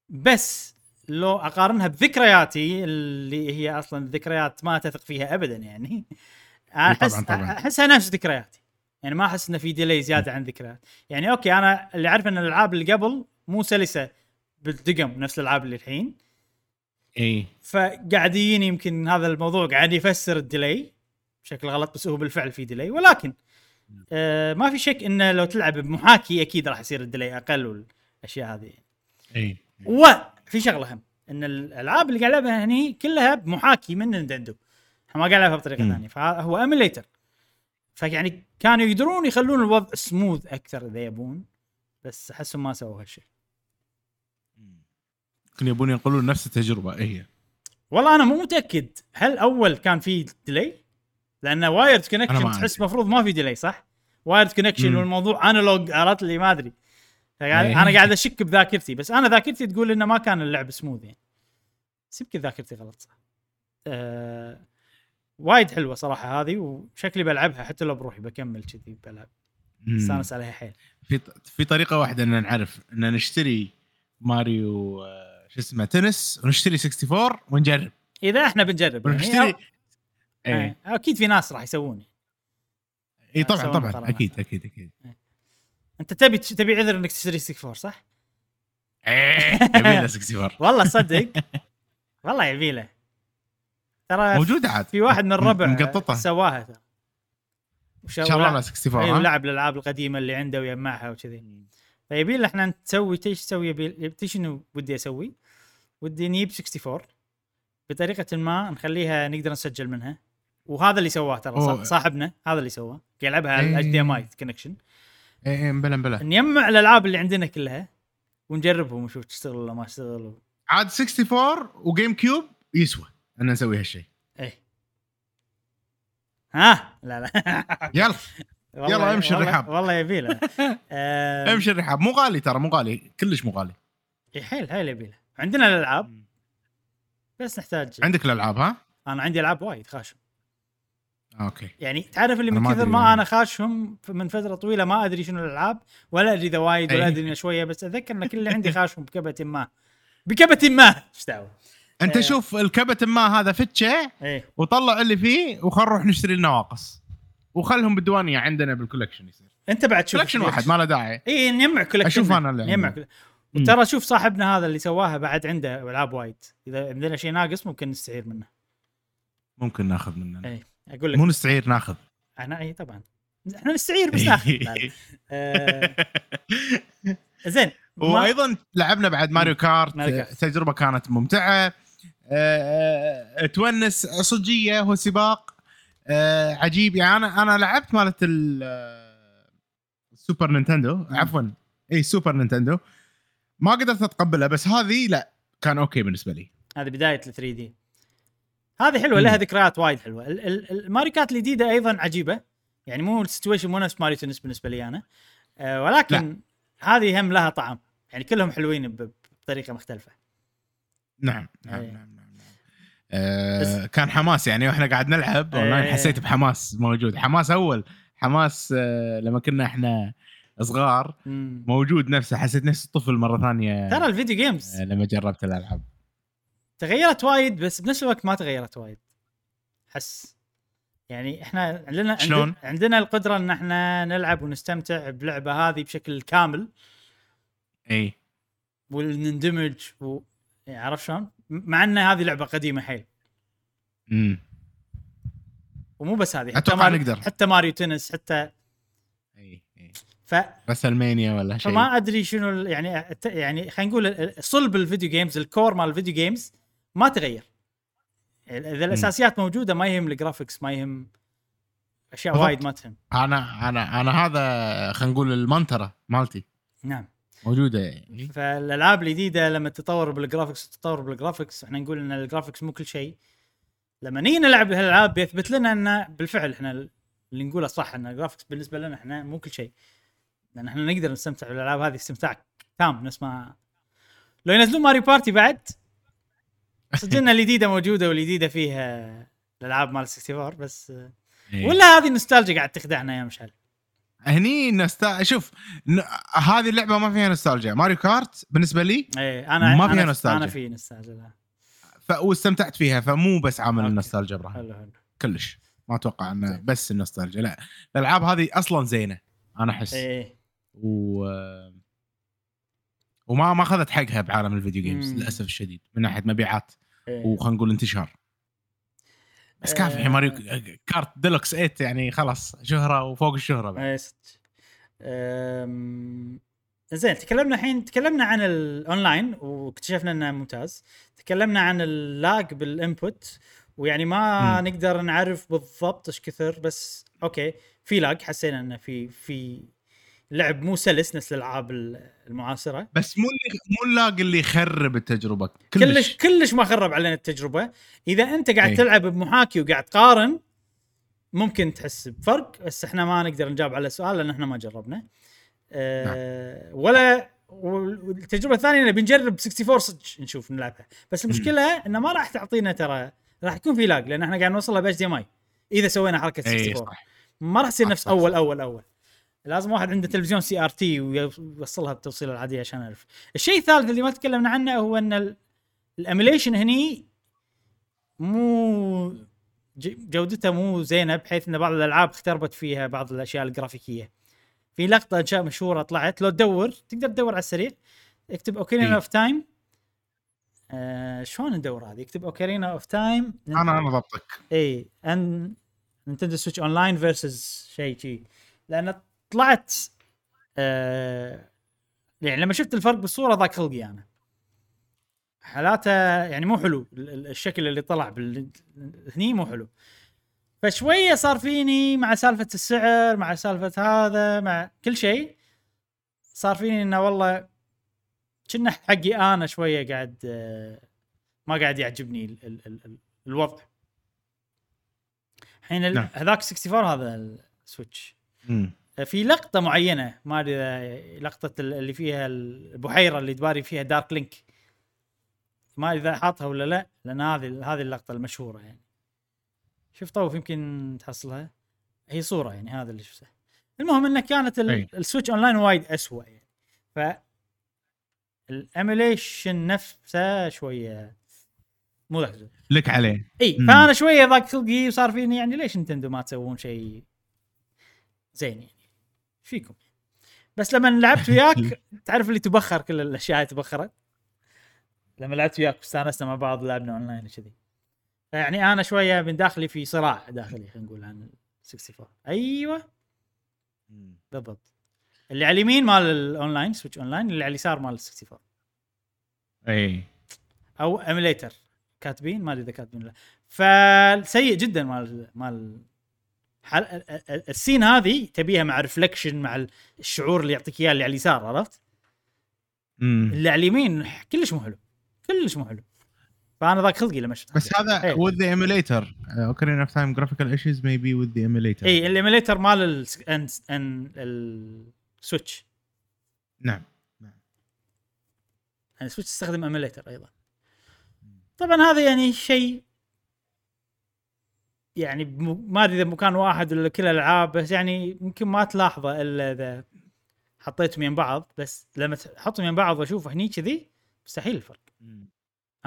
بس لو أقارنها بذكرياتي اللي هي أصلا ذكريات ما تثق فيها ابدا يعني احس. أحسها نفس ذكرياتي. يعني ما أحس إنه في delay زيادة عن ذكريات. يعني أوكي أنا اللي عارف إن الألعاب اللي قبل مو سلسة بالدقم نفس الألعاب اللي الحين.
إي.
فقاعد يجيني يمكن هذا الموضوع قاعد يفسر ال delay بشكل غلط بس هو بالفعل في delay. ولكن آه ما في شك إنه لو تلعب بمحاكي أكيد راح يصير ال delay أقل والأشياء هذه.
إي.
وفي شغلة هم إن الألعاب اللي قاعد ألعبها هني كلها بمحاكي من Nintendo. إحنا ما قاعد نلعبها
بطريقة.
ثانية فهو emulator فيعني كانوا يقدرون يخلون الوضع سموث أكثر إذا يبون بس أحسهم ما سووا هالشيء.
يمكن يبون ينقلون نفس التجربة هي
والله أنا مو متأكد هل أول كان في delay؟
لأن
wired
connection
تحس
أدري.
مفروض ما في delay صح؟ wired
connection.
والموضوع analog عرفت لي ما أدري
إيه.
أنا قاعد أشك بذاكرتي بس أنا ذاكرتي تقول إنه ما كان اللعب سموث يعني بس يمكن ذاكرتي غلط صح آه وايد حلوة صراحة هذه وشكلي بلعبها حتى لو بروحي بكمل كذي بلعب. استانس عليها حيل
في في طريقة واحدة إن نعرف إن نشتري ماريو آه، شو اسمه تنس ونشتري 64 ونجرب.
إذا إحنا بنجرب يعني
ونشتري
أو-
اي
آه، أكيد في ناس راح يسوون
اي طبعا طبعا
مقارنة.
أكيد أكيد أكيد.
أنت تبي تبي عذر إنك تشتري 64 صح؟
إيه يبي له 64
والله صدق. والله يبي له ترى
موجودة عاد.
في واحد من الربع
مقططة.
سواها. ترى
إن شاء الله
ولعب-
له 64
اي
ها؟
ولعب الألعاب القديمة اللي عنده ويجمعها وكذي. فيبي له إحنا نسوي تيش تسوي؟ يبي شنو ودي أسوي؟ ودي نجيب 64 بطريقة ما نخليها نقدر نسجل منها. وهذا اللي سواه ترى صاحبنا هذا اللي سواه يلعبها
إيه.
HDMI connection اي
اي مبلا مبلا
نجمع الألعاب اللي عندنا كلها ونجربهم ونشوف تشتغل ولا ما تشتغل. و...
عاد 64 و GameCube يسوى. ان نسوي هالشيء
إيه. ها؟ لا لا.
يلا. يلا امشي الرحاب.
والله يبي له. آه،
امشي الرحاب. مو غالي ترى مو غالي. كلش مو غالي.
حيل حيل يبي له. عندنا الألعاب. بس نحتاج
عندك الألعاب ها؟
أنا عندي ألعاب وايد خاشم.
أوكي.
يعني تعرف اللي من كثر ما
يعني.
أنا خاشهم من فترة طويلة ما أدري شنو الألعاب ولا أدري إذا وايد ولا. أدري شوية بس أتذكر إن كل اللي عندي خاشهم بكبه ما. بكبه ما. إيش دعوة؟
أنت
إيه.
شوف الكبت ما هذا فتشة
إيه
وطلع اللي فيه وخل نروح نشتري النواقص. وخلهم بالديوانية عندنا بال collection يصير.
أنت بعد شوف
collection واحد ما له داعي.
إي نجمع collection
أشوف أنا اللي
نجمع وترى شوف صاحبنا هذا اللي سواها بعد عنده ألعاب وايد. إذا عندنا شيء ناقص ممكن نستعير منه.
ممكن ناخذ مننا
إي أقول لك.
مو نستعير ناخذ.
أنا إي طبعا. إحنا نستعير بس ناخذ. آه، زين
وأيضا لعبنا بعد Mario Kart.
Mario Kart.
تجربة كانت ممتعة. آه، آه، تونس صجية هو سباق آه، عجيب. يعني أنا أنا لعبت مالت ال- السوبر Nintendo. عفوا. إي Super Nintendo. ما قدرت اتقبلها بس هذه لا كان أوكي بالنسبة لي.
هذه بداية ال 3D هذه حلوة لها. ذكريات وايد حلوة. ال- ال- ال Mario Kart الجديده أيضا عجيبة. يعني مو ال situation مو نفس Mario Tennis بالنسبة لي أنا. آه ولكن هذه هم لها طعم. يعني كلهم حلوين بطريقة مختلفة.
نعم نعم
إيه.
نعم, نعم. آه كان حماس يعني وإحنا قاعد نلعب اونلاين. حسيت بحماس موجود. حماس أول حماس آه لما كنا إحنا صغار. موجود نفسه حسيت نفس الطفل مرة ثانية.
ترى ال video games
آه، لما جربت الألعاب.
تغيرت وايد بس بنفس الوقت ما تغيرت وايد. حس. يعني إحنا عندنا
شلون؟
عندنا, القدرة إن إحنا نلعب ونستمتع بلعبة هذه بشكل كامل.
اي
ونندمج و... يعني عرفت شلون؟ مع إن هذه لعبة قديمة حيل.
امم
ومو بس هذه حتى ماريو
نقدر.
حتى Mario Tennis حتى
إي إي.
ف
WrestleMania ولا شيء.
فما أدري شنو ال- يعني يعني خلينا نقول صلب ال video games ال core مال ال video games ما تغير. إذا الأساسيات موجودة ما يهم ال graphics ما يهم
أشياء.
وايد ما تهم.
أنا أنا أنا هذا خلينا نقول المنتره مالتي.
نعم.
موجودة يعني.
فالألعاب الجديده لما تتطور بال graphics وتتطور بال graphics إحنا نقول إن ال graphics مو كل شيء. لما نيجي نلعب هالألعاب بيثبت لنا ان بالفعل إحنا اللي نقوله صح إن ال graphics بالنسبة لنا إحنا مو كل شيء. لأن إحنا نقدر نستمتع بالألعاب هذه استمتاع تام نفس ما لو ينزلون Mario Party بعد ان الجديدة موجودة والجديدة فيها الألعاب مال 64 بس
إيه.
ولا هذه النوستالجيا قاعد تخدعنا يا مشعل.
هني نستا... شوف ن... هذه اللعبة ما فيها نوستالجيا Mario Kart بالنسبة لي
إيه أنا
ما فيها نوستالجيا.
أنا في نوستالجيا.
ف... واستمتعت فيها فمو بس عامل. النوستالجيا إبراهيم
حلو
كلش ما أتوقع إنه بس النوستالجيا لا الألعاب هذه أصلا زينة أنا أحس
إيه
و وما ما أخذت حقها بعالم ال video games
مم.
للأسف الشديد من ناحية مبيعات
إيه.
وخلينا نقول انتشار بس كافي الحين
آه.
Mario Kart Deluxe 8 يعني خلاص شهرة وفوق الشهرة بعد.
إيه صدق. أم، زين تكلمنا الحين تكلمنا عن الاونلاين واكتشفنا إنه ممتاز تكلمنا عن ال lag بال input ويعني ما
مم.
نقدر نعرف بالضبط إيش كثر بس أوكي في لاج حسينا إنه في في لعب مو سلس نفس الألعاب المعاصرة.
بس مو اللي مو اللاج اللي يخرب التجربة.
كلش.
كلش
كلش ما خرب علينا التجربة. إذا أنت قاعد
أي.
تلعب بمحاكي وقاعد تقارن ممكن تحس بفرق بس إحنا ما نقدر نجاوب على السؤال لأن إحنا ما جربنا. أه ولا والتجربة الثانية نبي نجرب 64 صدق نشوف نلعبها. بس المشكلة إنه ما راح تعطينا ترى راح يكون في lag لأن إحنا قاعد نوصلها ب HDMI إذا سوينا حركة
ال
64
صح.
ما راح تصير
صح،
نفس
أول.
أول أول. لازم واحد عنده تلفزيون CRT ويوصلها بالتوصيله العادية عشان يعرف الشيء الثالث اللي ما تكلمنا عنه هو إن ال emulation هني مو جودته مو زينة بحيث إن بعض الألعاب اختربت فيها بعض الأشياء الجرافيكية. في لقطة اشياء مشهورة طلعت لو تدور تقدر تدور على السريع. اكتب اوكارينا
إي.
of Time آه شلون ندور هذه؟ اكتب Ocarina of Time
أنا أنا ضبطك.
إي on Nintendo Switch Online versus شيء شي. لأن طلعت آه يعني لما شفت الفرق بالصورة ضاق خلقي أنا حالاته يعني مو حلو ال- ال- الشكل اللي طلع بال... هني مو حلو فشوية صار فيني مع سالفة السعر مع سالفة هذا مع كل شيء صار فيني إنه والله كنا حقي أنا شوية قاعد آه، ما قاعد يعجبني ال ال ال ال الوضع الحين ال-
نعم.
هذاك 64 هذا ال
Switch.
في لقطة معينة ما أدري لقطة ال- اللي فيها البحيرة اللي تباري فيها Dark Link ما أدري إذا حاطها ولا لا لأن هذه هذه اللقطة المشهورة يعني. شوف طوف يمكن تحصلها. هي صورة يعني هذا اللي شفته. المهم إنه كانت. ال Switch Online وايد اسوء يعني. ف ال emulation نفسه شوية مو ذاك.
لك عليه. إي.
فأنا شوية ضاق خلقي وصار فيني يعني ليش Nintendo ما تسوون شيء زين يعني. إيش فيكم. بس لما لعبت وياك تعرف اللي تبخر كل الأشياء تبخرت. لما لعبت وياك استانسنا مع بعض لعبنا اونلاين وكذي. يعني أنا شوية من داخلي في صراع داخلي خلينا نقول عن ال 64 أيوه. بالضبط. اللي على اليمين مال ال online Switch Online اللي على اليسار مال ال 64
أي.
أو emulator كاتبين؟ ما أدري إذا كاتبين ولا لا. فسيء جدا مال مال حل... ال- ال- ال scene هذه تبيها مع reflection مع الشعور اللي يعطيك إياه اللي على اليسار عرفت؟
مم.
اللي على اليمين كلش مو حلو كلش مو حلو. فأنا ضاق خلقي لما شفت
بس هذا with the emulator. uh, Ocarina of Time. Graphical issues may be with the emulator.
إي ال emulator مال ال... ان... ان... السويتش
نعم.
يعني ال Switch تستخدم emulator أيضا. طبعا هذا يعني شيء يعني ما أدري إذا مكان واحد ولا كل الالعاب بس يعني يمكن ما تلاحظه إلا إذا حطيتهم يم بعض. بس لما تحطهم يم بعض وأشوف هني كذي مستحيل الفرق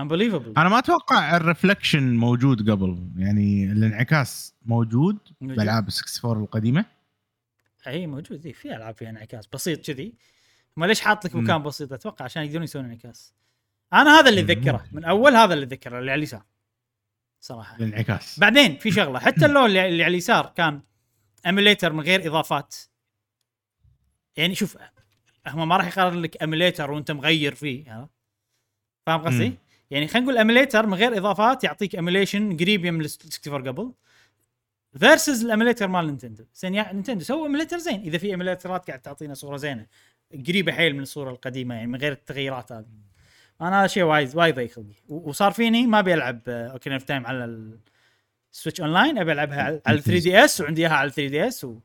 unbelievable.
أنا ما أتوقع الرفلكشن موجود قبل. يعني الانعكاس موجود
موجود.
بالالعاب 64 القديمة.
أي موجود. إي في ألعاب فيها انعكاس بسيط كذي. ما ليش حاط لك. مكان بسيط؟ أتوقع عشان يقدرون يسوون انعكاس. أنا هذا اللي اتذكره. من أول هذا اللي اتذكره اللي على اليسار. صراحة.
الانعكاس
بعدين في شغلة حتى اللون اللي على اليسار كان emulator من غير إضافات. يعني شوف هم ما راح يقارن لك emulator وأنت مغير فيه فاهم قصدي؟ يعني خلينا نقول emulator من غير إضافات يعطيك emulation قريب من ال 64 قبل versus ال emulator مال Nintendo. زين يا Nintendo سووا emulator زين. إذا في emulator ات قاعد تعطينا صورة زينة قريبة حيل من الصورة القديمة يعني من غير التغييرات هذه. أنا هذا شيء وايد وايد ضيق خلقي وصار فيني ما أبي ألعب Ocarina of Time على ال Switch Online أبي ألعبها على- على 3DS وعندي إياها على 3DS و...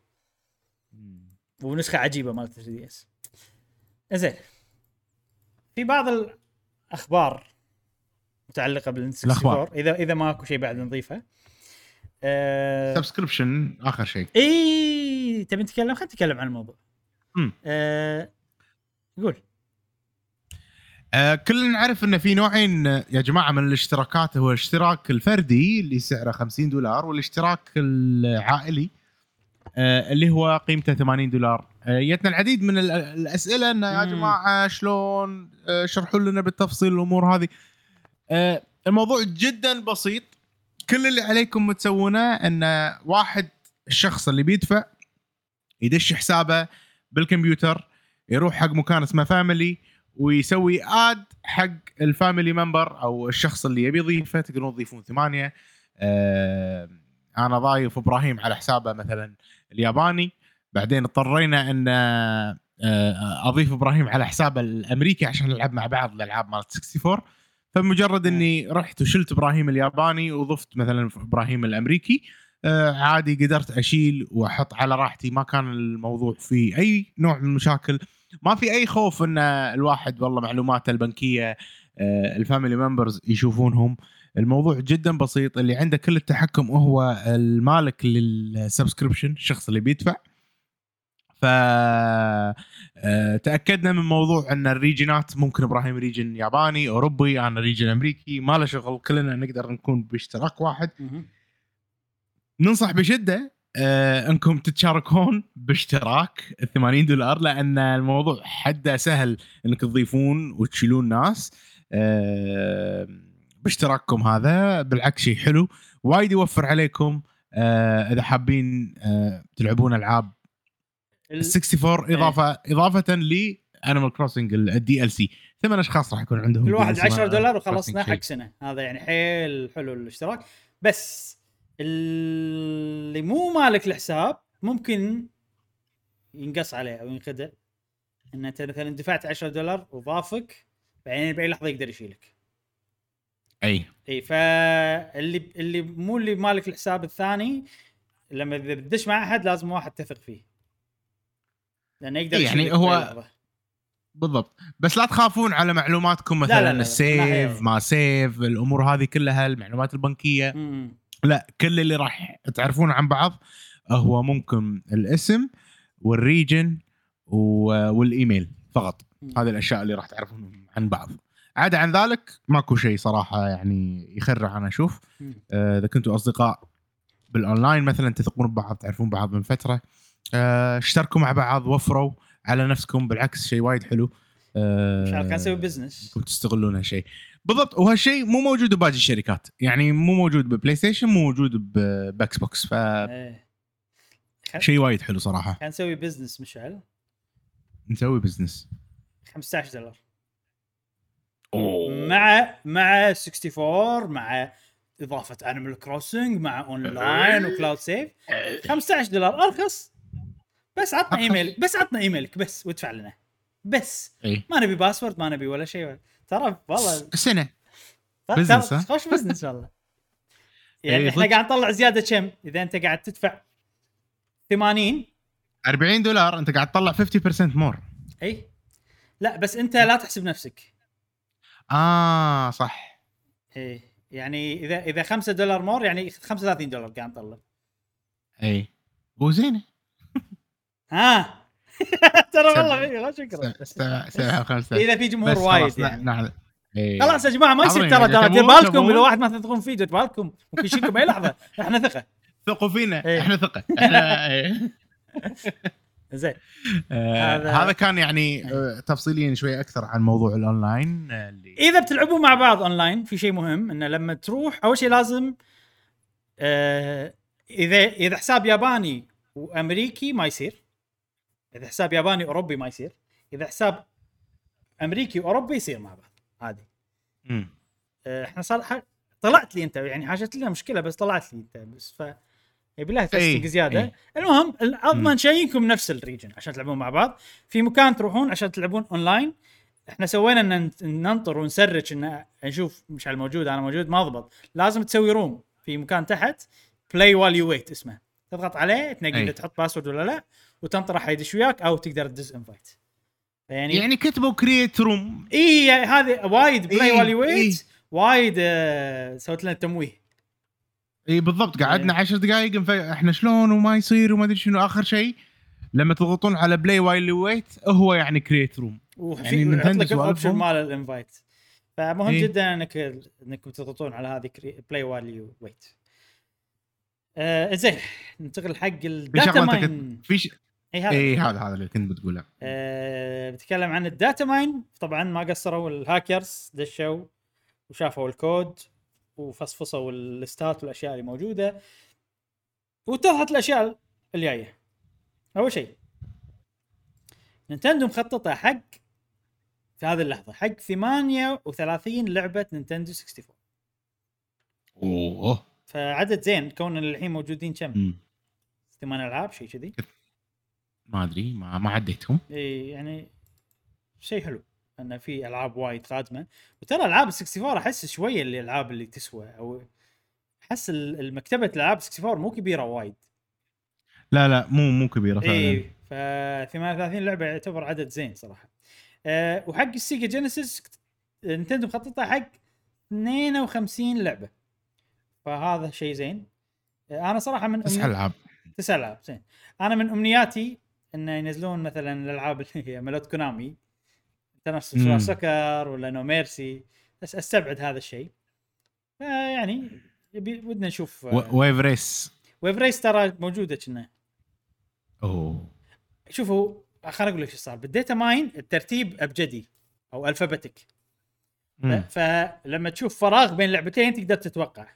ونسخة عجيبة مال 3DS زين في بعض الأخبار متعلقة بال 64 اذا إذا ماكو شيء بعد نضيفه. أه...
subscription آخر شيء.
اي تبي نتكلم؟ خلينا نتكلم عن الموضوع.
مم.
أه... قول.
آه كلنا نعرف إن في نوعين يا جماعة من الاشتراكات هو الاشتراك الفردي اللي سعره 50 دولار والاشتراك العائلي آه اللي هو قيمته 80 دولار. آه جتنا العديد من ال- الأسئلة انه يا. جماعة شلون آه شرحوا لنا بالتفصيل الأمور هذه. آه الموضوع جدا بسيط. كل اللي عليكم تسوونه إن واحد الشخص اللي بيدفع يدش حسابه بالكمبيوتر يروح حق مكان اسمه family ويسوي add حق ال family member أو الشخص اللي يبي يضيفه تقدرون تضيفون ثمانية. آه أنا ضايف إبراهيم على حسابه مثلا الياباني. بعدين اضطرينا إن آه أضيف إبراهيم على حسابه الأمريكي عشان نلعب مع بعض الألعاب مالت 64 فمجرد إني رحت وشلت إبراهيم الياباني وضفت مثلا إبراهيم الأمريكي آه عادي قدرت أشيل وأحط على راحتي. ما كان الموضوع فيه أي نوع من المشاكل. ما في أي خوف إن الواحد والله معلوماته البنكية آه، ال family members يشوفونهم. الموضوع جدا بسيط اللي عنده كل التحكم هو المالك لل subscription الشخص اللي بيدفع. ف آه، تأكدنا من موضوع إن ال region ات ممكن إبراهيم region ياباني أوروبي أنا region أمريكي ما له شغل كلنا نقدر نكون باشتراك واحد. ننصح بشدة آه انكم تتشاركون باشتراك ال 80 دولار لأن الموضوع حده سهل إنك تضيفون وتشيلون ناس. آه باشتراككم هذا بالعكس شيء حلو. وايد يوفر عليكم آه إذا حابين آه تلعبون ألعاب
ال-
ال 64 إضافة إضافة ل Animal Crossing ال DLC ثمان أشخاص راح يكون عندهم
كل واحد
DLC
10
مال
دولار وخلصنا. حق سنة. هذا يعني حيل حلو الاشتراك. بس اللي مو مالك الحساب ممكن ينقص عليه أو ينخدع ان أنت مثلا دفعت 10 دولار وضافك بعدين باي لحظة يقدر يشيلك
أي
إي فاللي اللي مو اللي مالك الحساب الثاني لما بتدش مع أحد لازم واحد تثق فيه لأنه يقدر
يعني
يشيلك
هو-
لحظة.
بالضبط بس لا تخافون على معلوماتكم
لا،
مثلا
لا، لا.
السيف
ناحية-
ما سيف الأمور هذه كلها المعلومات البنكية
مم.
لا كل اللي راح تعرفون عن بعض هو ممكن الاسم وال region والإيميل فقط. هذه الأشياء اللي راح تعرفون عن بعض. عدا عن ذلك ماكو شيء صراحة يعني يخرع أنا
أشوف.
آه، إذا كنتوا أصدقاء بالأونلاين مثلا تثقون ببعض تعرفون بعض من فترة. آه، اشتركوا مع بعض وفروا على نفسكم. بالعكس شيء وايد حلو. آه،
ان شاء الله كان نسوي
business تستغلون هالشيء بالضبط. وهالشيء مو موجود بباقي الشركات. يعني مو موجود ب PlayStation مو موجود ب- ب Xbox. فشيء
إيه. خل-
وايد حلو صراحة.
كان نسوي business مشعل.
نسوي business
15 دولار.
أوه.
مع مع 64 مع إضافة Animal Crossing مع اونلاين و cloud save 15 دولار. أرخص. بس عطنا. ايميل بس عطنا ايميلك بس وادفع لنا. بس.
اي
ما نبي password ما نبي ولا شيء. ترى والله سنة.
business،؟
خوش business والله. يعني
إيه،
إحنا
صدق.
قاعد نطلع زيادة كم؟ إذا أنت قاعد تدفع 80
40 دولار أنت قاعد تطلع 50% more
إي. لا بس أنت لا تحسب نفسك.
آه صح.
إيه يعني اذا إذا 5 دولار more يعني 35 دولار قاعد نطلع.
إي. وزينة.
ها ترى. والله في- لا شكرا.
سبعة سبعة خمسة
إذا في جمهور وايد يعني.
نعم إيه.
خلاص يا جماعة ما يصير ترى ترى دير بالكم؟ إذا واحد ما تثقون فيه دير بالكم ممكن يشيلكم أي لحظة. إحنا ثقة.
ثقوا فينا.
إيه.
إحنا ثقة. إحنا إيه.
زين.
آه
هذا-
هذا كان يعني آه تفصيليا شوي أكثر عن موضوع الأونلاين آه، اللي
إذا بتلعبون مع بعض أونلاين في شيء مهم انه لما تروح أول شيء لازم آه إذا إذا حساب ياباني وأمريكي ما يصير. إذا حساب ياباني أوروبي ما يصير إذا حساب أمريكي واوروبي يصير مع بعض عادي
مم.
آه، إحنا صار ح- طلعت لي أنت يعني حاجت لنا مشكلة بس طلعت لي أنت بس ف يبي لها testing
إي،
زيادة
إي.
المهم اضمن. شيء انكم نفس ال region عشان تلعبون مع بعض في مكان تروحون عشان تلعبون أونلاين إحنا سوينا إن ننطر ون search إن نشوف مش على الموجود أنا موجود ما ضبط لازم تسوي room في مكان تحت play while you wait اسمه تضغط عليه تنقي
أي.
إذا تحط password ولا لا وتنطر راح يدش وياك أو تقدر تدز invite يعني
يعني كتبوا create room
اي هذه وايد play
إي،
while you
إي.
wait وايد آه، سوت لنا تمويه
اي بالضبط. قعدنا عشر دقائق نف- إحنا شلون وما يصير وما أدري شنو آخر شيء لما تضغطون على play while wait هو يعني create
room
يعني
يعني لك ال
option.
مال ال invite فمهم
إيه.
جدا انك انكم تضغطون على هذه play while you wait آه زين ننتقل حق
ال
data
mine في ش...
إي هذا.
إي هذا هذا اللي كنت بتقوله.
آه بتكلم عن ال data mine. طبعا ما قصروا الهاكرز دشوا وشافوا الكود وفصفصوا ال list ات والأشياء اللي موجودة واتضحت الأشياء الجاية. أول شيء Nintendo مخططة حق في هذه اللحظة حق 38 لعبة نينتندو 64
أوه.
فعدد زين كون الحين موجودين كم؟ ثمان ألعاب شيء كذي.
ما أدري ما ما عديتهم.
اي يعني شيء حلو انه في ألعاب وايد قادمة. وترى ألعاب ال 64 أحس شوية اللي الألعاب اللي تسوى أو أحس ال- المكتبة الألعاب 64 مو كبيرة وايد.
لا لا مو مو كبيرة فعلا.
اي ف 38 لعبة يعتبر عدد زين صراحة. أه وحق ال Sega Genesis Nintendo مخططة حق 52 لعبة. فهذا شيء زين. أه أنا صراحة من
تسع ألعاب.
تسع ألعاب زين. أنا من أمنياتي إنه ينزلون مثلا الألعاب اللي هي مالت Konami
مم.
سكر ولا No Mercy بس أستبعد هذا الشيء. يعني يبي ودنا نشوف
و- Wave Race.
Wave Race ترى موجودة كنا.
أوه.
شوفوا خليني أقول لك شو صار. بال data mine الترتيب أبجدي أو
alphabetic.
فلما تشوف فراغ بين لعبتين تقدر تتوقع.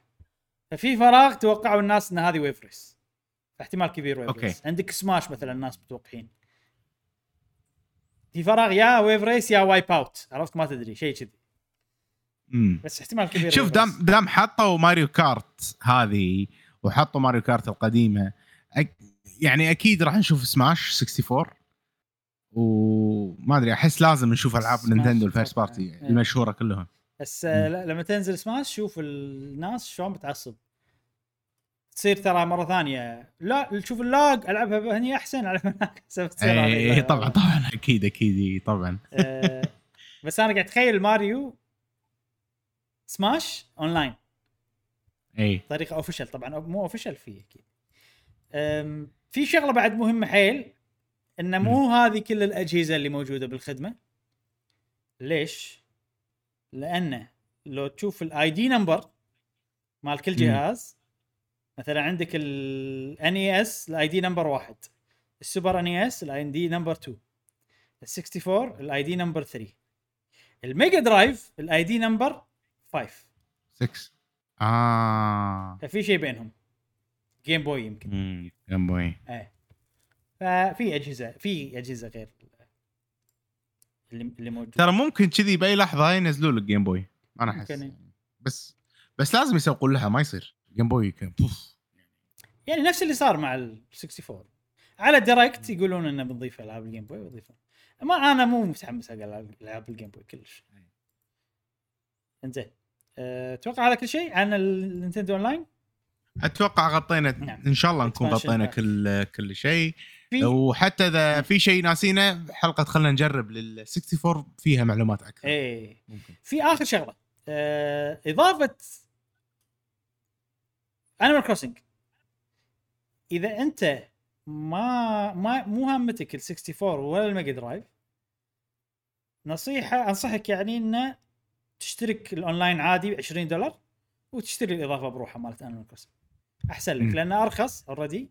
ففي فراغ توقعوا الناس إن هذه Wave Race. فاحتمال كبير Wave
okay.
Race عندك سماش مثلا الناس متوقعين في فراغ يا Wave Race يا Wipeout عرفت ما تدري شيء كذي. بس احتمال كبير
شوف دام. دام حطوا Mario Kart هذه وحطوا Mario Kart القديمة أك يعني أكيد راح نشوف سماش 64 وما أدري أحس لازم نشوف ألعاب
Nintendo
ال first
طبعاً.
party
إيه.
المشهورة كلهم
بس آه، لما تنزل سماش شوف الناس شلون بتعصب تصير ترى مرة ثانية. لا شوف ال lag ألعبها هني أحسن العبها هناك
اي
اللعبة.
طبعا طبعا أكيد أكيد إي، طبعا.
آه، بس أنا قاعد أتخيل ماريو Smash online.
اي
طريقة official طبعا مو official فيه أكيد. في شغلة بعد مهمة حيل إن مو هذه كل الأجهزة اللي موجودة بالخدمة. ليش؟ لأنه لو تشوف ال ID number مال كل. جهاز مثلا عندك ال NES ال ID number واحد. ال Super NES ال ID number 2 ال 64 ال ID number 3 الميجا درايف الاي دي number 5
6 آه
ففي شيء بينهم. جيم بوي يمكن.
امم جيم بوي
إيه. ففي أجهزة في أجهزة غير اللي اللي موجود
ترى ممكن كذي بأي لحظة ينزلوا لك جيم بوي أنا
أحس.
بس بس لازم يسوقون لها ما يصير. جيم بوي كان بوف.
يعني نفس اللي صار مع ال 64 على Direct يقولون إنه بنضيف ألعاب الجيم بوي بنضيفها ما أنا مو متحمس حق ألعاب الجيم بوي كلش. إنزين. أه، أتوقع هذا كل شيء عن النينتندو اون لاين
أتوقع غطينا
نعم.
إن شاء الله نكون غطينا. كل كل شيء. وحتى إذا في شيء ناسينه حلقة خلينا نجرب لل 64 فيها معلومات أكثر.
إيه.
ممكن.
في آخر شغلة. آه إضافة Animal Crossing إذا أنت ما ما مو همتك ال 64 ولا الميجا درايف نصيحه أنصحك يعني انه تشترك الأونلاين عادي ب 20 دولار وتشتري الإضافة بروحها مالت Animal Crossing أحسن لك
مم.
لأنه أرخص already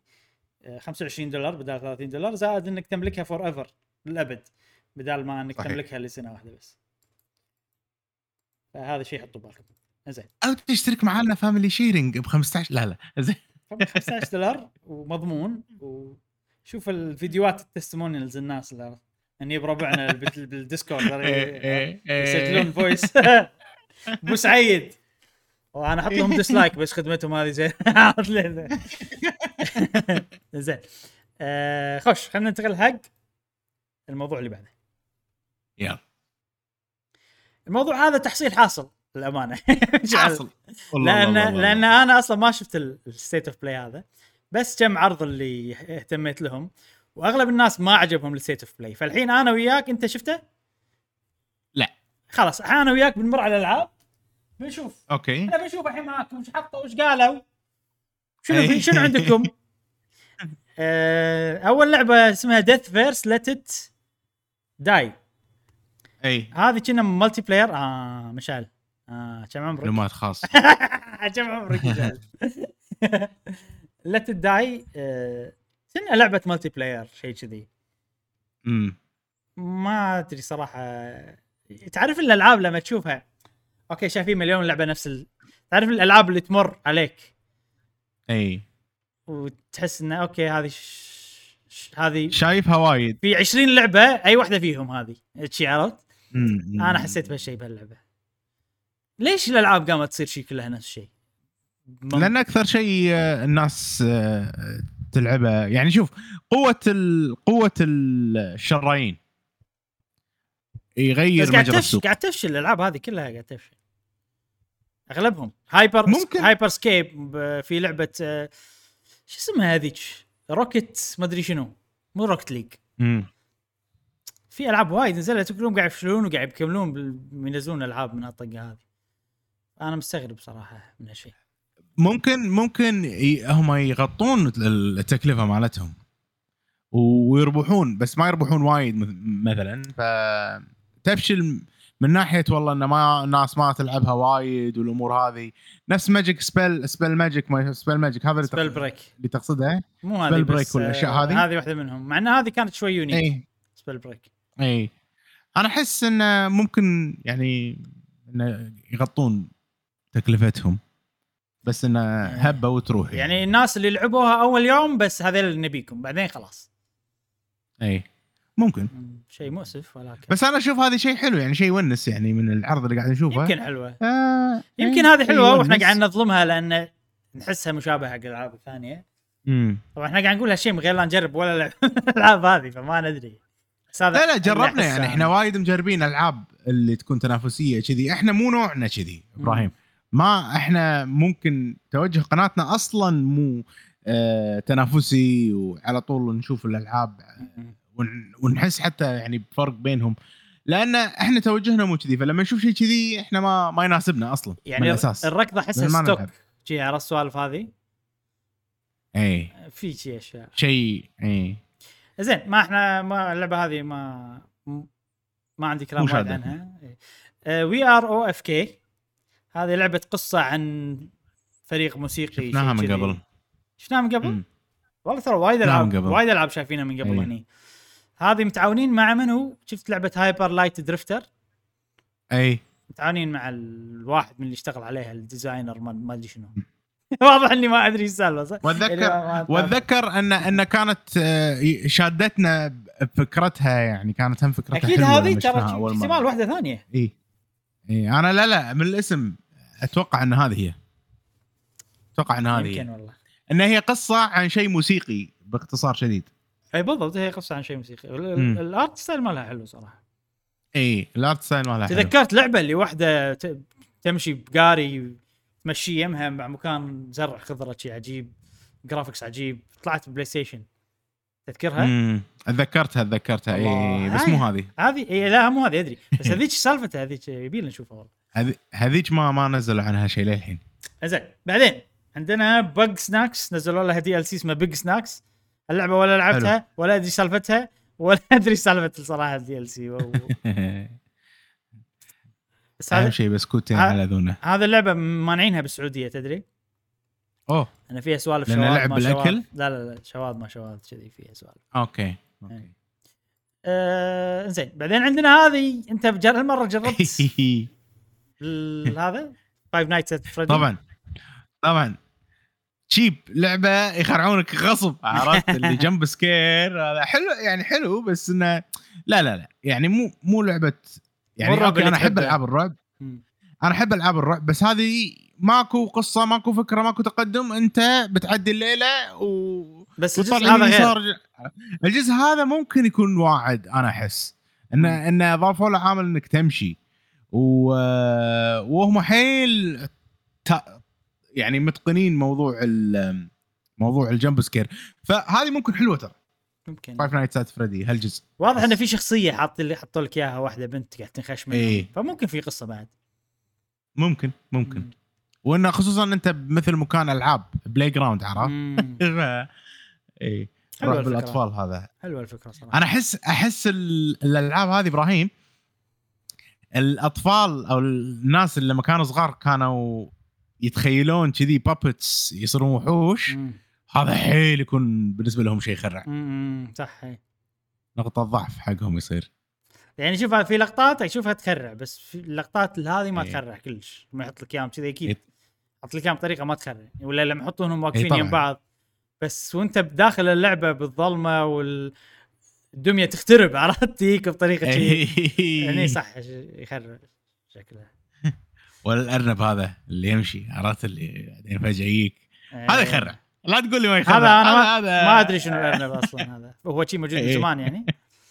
آه، 25 دولار بدل 30 دولار زائد إنك تملكها forever للأبد بدال ما إنك
صحيح.
تملكها لسنة واحدة بس فهذا شيء حطوا بالكم زين.
أو تشترك معنا family sharing ب 15 لا لا. زين.
15 دولار ومضمون وشوف الفيديوهات ال testimonials الناس اللي اني بربعنا بال- بال Discord.
إيه،
يسجلون voice أبو سعيد. وأنا أحط لهم dislike بس خدمتهم هذه زين؟ زين. آه، خوش خلينا ننتقل حق الموضوع اللي بعده.
يلا.
الموضوع هذا تحصيل حاصل. للأمانة.
حاصل لأن.
لأن أنا أصلا ما شفت ال State of Play هذا. بس كم عرض اللي اهتميت لهم. وأغلب الناس ما عجبهم ال State of Play فالحين أنا وياك أنت شفته؟
لا.
خلاص أنا وياك بنمر على الألعاب. بنشوف.
okay.
إحنا بنشوف الحين معاكم. وش حطوا؟ وش قالوا؟ شنو. شنو عندكم؟ آه، أول لعبة اسمها Deathverse Let It Die
اي.
هذه كنا multiplayer آه مشعل. آه كم عمرك؟
معلومات خاصة.
كم عمرك؟ Let It Die كنا لعبة multiplayer شيء كذي.
امم
ما أدري صراحة. تعرف الألعاب لما تشوفها؟ okay شايفين مليون لعبة نفس ال... تعرف الألعاب اللي تمر عليك؟
أي.
وتحس إنه okay هذه ش... ش... هذه
شايفها وايد.
في 20 لعبة أي واحدة فيهم هذه؟ شي عرفت؟ أنا حسيت بهالشيء بهاللعبة. ليش الألعاب قامت تصير شيء كلها نفس الشيء؟
لأن أكثر شيء آه، الناس آه، تلعبه يعني شوف قوة ال... قوة الشرايين. يغير مجرى
تفشل
السوق.
قاعد تفشل. الألعاب هذه كلها قاعد تفشل. أغلبهم. هايبر
ممكن.
هايبر سكيب في لعبة آه، شو اسمها هذيك؟ Rocket ما أدري شنو. مو Rocket
League.
في ألعاب وايد نزلت كلهم قاعد يفشلون وقاعد يكملون ينزلون ألعاب من الطقة هذه. أنا مستغرب صراحة من هالشيء.
ممكن ممكن. هم يغطون التكلفة مالتهم ويربحون بس ما يربحون وايد مث- مثلا. فتفشل من ناحية والله إن ما الناس ما تلعبها وايد والأمور هذه نفس ماجيك سبيل سبيل ماجيك ما سبيل ماجيك هذا اللي,
سبيل
تق-
بريك
اللي تقصدها
مو هذه
سبيل
بس
بريك والأشياء
آه،
هذه؟
هذه واحدة منهم. مع إن هذه كانت شوي يونيك
اي
سبيل بريك
اي أنا أحس إنه ممكن يعني إنه يغطون تكلفتهم. بس إنه هبة وتروح
يعني. الناس اللي لعبوها أول يوم بس اللي نبيكم بعدين خلاص.
أي. ممكن.
مم، شيء مؤسف ولكن.
بس أنا أشوف هذا شيء حلو يعني شيء يونس يعني من العرض اللي قاعد نشوفه
يمكن حلوة.
آه
يمكن
إيه،
هذه
شيء حلوة.
وإحنا قاعد نظلمها لأن نحسها مشابهة حق الألعاب الثانية.
مم.
طبعا إحنا قاعد نقول هالشيء من غير لا نجرب ولا الألعاب هذه فما ندري. بس هذا
لا لا جربنا يعني.
أنا.
إحنا وايد مجربين ألعاب اللي تكون تنافسية كذي. إحنا مو نوعنا كذي إبراهيم. ما إحنا ممكن توجه قناتنا أصلا مو آه تنافسي وعلى طول نشوف
الألعاب.
ون- ونحس حتى يعني بفرق بينهم. لأن إحنا توجهنا مو كذي فلما نشوف شيء كذي إحنا ما ما يناسبنا أصلا من
يعني
الأساس.
الركض احسها ستوك. شي عرفت السوالف هذه؟
اي
في شي أشياء.
شيء اي
زين ما إحنا ما اللعبة هذه ما ما عندي كلام وايد. عنها. We Are OFK هذه لعبة قصة عن فريق موسيقي
شفناها من. قبل
شفناها من قبل؟ والله ترى وايد العاب. وايد ألعاب شايفينها من قبل
أي.
هني هذه متعاونين مع منو؟ شفت لعبة Hyper Light Drifter
أي
متعاونين مع الواحد من اللي اشتغل عليها ال designer ما أدري شنو واضح إني ما أدري إيش السالفة صح؟
واتذكر. وأتذكر ان أن كانت آه، شادتنا بفكرتها يعني كانت هم فكرتها أكيد
هذه ترى. احتمال واحدة ثانية
اي اي أنا لا لا من الاسم أتوقع إن هذه هي. أتوقع إن هذه
يمكن
هي.
والله.
إن هي قصة عن شيء موسيقي باختصار شديد.
إي بالضبط هي قصة عن شيء موسيقي. ال art style مالها حلو صراحة.
إي ال art style مالها حلو.
تذكرت لعبة اللي واحدة تمشي بقاري تمشي يمها مع مكان زرع خضرة شي عجيب graphics عجيب طلعت بلاي ستيشن. تذكرها؟
امم اتذكرتها اتذكرتها. اي. بس مو. هذه.
هذه؟ إيه لا مو هذه أدري. بس هذيك سالفتها هذيك يبي لنا نشوفها والله.
هذي- هذيك ما ما نزلوا عنها شيء للحين.
زين بعدين عندنا Bugsnax نزلوا لها DLC اسمه Bugsnax اللعبة ولا لعبتها ولا أدري سالفتها ولا أدري سالفة الصراحه الدي ال سي بس
أهم
هذا
شيء بسكوتين على ذونه
هذا اللعبة مانعينها بالسعودية تدري؟
أوه.
أنا فيها سوالف شواذ
لعب بالأكل؟
لا لا لا شواذ ما شواذ كذي فيها سوالف.
أوكي. أوكي
آه زين بعدين عندنا هذه أنت بجر هالمرة جربت هذا؟ فايف نايتس ات فريدي
طبعا. طبعا. تشيب لعبة يخرعونك غصب عرفت؟ اللي جنب سكير هذا حلو يعني حلو بس إنه لا لا لا يعني مو مو لعبة يعني أنا
أحب.
ألعاب الرعب. أنا أحب ألعاب الرعب بس هذه ماكو قصة ماكو فكرة ماكو تقدم انت بتعدي الليلة و
بس الجزء هذا غير.
الجزء هذا ممكن يكون واعد أنا أحس. انه انه اضافوا له عامل إنك تمشي. و... وهم حيل ت... يعني متقنين موضوع ال... موضوع الجمب سكير. فهذه ممكن حلوة ترى.
ممكن.
Five Nights at Freddy's هالجزء.
واضح إنه في شخصية حاط اللي حطوا لك إياها واحدة بنت قاعد تنخش منها.
إيه.
فممكن في قصة بعد.
ممكن ممكن.
مم.
وإنه خصوصا أنت بمثل مكان ألعاب playground عرفت؟
مم.
ف- إيه
حلوة
رعب
الفكرة.
الاطفال هذا
حلوة الفكرة صراحة
أنا أحس أحس ال- الألعاب هذه إبراهيم الأطفال أو الناس اللي لما كانوا صغار كانوا يتخيلون كذي بابتس يصيرون وحوش. هذا حيل يكون بالنسبة لهم شيء يخرع.
صح إيه.
نقطة ضعف حقهم يصير
يعني شوف في لقطات اشوفها تخرع بس في اللقطات هذه ما
إيه.
تخرع كلش لما يحط لك إياهم كذي أكيد لك إياهم بطريقة ما تخرع ولا لما يحطونهم واقفين. يم بعض. بس وأنت بداخل اللعبة بالظلمة والدميه تخترب عرفت؟ تجيك بطريقة شيء يعني صح يخرع شكله.
والارنب هذا اللي يمشي عرفت؟ اللي بعدين فجأة يجيك. هذا. يخرع لا تقول لي ما يخرع
هذا أنا ما,
هذا
ما أدري شنو الأرنب أصلا هذا. هو شيء موجود من. زمان يعني؟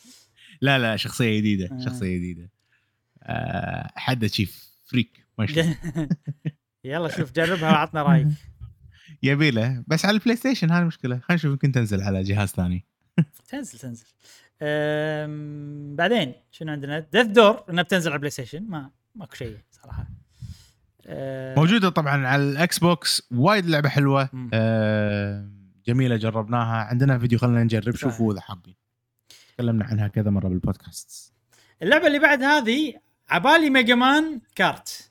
لا لا شخصية جديدة
آه.
شخصية جديدة. أه حد شيفريك ما شاء الله
يلا شوف جربها وعطنا رأيك.
يبي له. بس على ال PlayStation هذه مشكله خلينا نشوف يمكن تنزل على جهاز ثاني.
تنزل تنزل. أم بعدين شنو عندنا؟ Death's Door إنها بتنزل على ال PlayStation. ما ماكو شيء صراحة. أه
موجودة طبعا على ال Xbox. وايد لعبة
حلوة.
أه جميلة جربناها. عندنا فيديو خلينا نجرب.
صحيح.
شوفوا إذا حابين. تكلمنا عنها كذا مرة بالبودكاست.
اللعبة اللي بعد هذه عبالي Mega Man Kart.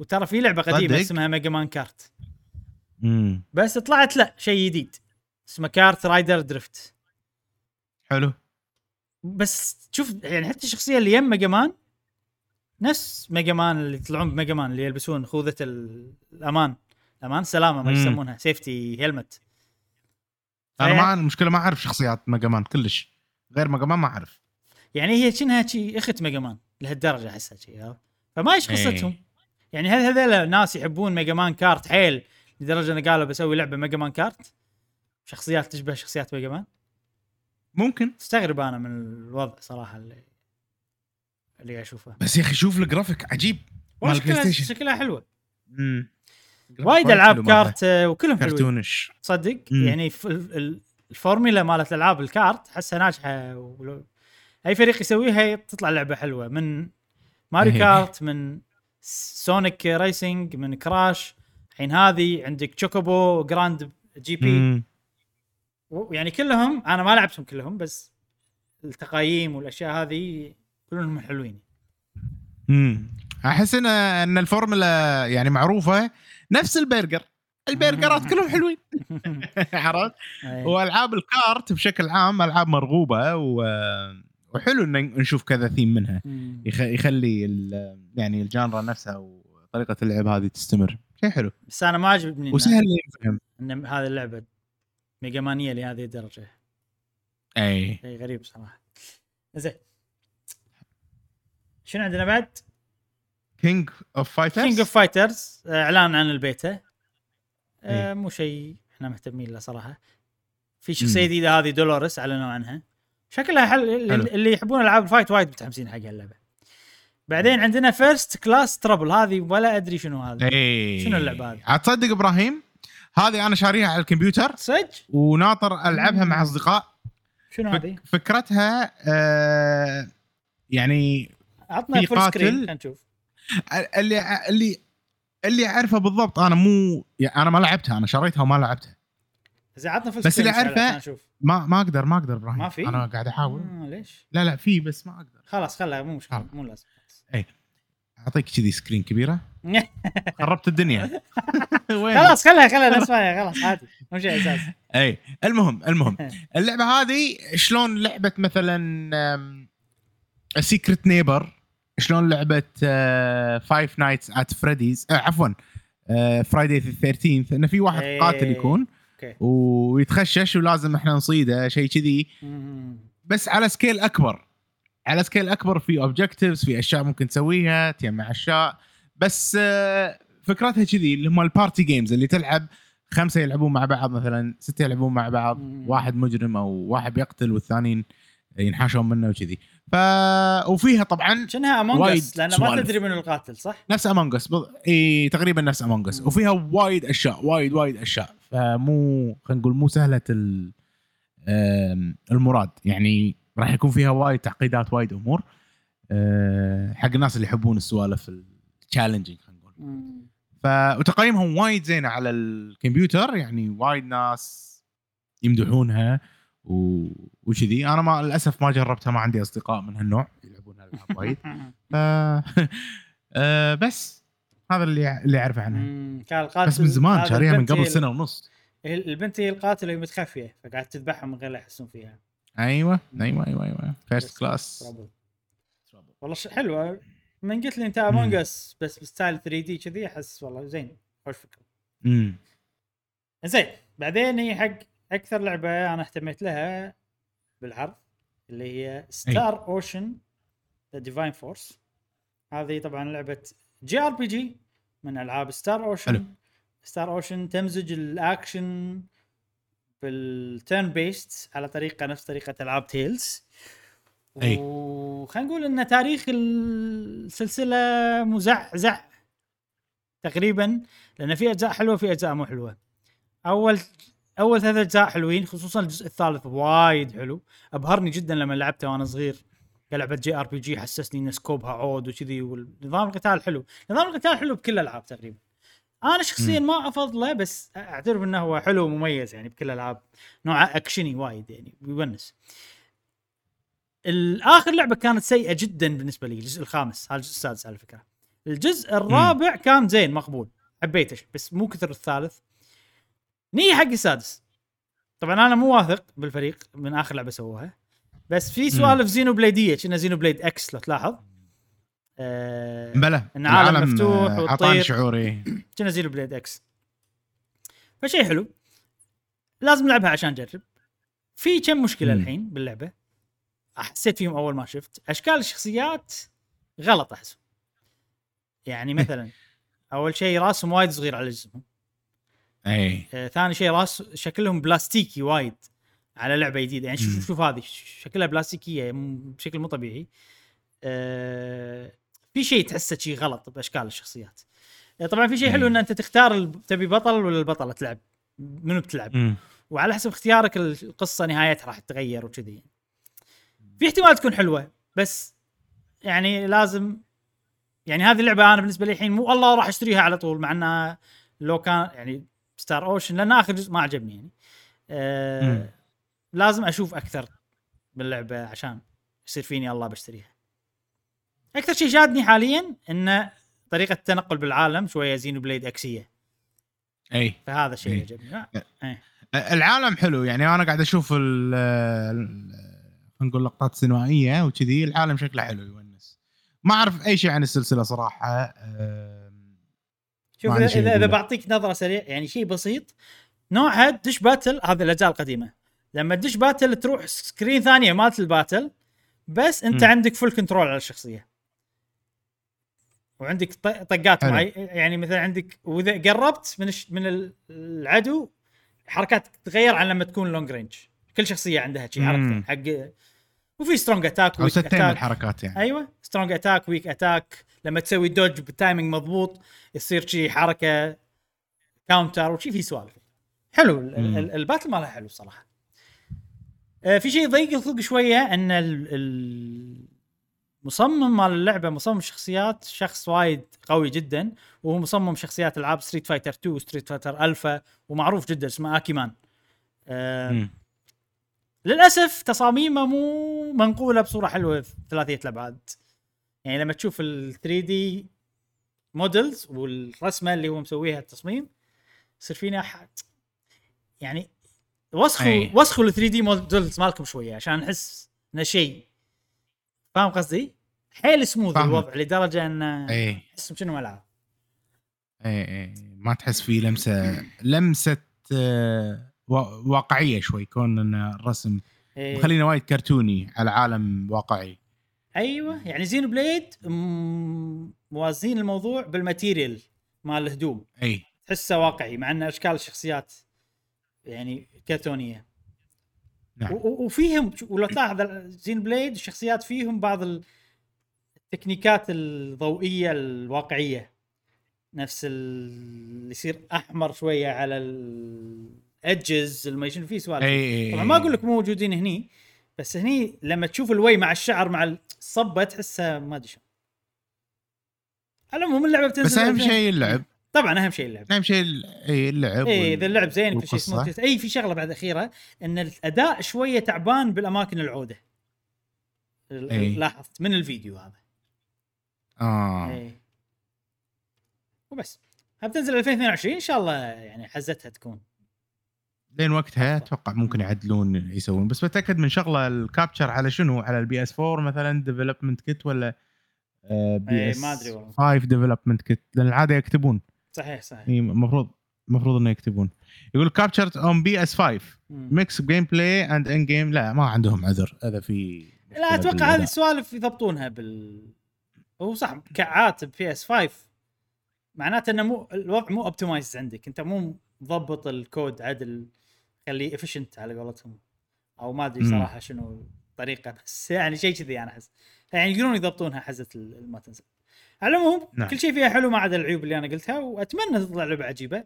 وترى في لعبة قديمة
صدق؟
اسمها Mega Man Kart
امم
بس طلعت لا شيء جديد. اسمه KartRider Drift
حلو.
بس شوف يعني حتى الشخصيه اللي يم Mega Man نفس Mega Man اللي يطلعون ب Mega Man اللي يلبسون خوذة ال- الأمان. الأمان سلامة ما
مم.
يسمونها safety
helmet
أنا
ما المشكلة ما أعرف شخصيات Mega Man كلش. غير Mega Man ما أعرف.
يعني هي شنها شي أخت Mega Man لهالدرجة أحسها شي؟ فما إيش قصتهم
إيه.
يعني هل هذول ناس يحبون Mega Man Kart حيل لدرجة إنه قالوا بسوي لعبة Mega Man Kart شخصيات تشبه شخصيات Mega Man
ممكن.
استغرب أنا من الوضع صراحة اللي اللي أشوفه.
بس يا أخي شوف الجرافيك عجيب. مال ال Play
شكلها
Station
شكلها حلوة.
امم
وايد ألعاب kart آه، وكلهم حلوين.
كرتونيش.
تصدق؟
مم.
يعني الفورميلا مالت ألعاب ال kart أحسها ناجحة ولو- أي فريق يسويها تطلع لعبة حلوة. من ماريو
إيه.
Kart من Sonic Racing من Crash الحين هذه عندك
Chocobo
GP يعني كلهم أنا ما لعبتهم كلهم بس التقايم والأشياء هذه كلهم حلوين.
امم أحس ان إن الفورمولا يعني معروفة. نفس البرجر. البرجرات كلهم حلوين. عرفت؟
إيه.
وألعاب ال kart بشكل عام ألعاب مرغوبة و... وحلو إن نشوف كذا ثيم منها. يخلي ال... يعني ال genre نفسها وطريقة اللعب هذه تستمر. شيء حلو.
بس أنا ما عجبني
وسهل يفهم
ان هذه اللعبة Mega Manية لهذه الدرجة.
أي.
شيء غريب صراحة. زين. شنو عندنا بعد؟
كينج اوف فايترز
كينج اوف فايترز إعلان عن البيتا. آه
إيه.
مو شيء إحنا مهتمين له صراحة. في
شخصية.
جديدة هذه دولوريس أعلنوا عنها. شكلها حل اللي,
حلو.
اللي يحبون ألعاب ال fight وايد متحمسين حق اللعبه بعدين عندنا First Class Trouble هذه ولا أدري شنو هذا
اي
شنو اللعبة هذه؟
تصدق إبراهيم هذه أنا شاريها على الكمبيوتر.
صدق؟
وناطر ألعبها مع أصدقاء.
شنو هذه؟
فك فكرتها آه يعني
عطنا
full
screen نشوف.
اللي اللي اللي أعرفه بالضبط أنا مو يعني أنا ما لعبتها أنا شريتها وما لعبتها.
زين عطنا full
بس اللي
نشوف.
ما ما أقدر ما أقدر إبراهيم.
ما في؟
أنا قاعد أحاول.
آه ليش؟
لا لا في بس ما أقدر.
خلاص خلها مو
مشكلة.
مو لازم.
أعطيك كذي screen كبيرة. خربت الدنيا.
خلاص خلها خلها نسمعها خلاص عادي. مو شيء أساسي.
اي المهم المهم. اللعبة هذه شلون لعبة مثلا Secret Neighbor شلون لعبة Five Nights at Freddy's عفوا Friday 13 انه في واحد
إيه.
قاتل يكون.
أوكي
ويتخشش ولازم إحنا نصيده شيء كذي. بس على scale أكبر على scale أكبر في objectives في أشياء ممكن تسويها تجمع أشياء بس آه، فكرتها كذي اللي هم ال party games اللي تلعب خمسة يلعبون مع بعض مثلا ستة يلعبون مع بعض. واحد مجرم أو واحد بيقتل والثانيين ينحاشون منه وكذي ف وفيها طبعا
شنها Among
وايد
Us لأن ما. تدري من القاتل صح؟
نفس Among Us إي تقريبا نفس Among Us
مم.
وفيها وايد أشياء وايد وايد أشياء فمو خلينا نقول مو سهلة المراد. يعني راح يكون فيها وايد تعقيدات وايد أمور. آه، حق الناس اللي يحبون السوالف ال challenging خلينا نقول. ف وتقييمهم وايد زينه على الكمبيوتر. يعني وايد ناس يمدحونها و... وكذي. أنا ما للأسف ما جربتها ما عندي أصدقاء من هالنوع يلعبون هالألعاب وايد. ف... آه، بس. هذا اللي اللي اعرفه عنها.
كانت القاتل
بس من زمان شاريها من قبل سنة ونص.
البنت هي القاتله متخفية فقاعد تذبحهم من غير لا يحسون فيها.
أيوه أيوه أيوه
أيوه.
first
class. والله ش... حلوة. من قلت لي انت Among Us بس ب style 3D كذي أحس والله زين. خوش فكرة.
امم
زين بعدين هي حق أكثر لعبة أنا اهتميت لها بالعرض اللي هي Star Ocean The Divine Force هذه طبعا لعبة JRPG من ألعاب Star
حلو.
Ocean Star Ocean تمزج ال action بال turn-based على طريقة نفس طريقة ألعاب Tales
أي.
وخلينا نقول إن تاريخ السلسلة مزعزع تقريبا لأن في أجزاء حلوة في أجزاء مو حلوة. أول أول ثلاث أجزاء حلوين خصوصا الجزء الثالث وايد حلو. أبهرني جدا لما لعبته وأنا صغير. كلعبة JRPG حسسني إن scope ها عود وكذي ونظام القتال حلو. نظام القتال حلو بكل الألعاب تقريبا. أنا شخصيا ما أفضله بس أعترف إنه هو حلو ومميز يعني بكل الألعاب. نوعه اكشني وايد يعني يونس. الآخر لعبة كانت سيئة جدا بالنسبة لي الجزء الخامس هذا الجزء السادس على فكرة. الجزء الرابع كان زين مقبول. حبيته بس مو كثر الثالث. نيجي حق السادس. طبعا أنا مو واثق بالفريق من آخر لعبة سووها. بس في سوالف زينو بليديه كنا Xenoblade X لو تلاحظ. آه
بلى
إن عالم
العالم،
مفتوح
آه،
وتطير.
عطاني شعوري.
كنا Xenoblade X. فشيء حلو. لازم نلعبها عشان نجرب. في كم مشكلة
مم.
الحين باللعبة؟ حسيت فيهم أول ما شفت. أشكال الشخصيات غلط احسهم يعني مثلا أول شيء راسهم وايد صغير على جسمهم.
اي
آه، ثاني شيء راس شكلهم بلاستيكي وايد. على لعبة جديدة. يعني شوف. شوف هذه شكلها بلاستيكية بشكل مو طبيعي. آه، في شيء تحسه شيء غلط بأشكال الشخصيات. آه، طبعا في شيء حلو إن أنت تختار تبي بطل ولا البطلة تلعب؟ منو بتلعب؟
مم.
وعلى حسب اختيارك القصة نهايتها راح تتغير وكذي. في احتمال تكون حلوة بس يعني لازم يعني هذه اللعبة أنا بالنسبة لي الحين مو الله راح أشتريها على طول مع انها لو كان يعني ستار اوشن لأن آخر جزء ما عجبني يعني.
مم.
لازم أشوف أكثر باللعبة عشان يصير فيني الله بشتريها أكثر شيء شادني حاليا إن طريقة التنقل بالعالم شوية Xenoblade X ية
أي
فهذا شيء
إيه.
عجبني آه.
العالم حلو يعني أنا قاعد أشوف ال ال- خلينا نقول لقطات سينمائية وكذي العالم شكله حلو يونس ما أعرف أي شيء عن السلسلة صراحة
شوف اذا إذا. بعطيك نظرة سريع يعني شيء بسيط نوعها دش battle هذه الأجزاء القديمة لما تدش battle تروح screen ثانية مالت ال battle بس أنت
مم.
عندك full control على الشخصية وعندك طقات. معي يعني مثلا عندك وإذا قربت من. من ال- العدو حركاتك تتغير عن لما تكون long range كل شخصية عندها شي. حركتين حق وفي strong attack
أو ستين من الحركات يعني
أيوه strong attack weak attack لما تسوي dodge بال timing مضبوط يصير شي حركة counter وشي في سوالف حلو ال battle ماله حلو صراحة في شيء ضيق الخلق شوية أن ال- ال- المصمم مال اللعبة مصمم الشخصيات شخص وايد قوي جدا وهو مصمم شخصيات ألعاب Street Fighter 2 Street Fighter Alpha ومعروف جدا اسمه Akiman آه
مم.
للأسف تصاميمه مو منقولة بصورة حلوة في ثلاثية الأبعاد يعني لما تشوف ال 3D models والرسمة اللي هو مسويها التصميم يصير فينا ح... يعني وسخوا
أي.
وسخوا ال 3D models مالكم شوية عشان نحس إنه شيء فاهم قصدي؟ حيل سموث. الوضع لدرجة انه
اي
تحس شنو العاب
اي اي ما تحس فيه لمسه لمسة آه، وا- واقعية شوي كون إن الرسم
إيه.
مخلينا وايد كرتوني على عالم واقعي
أيوه يعني Xenoblade موازين الموضوع بال material مال الهدوم
اي
تحسه واقعي مع إن أشكال الشخصيات يعني كرتونيه
نعم.
وفيهم ولو تلاحظ Xenoblade الشخصيات فيهم بعض التكنيكات الضوئية الواقعية. نفس ال- اللي يصير أحمر شوية على ال edges ما شنو في سوالف.
اي
طبعا ما أقول لك مو موجودين هني بس هني لما تشوف الوي مع الشعر مع الصبه تحسها ما أدري شلون. على العموم اللعبة بتنزل
بس أهم
2000
شيء اللعب.
طبعا أهم شيء اللعب.
أهم شيء اللعب إي
إذا اللعب زين كل شيء. سموث إي في شغلة بعد أخيرة إن الأداء شوية تعبان بالأماكن العودة. ال-
إي.
لاحظت من الفيديو هذا.
آه.
إي. وبس. بتنزل 2022 إن شاء الله يعني حزتها تكون.
لين وقتها أتوقع ممكن يعدلون يسوون. بس بتأكد من شغلة ال capture على شنو؟ على ال PS4 مثلا development kit ولا PS
ما أدري والله.
5 development kit لأن العادة يكتبون.
صحيح صحيح.
المفروض المفروض إنه يكتبون. يقول capture on PS5
مم.
mix gameplay and in-game لا ما عندهم عذر. هذا في
لا
أتوقع.
هذه السوالف يضبطونها بال هو صح كعات PS5 معناته إنه مو الوضع مو optimize عندك. أنت مو مضبط الكود عدل خليه efficient على قولتهم. أو ما
أدري.
صراحة شنو الطريقة بس يعني شيء كذي أنا أحس. يعني يقولون يضبطونها حزه ما تنزل على العموم
نعم.
كل شيء فيها حلو ما عدا العيوب اللي أنا قلتها وأتمنى تطلع لعبة عجيبة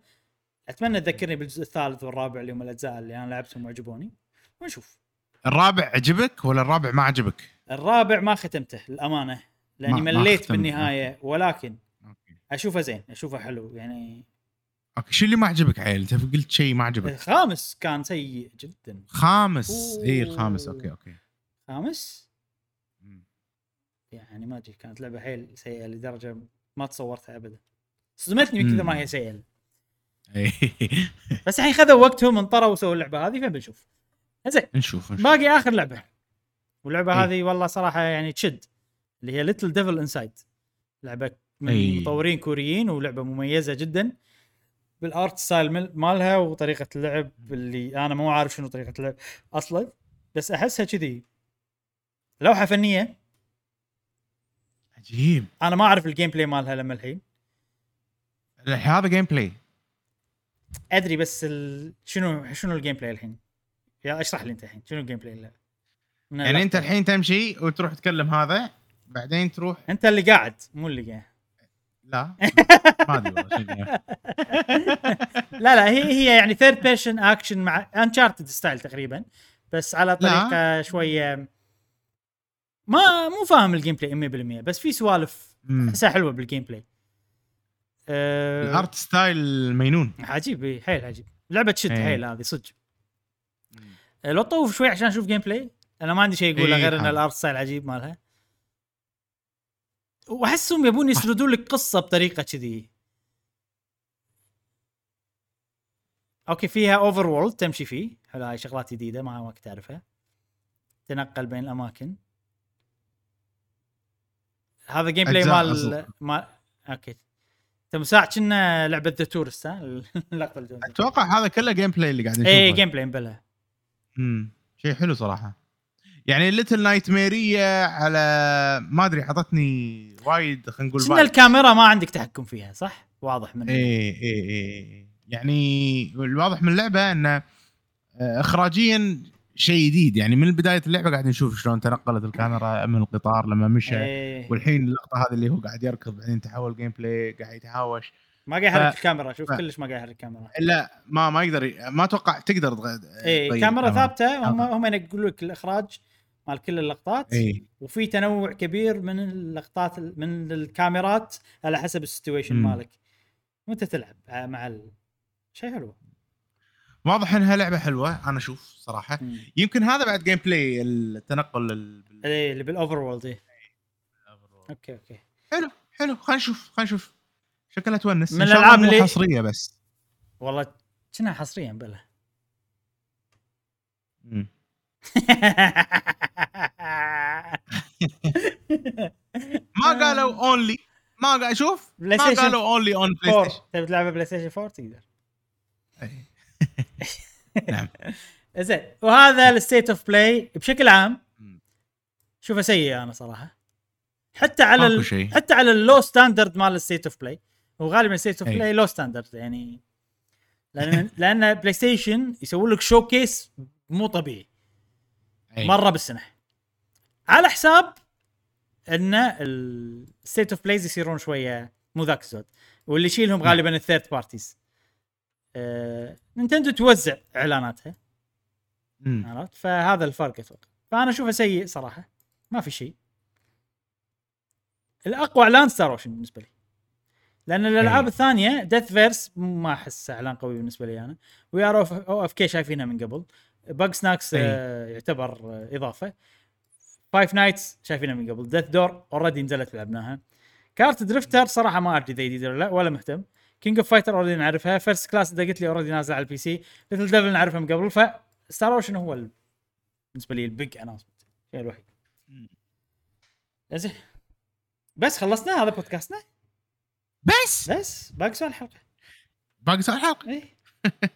أتمنى تذكرني بالجزء الثالث والرابع اللي هم الأجزاء اللي أنا لعبتهم وعجبوني ونشوف
الرابع عجبك ولا الرابع ما عجبك؟
الرابع ما ختمته للأمانة لأني
ما- ما
مليت
ختمت.
بالنهاية ولكن
okay
أشوفه زين أشوفه حلو يعني
okay شو اللي ما عجبك عيل؟ انت قلت شيء ما عجبك
الخامس كان سيء جدا
خامس اي. الخامس okay okay
خامس. يعني ما أدري كانت لعبة حيل سيئة لدرجة ما تصورتها ابدا. صدمتني من كثر ما هي
سيئة.
بس الحين خذوا وقتهم انطروا وسووا اللعبة هذه فبنشوف. زين.
نشوف.
باقي آخر لعبة. واللعبة
إيه.
هذه والله صراحة يعني تشد اللي هي Little Devil Inside لعبة من
إيه.
مطورين كوريين ولعبة مميزة جدا. بال art style مالها وطريقة اللعب اللي أنا مو عارف شنو طريقة اللعب أصلا بس أحسها كذي لوحة فنية.
عجيب.
أنا ما أعرف ال gameplay مالها لما الحين.
هذا gameplay
أدري بس ال... شنو شنو ال gameplay الحين؟ يا اشرح لي أنت الحين شنو ال gameplay؟ من
يعني
أنت.
الحين تمشي وتروح تكلم هذا بعدين تروح
أنت اللي قاعد مو اللي قاعد
لا. ما أدري
لا لا هي هي يعني third person action مع Uncharted style تقريبا بس على طريقة شوية ما مو فاهم ال gameplay 100% بس في سوالف. أحسها حلوة بال gameplay أه
ال art style مينون.
عجيب إي، حيل عجيب. لعبة تشد. حيل هذه صدق. أه، لو طوف شوي عشان أشوف gameplay أنا ما عندي شيء اقوله
إيه،
غير إن.
ال
art style عجيب مالها. وأحسهم يبون يسردون لك قصة بطريقة كذي. okay فيها overworld تمشي فيه. حلو هاي شغلات جديدة ما ما كنت أعرفها. تنقل بين الأماكن. هذا
gameplay
مال. مال okay. انت مساع كنا لعبة The Touryst ها؟ اللقطه
أتوقع هذا كله gameplay اللي قاعد نشوفه
اي gameplay مبلى
امم شيء حلو صراحة. يعني Little Nightmares على ما أدري حطتني وايد خلينا نقول vibe.
الكاميرا ما عندك تحكم فيها صح؟ واضح من
اي اي اي يعني الواضح من اللعبة انه آه، اخراجيا شيء جديد يعني من بداية اللعبة قاعد نشوف شلون تنقلت الكاميرا من القطار لما مشى
إيه.
والحين اللقطة هذه اللي هو قاعد يركض بعدين تحول gameplay قاعد يتهاوش
ما قاعد يحرك
ف-
الكاميرا شوف
ف-
كلش ما قاعد يحرك الكاميرا
لا ما ما يقدر ي- ما أتوقع تقدر
اي
تغير
كاميرا
الكاميرا.
ثابتة هم. هم ينقلوا لك الإخراج مال كل اللقطات
اي
وفي تنوع كبير من اللقطات من الكاميرات على حسب ال
situation.
مالك وأنت تلعب مع ال... شيء حلو
واضح إنها لعبة حلوة أنا أشوف صراحة. يمكن هذا بعد gameplay التنقل
إيه اللي بال overworld إيه. okay okay.
حلو حلو. خلينا نشوف خلينا نشوف. شكلها تونس.
من
مو
اللي-
حصرية بس.
والله كنا حصريا بلا.
مم. ما قالوا only ما قال شوف ما قالوا only
on
PlayStation
تبي تلعبها PlayStation 4 تقدر.
أي. نعم
زين وهذا ال State of Play بشكل عام. شوفه سيء أنا صراحة حتى على ال... حتى على ال low standard مال ال State of Play وغالبا ال State
of.
Play low standard يعني لأن لأن PlayStation يسوي لك showcase مو طبيعي
أي.
مرة بالسنة على حساب إن ال State of Plays يصيرون شوية مو ذاك الزود واللي يشيلهم
نعم.
غالبا ال third parties آه، Nintendo توزع
إعلاناتها.
عرفت؟ فهذا الفرق أتوقع فأنا أشوفه سيء صراحة. ما في شيء. الأقوى اعلان Star Ocean بالنسبة لي. لأن الألعاب
أي.
الثانية Deathverse ما أحس إعلان قوي بالنسبة لي أنا. We Are OFK شايفينها من قبل. Bugsnax
أي.
آه يعتبر آه إضافة. Five Nights شايفينها من قبل. Death's Door already نزلت لعبناها. KartRider Drift صراحة ما أدري إذا جديد ولا لا ولا مهتم. King of Fighters already نعرفها. First Class إذا قلت لي already نازلة على ال PC Little Devil نعرفها من قبل ف Star Ocean هو ال- بالنسبة لي ال big announcement الشيء الوحيد. زين. بس خلصنا هذا بودكاستنا.
بس؟
بس. باقي سؤال الحلقة
باقي سؤال الحلقة
إيه.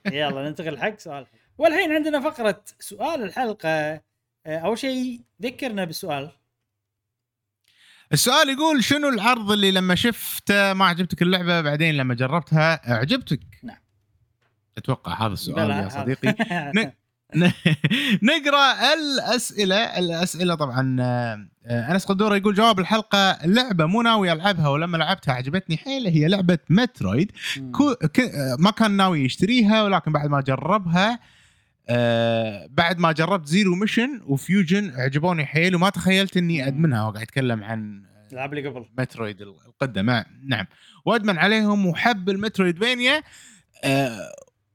يلا ننتقل حق سؤال والحين عندنا فقرة سؤال الحلقة. أول شيء ذكرنا بالسؤال.
السؤال يقول شنو العرض اللي لما شفته ما عجبتك اللعبة بعدين لما جربتها عجبتك؟
نعم.
أتوقع هذا السؤال يا. صديقي نقرأ الأسئلة الأسئلة طبعا آه، أنس قدوره يقول جواب الحلقة اللعبه مو ناوي ألعبها ولما لعبتها عجبتني حيل هي لعبة Metroid. آه، ما كان ناوي يشتريها ولكن بعد ما جربها آه بعد ما جربت Zero Mission و Fusion عجبوني حيل وما تخيلت
إني.
أدمنها. وقاعد يتكلم عن
الالعاب اللي قبل.
Metroid القدة. مع نعم. وأدمن عليهم وحب ال Metroidvania. آه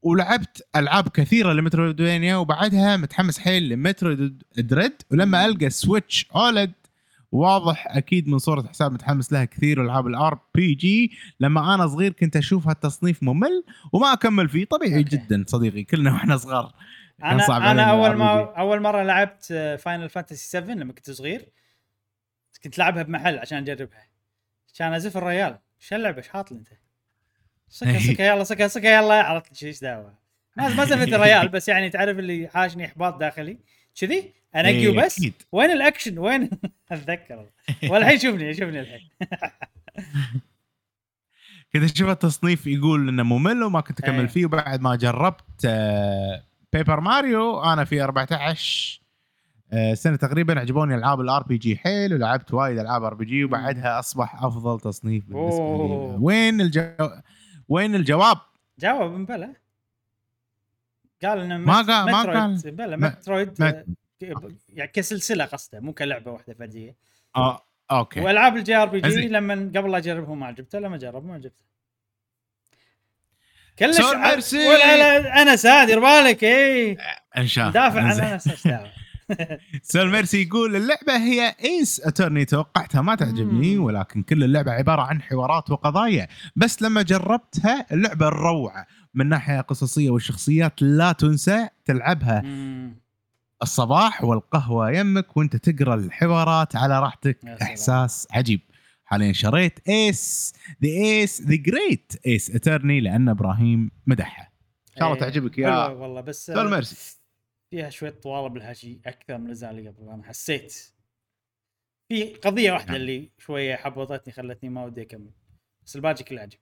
ولعبت ألعاب كثيرة ل Metroidvania وبعدها متحمس حيل ل Metroid Dread. ولما ألقى Switch OLED واضح أكيد من صورة حساب متحمس لها كثير والعاب ال RPG لما أنا صغير كنت أشوف هالتصنيف ممل وما أكمل فيه. طبيعي
okay.
جدا صديقي كلنا وإحنا صغار.
أنا
صعب
أنا
أول
ما. أول مرة لعبت Final Fantasy 7 لما كنت صغير كنت لعبها بمحل عشان أجربها. كان أزف الريال. شو اللعبة؟ إيش حاط أنت؟ سكه سكه يلا سكه سكه يلا. عرفت إيش دعوة. ما ما زفت الريال بس يعني تعرف اللي حاشني إحباط داخلي؟ كذي؟ انقي
إيه،
وبس. وين الأكشن؟ وين؟ أتذكر. والحين شوفني شوفني الحين.
كنت أشوف التصنيف يقول إنه ممل وما كنت أكمل
إيه.
فيه وبعد ما جربت آه، Paper Mario أنا في 14 آه، سنة تقريبا عجبوني ألعاب ال RPG حيل ولعبت وايد ألعاب RPG وبعدها أصبح أفضل تصنيف بالنسبة لي. وين الجو... وين الجواب؟
جاوب بلا قال إنه
ما
مت-
قال- ما قال.
بلا Metroid
ما-
آه، يعني كسلسلة قصده مو
كلعبة واحدة
فردية آه أوكي وألعاب ال
JRPG.
لما قبل لا اجربهم ما عجبته لما جرب ما عجبته كلش. ولا انس ها دير بالك إي
ان شاء الله
دافع عن. انس
سول ميرسي يقول اللعبة هي Ace Attorney توقعتها ما تعجبني. ولكن كل اللعبة عبارة عن حوارات وقضايا بس لما جربتها اللعبة روعة من ناحية قصصية والشخصيات لا تنسى تلعبها
مم.
الصباح والقهوة يمك وأنت تقرأ الحوارات على راحتك. إحساس عجيب حاليا شريت Ace the Ace the Great Ace Attorney لأن إبراهيم مدحها إن شاء الله
إيه،
تعجبك يا
والله بس آه،
ميرسي
فيها شوية طوال بالحكي أكثر من الاجزاء اللي قبل أنا حسيت. في قضية واحدة
نعم.
اللي شوية حبطتني خلتني ما ودي أكمل بس الباقي كله عجب.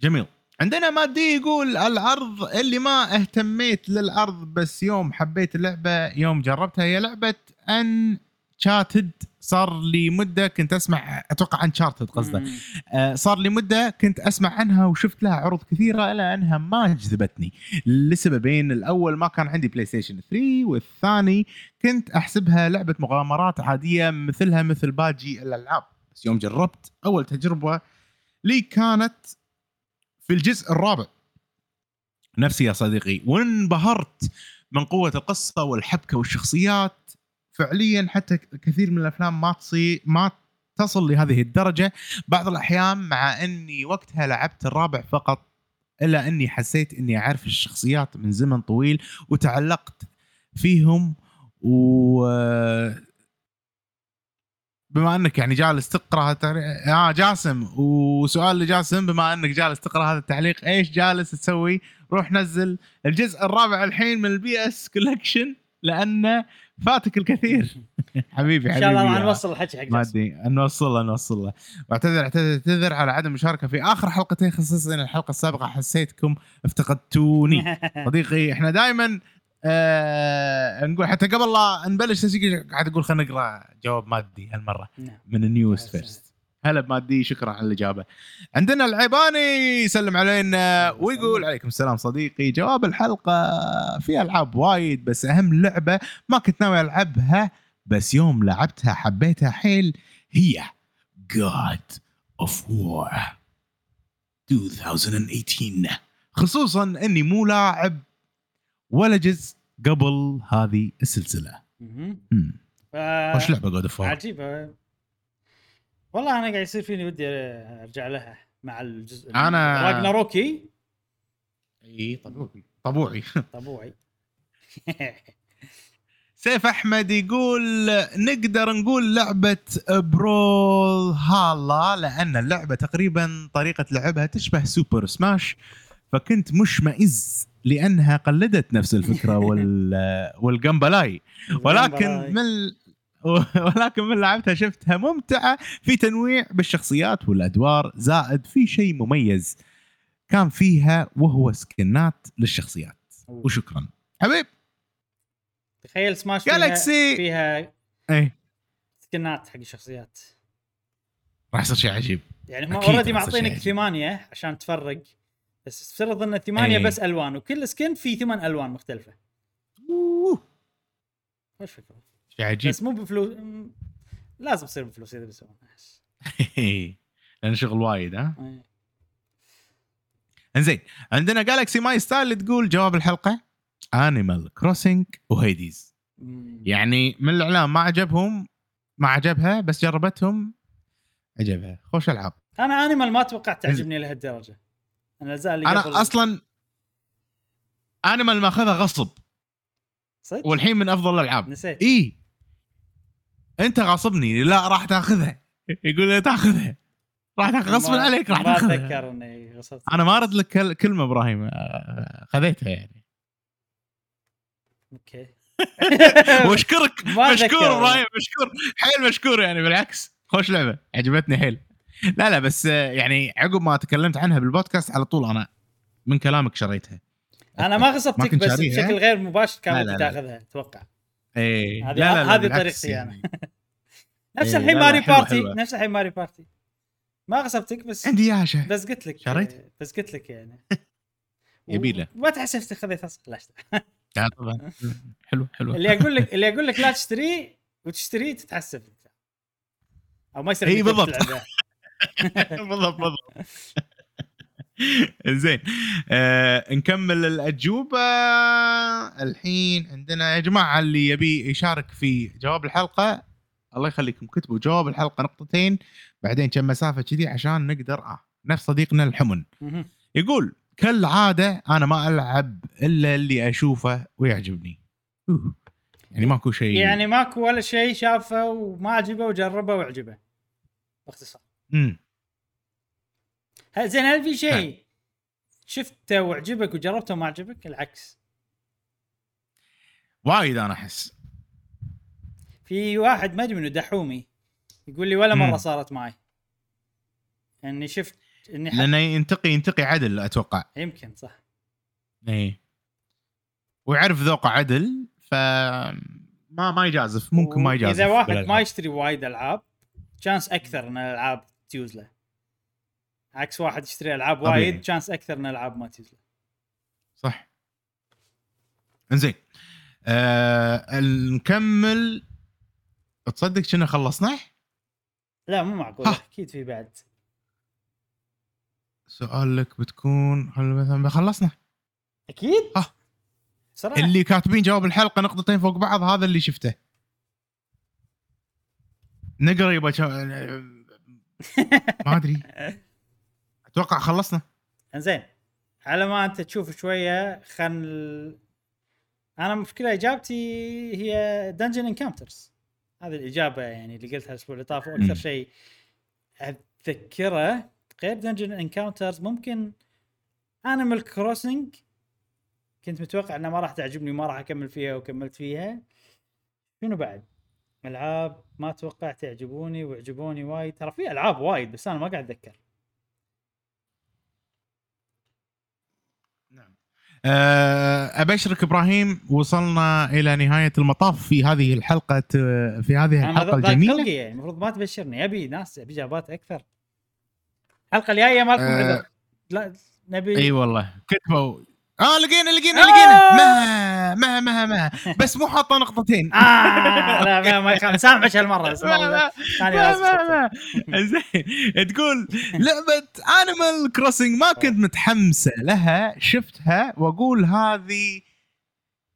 جميل. عندنا مادي يقول العرض اللي ما اهتميت للعرض بس يوم حبيت اللعبة يوم جربتها هي لعبة ان شاتد صار لي مدة كنت أسمع أتوقع ان شارتد قصده. آه، صار لي مدة كنت أسمع عنها وشفت لها عروض كثيرة الا أنها ما جذبتني. لسببين الأول ما كان عندي PlayStation 3 والثاني كنت أحسبها لعبة مغامرات عادية مثلها مثل باقي الألعاب. بس يوم جربت أول تجربة لي كانت في الجزء الرابع. نفسي يا صديقي وانبهرت من قوة القصة والحبكة والشخصيات فعليا حتى كثير من الأفلام ما تصي ما تصل لهذه الدرجة بعض الأحيان مع إني وقتها لعبت الرابع فقط إلا إني حسيت إني أعرف الشخصيات من زمن طويل وتعلقت فيهم و بما إنك يعني جالس تقرأ التعليق آه جاسم وسؤال لجاسم بما إنك جالس تقرأ هذا التعليق إيش جالس تسوي؟ روح نزل الجزء الرابع الحين من ال PS Collection لأنه فاتك الكثير. حبيبي حبيبي
إن شاء الله نوصل الحكي حق
نوصل له نوصل له. واعتذر اعتذر اعتذر على عدم المشاركة في آخر حلقتين خصوصا الحلقة السابقة. حسيتكم افتقدتوني. صديقي إحنا دائما آه نقول حتى قبل لا نبلش تسجيل قاعد أقول خلينا نقرأ جواب مادي هالمرة
نعم.
من ال news first هلا بمادي شكرا على الإجابة. عندنا العيباني يسلم علينا ويقول عليكم السلام صديقي جواب الحلقة في ألعاب وايد بس أهم لعبة ما كنت ناوي ألعبها بس يوم لعبتها حبيتها حيل هي God of War 2018 خصوصا إني مو لاعب ولا جزء قبل هذه السلسلة.
ف-
وش لعبة God of
عجيبة. والله أنا قاعد يصير فيني ودي أرجع لها مع الجزء
أنا-
Ragnarok
إي طبوعي طبوعي
طبوعي
سيف أحمد يقول نقدر نقول لعبة Brawlhalla لأن اللعبة تقريبا طريقة لعبها تشبه Super Smash فكنت مشمئز لأنها قلدت نفس الفكرة وال وال gameplay. ولكن من ولكن من لعبتها شفتها ممتعة في تنويع بالشخصيات والأدوار زائد في شيء مميز كان فيها وهو سكنات للشخصيات. وشكرا. حبيب!
تخيل سماش فيها
جالكسي
فيها
إيه.
سكنات حق الشخصيات.
راح يصير شيء عجيب.
يعني هم اوريدي معطينك ثمانية عشان تفرق. بس افترض ان الثمانيه
أي.
بس ألوان وكل سكن فيه ثمان ألوان مختلفة.
أوه،
وش فكره
شيء عجيب
بس مو بفلوس لازم تصير بفلوس إذا بيسوونها
لأن شغل وايد ها؟
أي.
إنزين عندنا Galaxy My Style تقول جواب الحلقة. Animal Crossing و
Hades.
يعني من الإعلان ما عجبهم ما عجبها بس جربتهم عجبها. خوش ألعاب.
أنا Animal ما توقعت تعجبني لهالدرجة. أنا اللي قبل.
أنا أصلا Animal ماخذها غصب.
صدق؟
والحين من أفضل الألعاب.
نسيت.
اي انت غاصبني لا راح تاخذها. يقول لي تاخذها. راح تاخذ غصبا
ما-
عليك راح
ما
تاخذها.
أتذكر إني غصبت.
أنا ما أرد لك كل- كلمة إبراهيم آه، خذيتها يعني.
أوكي.
وأشكرك
ما
مشكور. إبراهيم مشكور. حيل مشكور يعني بالعكس. خوش لعبة عجبتني حيل. لا لا بس آه، يعني عقب ما تكلمت عنها بالبودكاست على طول أنا من كلامك شريتها.
أنا ما
ما
غصبتك بس. بشكل غير مباشر كان
لا،
ودي
لا، لا.
تاخذها أتوقع.
إيه
هذه- هذه طريقتي
يعني.
نفس
إيه،
الحين Mario
Party.
نفس الحين Mario Party. ما غصبتك بس
عندي إياها شا-
بس قلت لك
شريت؟
بس قلت لك يعني.
يبيله.
ما تحسفت خذيتها صح لا
طبعا. حلو حلو.
اللي أقول لك اللي أقول لك لا تشتري وتشتري تتحسف أو ما يصير إنك
بالضبط. بالضبط بالضبط. زين. آه نكمل الأجوبة. الحين عندنا يا جماعة اللي يبي يشارك في جواب الحلقة الله يخليكم كتبوا جواب الحلقة نقطتين بعدين كم مسافة كذي عشان نقدر آه نفس صديقنا الحمن. يقول كالعادة أنا ما ألعب إلا اللي أشوفه ويعجبني. أوه. يعني ماكو شيء.
يعني ماكو ولا شيء شافه وما عجبه وجربه وعجبه. باختصار.
مم.
ه- زين هل في شيء شفته وعجبك وجربته وما عجبك؟ العكس.
وايد أنا أحس.
في واحد ما أدري منه دحومي يقول لي ولا
مرة.
صارت معي اني شفت إني.
لأنه ينتقي ينتقي عدل أتوقع
يمكن صح
إيه ويعرف ذوقه عدل ف ما ما يجازف ممكن ما يجازف
اذا واحد
بالألعاب.
ما يشتري وايد ألعاب chance أكثر إن الألعاب تيوز له عكس واحد يشتري
ألعاب.
وايد chance أكثر إن الألعاب ما تيوز له
صح إنزين آه نكمل تصدق كنا خلصنا
لا مو معقول. أكيد في بعد.
سؤالك بتكون خل مثلا خلصنا
أكيد.
ها.
صراحة.
اللي كاتبين جواب الحلقة نقطتين فوق بعض هذا اللي شفته. نقرأ يبا شا- ما أدري. أتوقع خلصنا.
إنزين على ما أنت تشوف شوية خل أنا مشكلة إجابتي هي Dungeon Encounters هذه الإجابة يعني اللي قلتها الأسبوع اللي طاف. وأكثر شيء اتذكره غير Dungeon Encounters ممكن Animal Crossing كنت متوقع انها ما راح تعجبني وما راح أكمل فيها وكملت فيها شنو بعد؟ ألعاب ما توقعت يعجبوني ويعجبوني وايد ترى في ألعاب وايد بس أنا ما قاعد أتذكر
نعم أه، أبشرك إبراهيم وصلنا إلى نهاية المطاف في هذه الحلقة في هذه الحلقة
الجميلة. يعني المفروض ما تبشرني. أبي ناس أبي اجابات أكثر. الحلقة الجاية مالكم
أه.
عذر. لا نبي
إي والله. كتبوا آه لقينا لقينا
آه.
لقينا. ما ما ما ما. بس مو حاطة نقطتين.
آه لا ما, ما يخالف. سامحك هالمرة بس
ما ما زين. تقول لعبة Animal Crossing ما كنت متحمسة لها شفتها وأقول هذه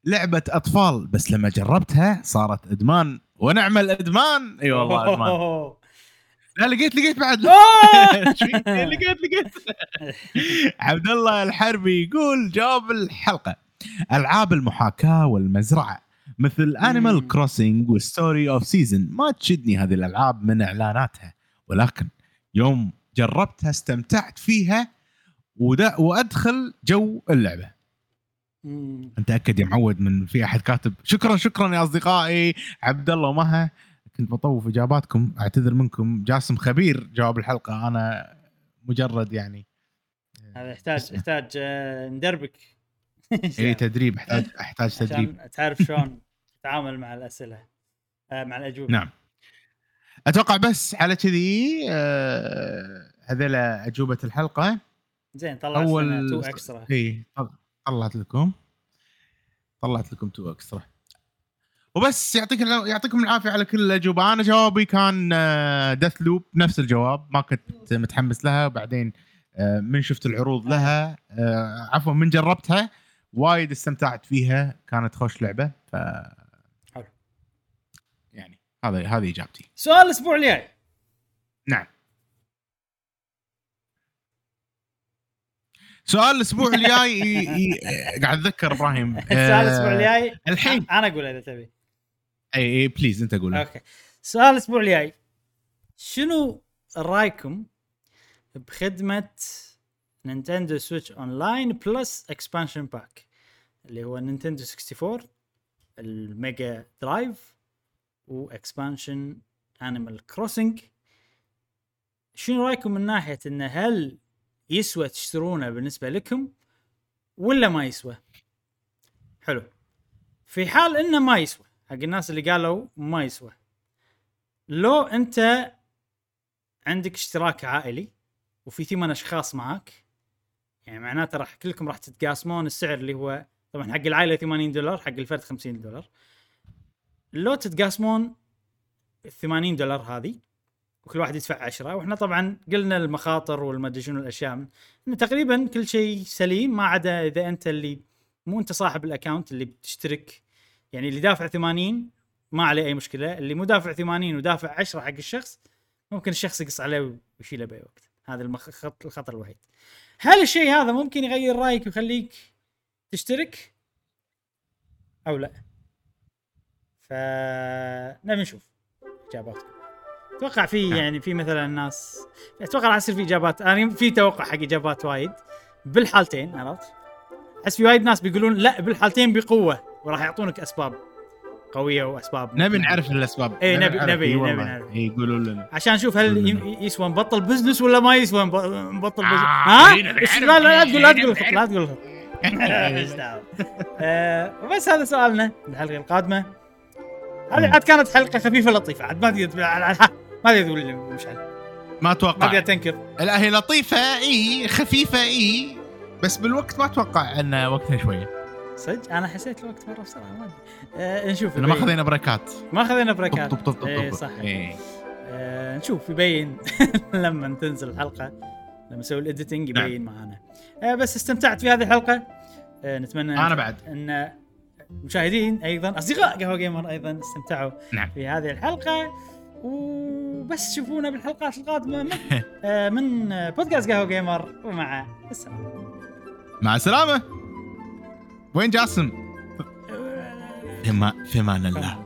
لعبة أطفال. بس لما جربتها صارت إدمان. ونعم الإدمان. اي والله
إدمان.
لا لقيت لقيت بعد. إيش فيك؟ لقيت لقيت عبد الله الحربي يقول جواب الحلقة ألعاب المحاكاة والمزرعة مثل.
Animal
Crossing و Story of Seasons ما تشدني هذه الألعاب من إعلاناتها ولكن يوم جربتها استمتعت فيها وأدخل جو اللعبة
مم.
أنت أكد يا معود من في أحد كاتب شكرا شكرا يا أصدقائي عبد الله ومها كنت بطوف إجاباتكم أعتذر منكم. جاسم خبير جواب الحلقة. أنا مجرد يعني
هذا يحتاج يحتاج آه، ندربك.
اي تدريب. احتاج احتاج تدريب
عشان تعرف شلون تتعامل مع الأسئلة آه، مع الأجوبة.
نعم. أتوقع بس على كذي آه هذول أجوبة الحلقة.
زين طلع
أول
لنا تو إكسترا.
اي طلعت لكم. طلعت لكم تو إكسترا. وبس يعطيك يعطيكم العافية على كل الأجوبة. أنا جوابي كان دث لوب نفس الجواب. ما كنت متحمس لها. وبعدين آه، من شفت العروض لها آه، عفوا من جربتها وايد استمتعت فيها. كانت خوش لعبة. ف
حلو.
يعني هذا هذه إجابتي.
سؤال الأسبوع الجاي.
نعم. سؤال الأسبوع الجاي قاعد أتذكر إبراهيم.
سؤال الأسبوع
آه،
الجاي.
الحين.
أنا أقول إذا تبي.
اي اي please أنت قول
okay. سؤال الأسبوع الجاي. شنو رأيكم بخدمة Nintendo Switch Online plus Expansion Pack؟ اللي هو Nintendo 64 ال Mega Drive و expansion Animal Crossing شنو رأيكم من ناحية انه هل يسوى تشترونه بالنسبة لكم ولا ما يسوى؟ حلو. في حال إنه ما يسوى حق الناس اللي قالوا ما يسوى. لو أنت عندك اشتراك عائلي وفي ثمان أشخاص معاك يعني معناته راح كلكم راح تتقاسمون السعر اللي هو طبعا حق العائلة 80 دولار حق الفرد 50 دولار. لو تتقاسمون ال 80 دولار هذه وكل واحد يدفع 10 وإحنا طبعا قلنا المخاطر والمدري شنو الأشياء انه تقريبا كل شيء سليم ما عدا إذا أنت اللي مو أنت صاحب الاكونت اللي بتشترك يعني اللي دافع 80 ما عليه أي مشكلة. اللي مو دافع 80 ودافع 10 حق الشخص ممكن الشخص يقص عليه ويشيله بأي وقت. هذا. الخط- الخطر الوحيد. هل الشيء هذا ممكن يغير رأيك ويخليك تشترك؟ أو لا. فنبي نشوف إجاباتكم. أتوقع في
نعم.
يعني في مثلا ناس أتوقع راح يصير في إجابات. أنا في توقع حق إجابات وايد. بالحالتين عرفت؟ أحس في وايد ناس بيقولون لا بالحالتين بقوة. وراح يعطونك أسباب قوية وأسباب
نبي نعرف الأسباب.
إيه، نبي- نبي- نبي. نعرف.
يقولوا لنا.
عشان نشوف هل يسوى نبطل بزنس ولا ما يسوى نب- نبطل بزنس
آه،
ها؟ بس لا لا لا تقول لا تقول لا. تقول. آه، وبس هذا سؤالنا الحلقة القادمة. هذه عاد كانت حلقة خفيفة لطيفة. عاد ما تقدر ما تقدر تقول مشعل
ما
ما
أتوقع.
تقدر تنكر.
لا هي لطيفة إي خفيفة إي. بس بالوقت ما أتوقع إن وقتها شوية.
صدق؟ أنا حسيت الوقت مرة بسرعة ما أدري. آه، نشوف
ما. خذينا breakات.
ما خذينا breakات.
طب طب طب
إيه،
طب.
صح
إيه.
آه، نشوف يبين. لما تنزل الحلقة لما نسوي ال editing يبين معانا. آه، بس استمتعت في هذه الحلقة. آه، نتمنى
أنا بعد.
أن المشاهدين أيضا أصدقاء قهوة gamer أيضا استمتعوا
نعم.
في هذه الحلقة. وبس شوفونا بالحلقات القادمة من, آه، من بودكاست قهوة gamer. ومع السلامة.
مع السلامة. وين جاسم؟ في ما في أمان الله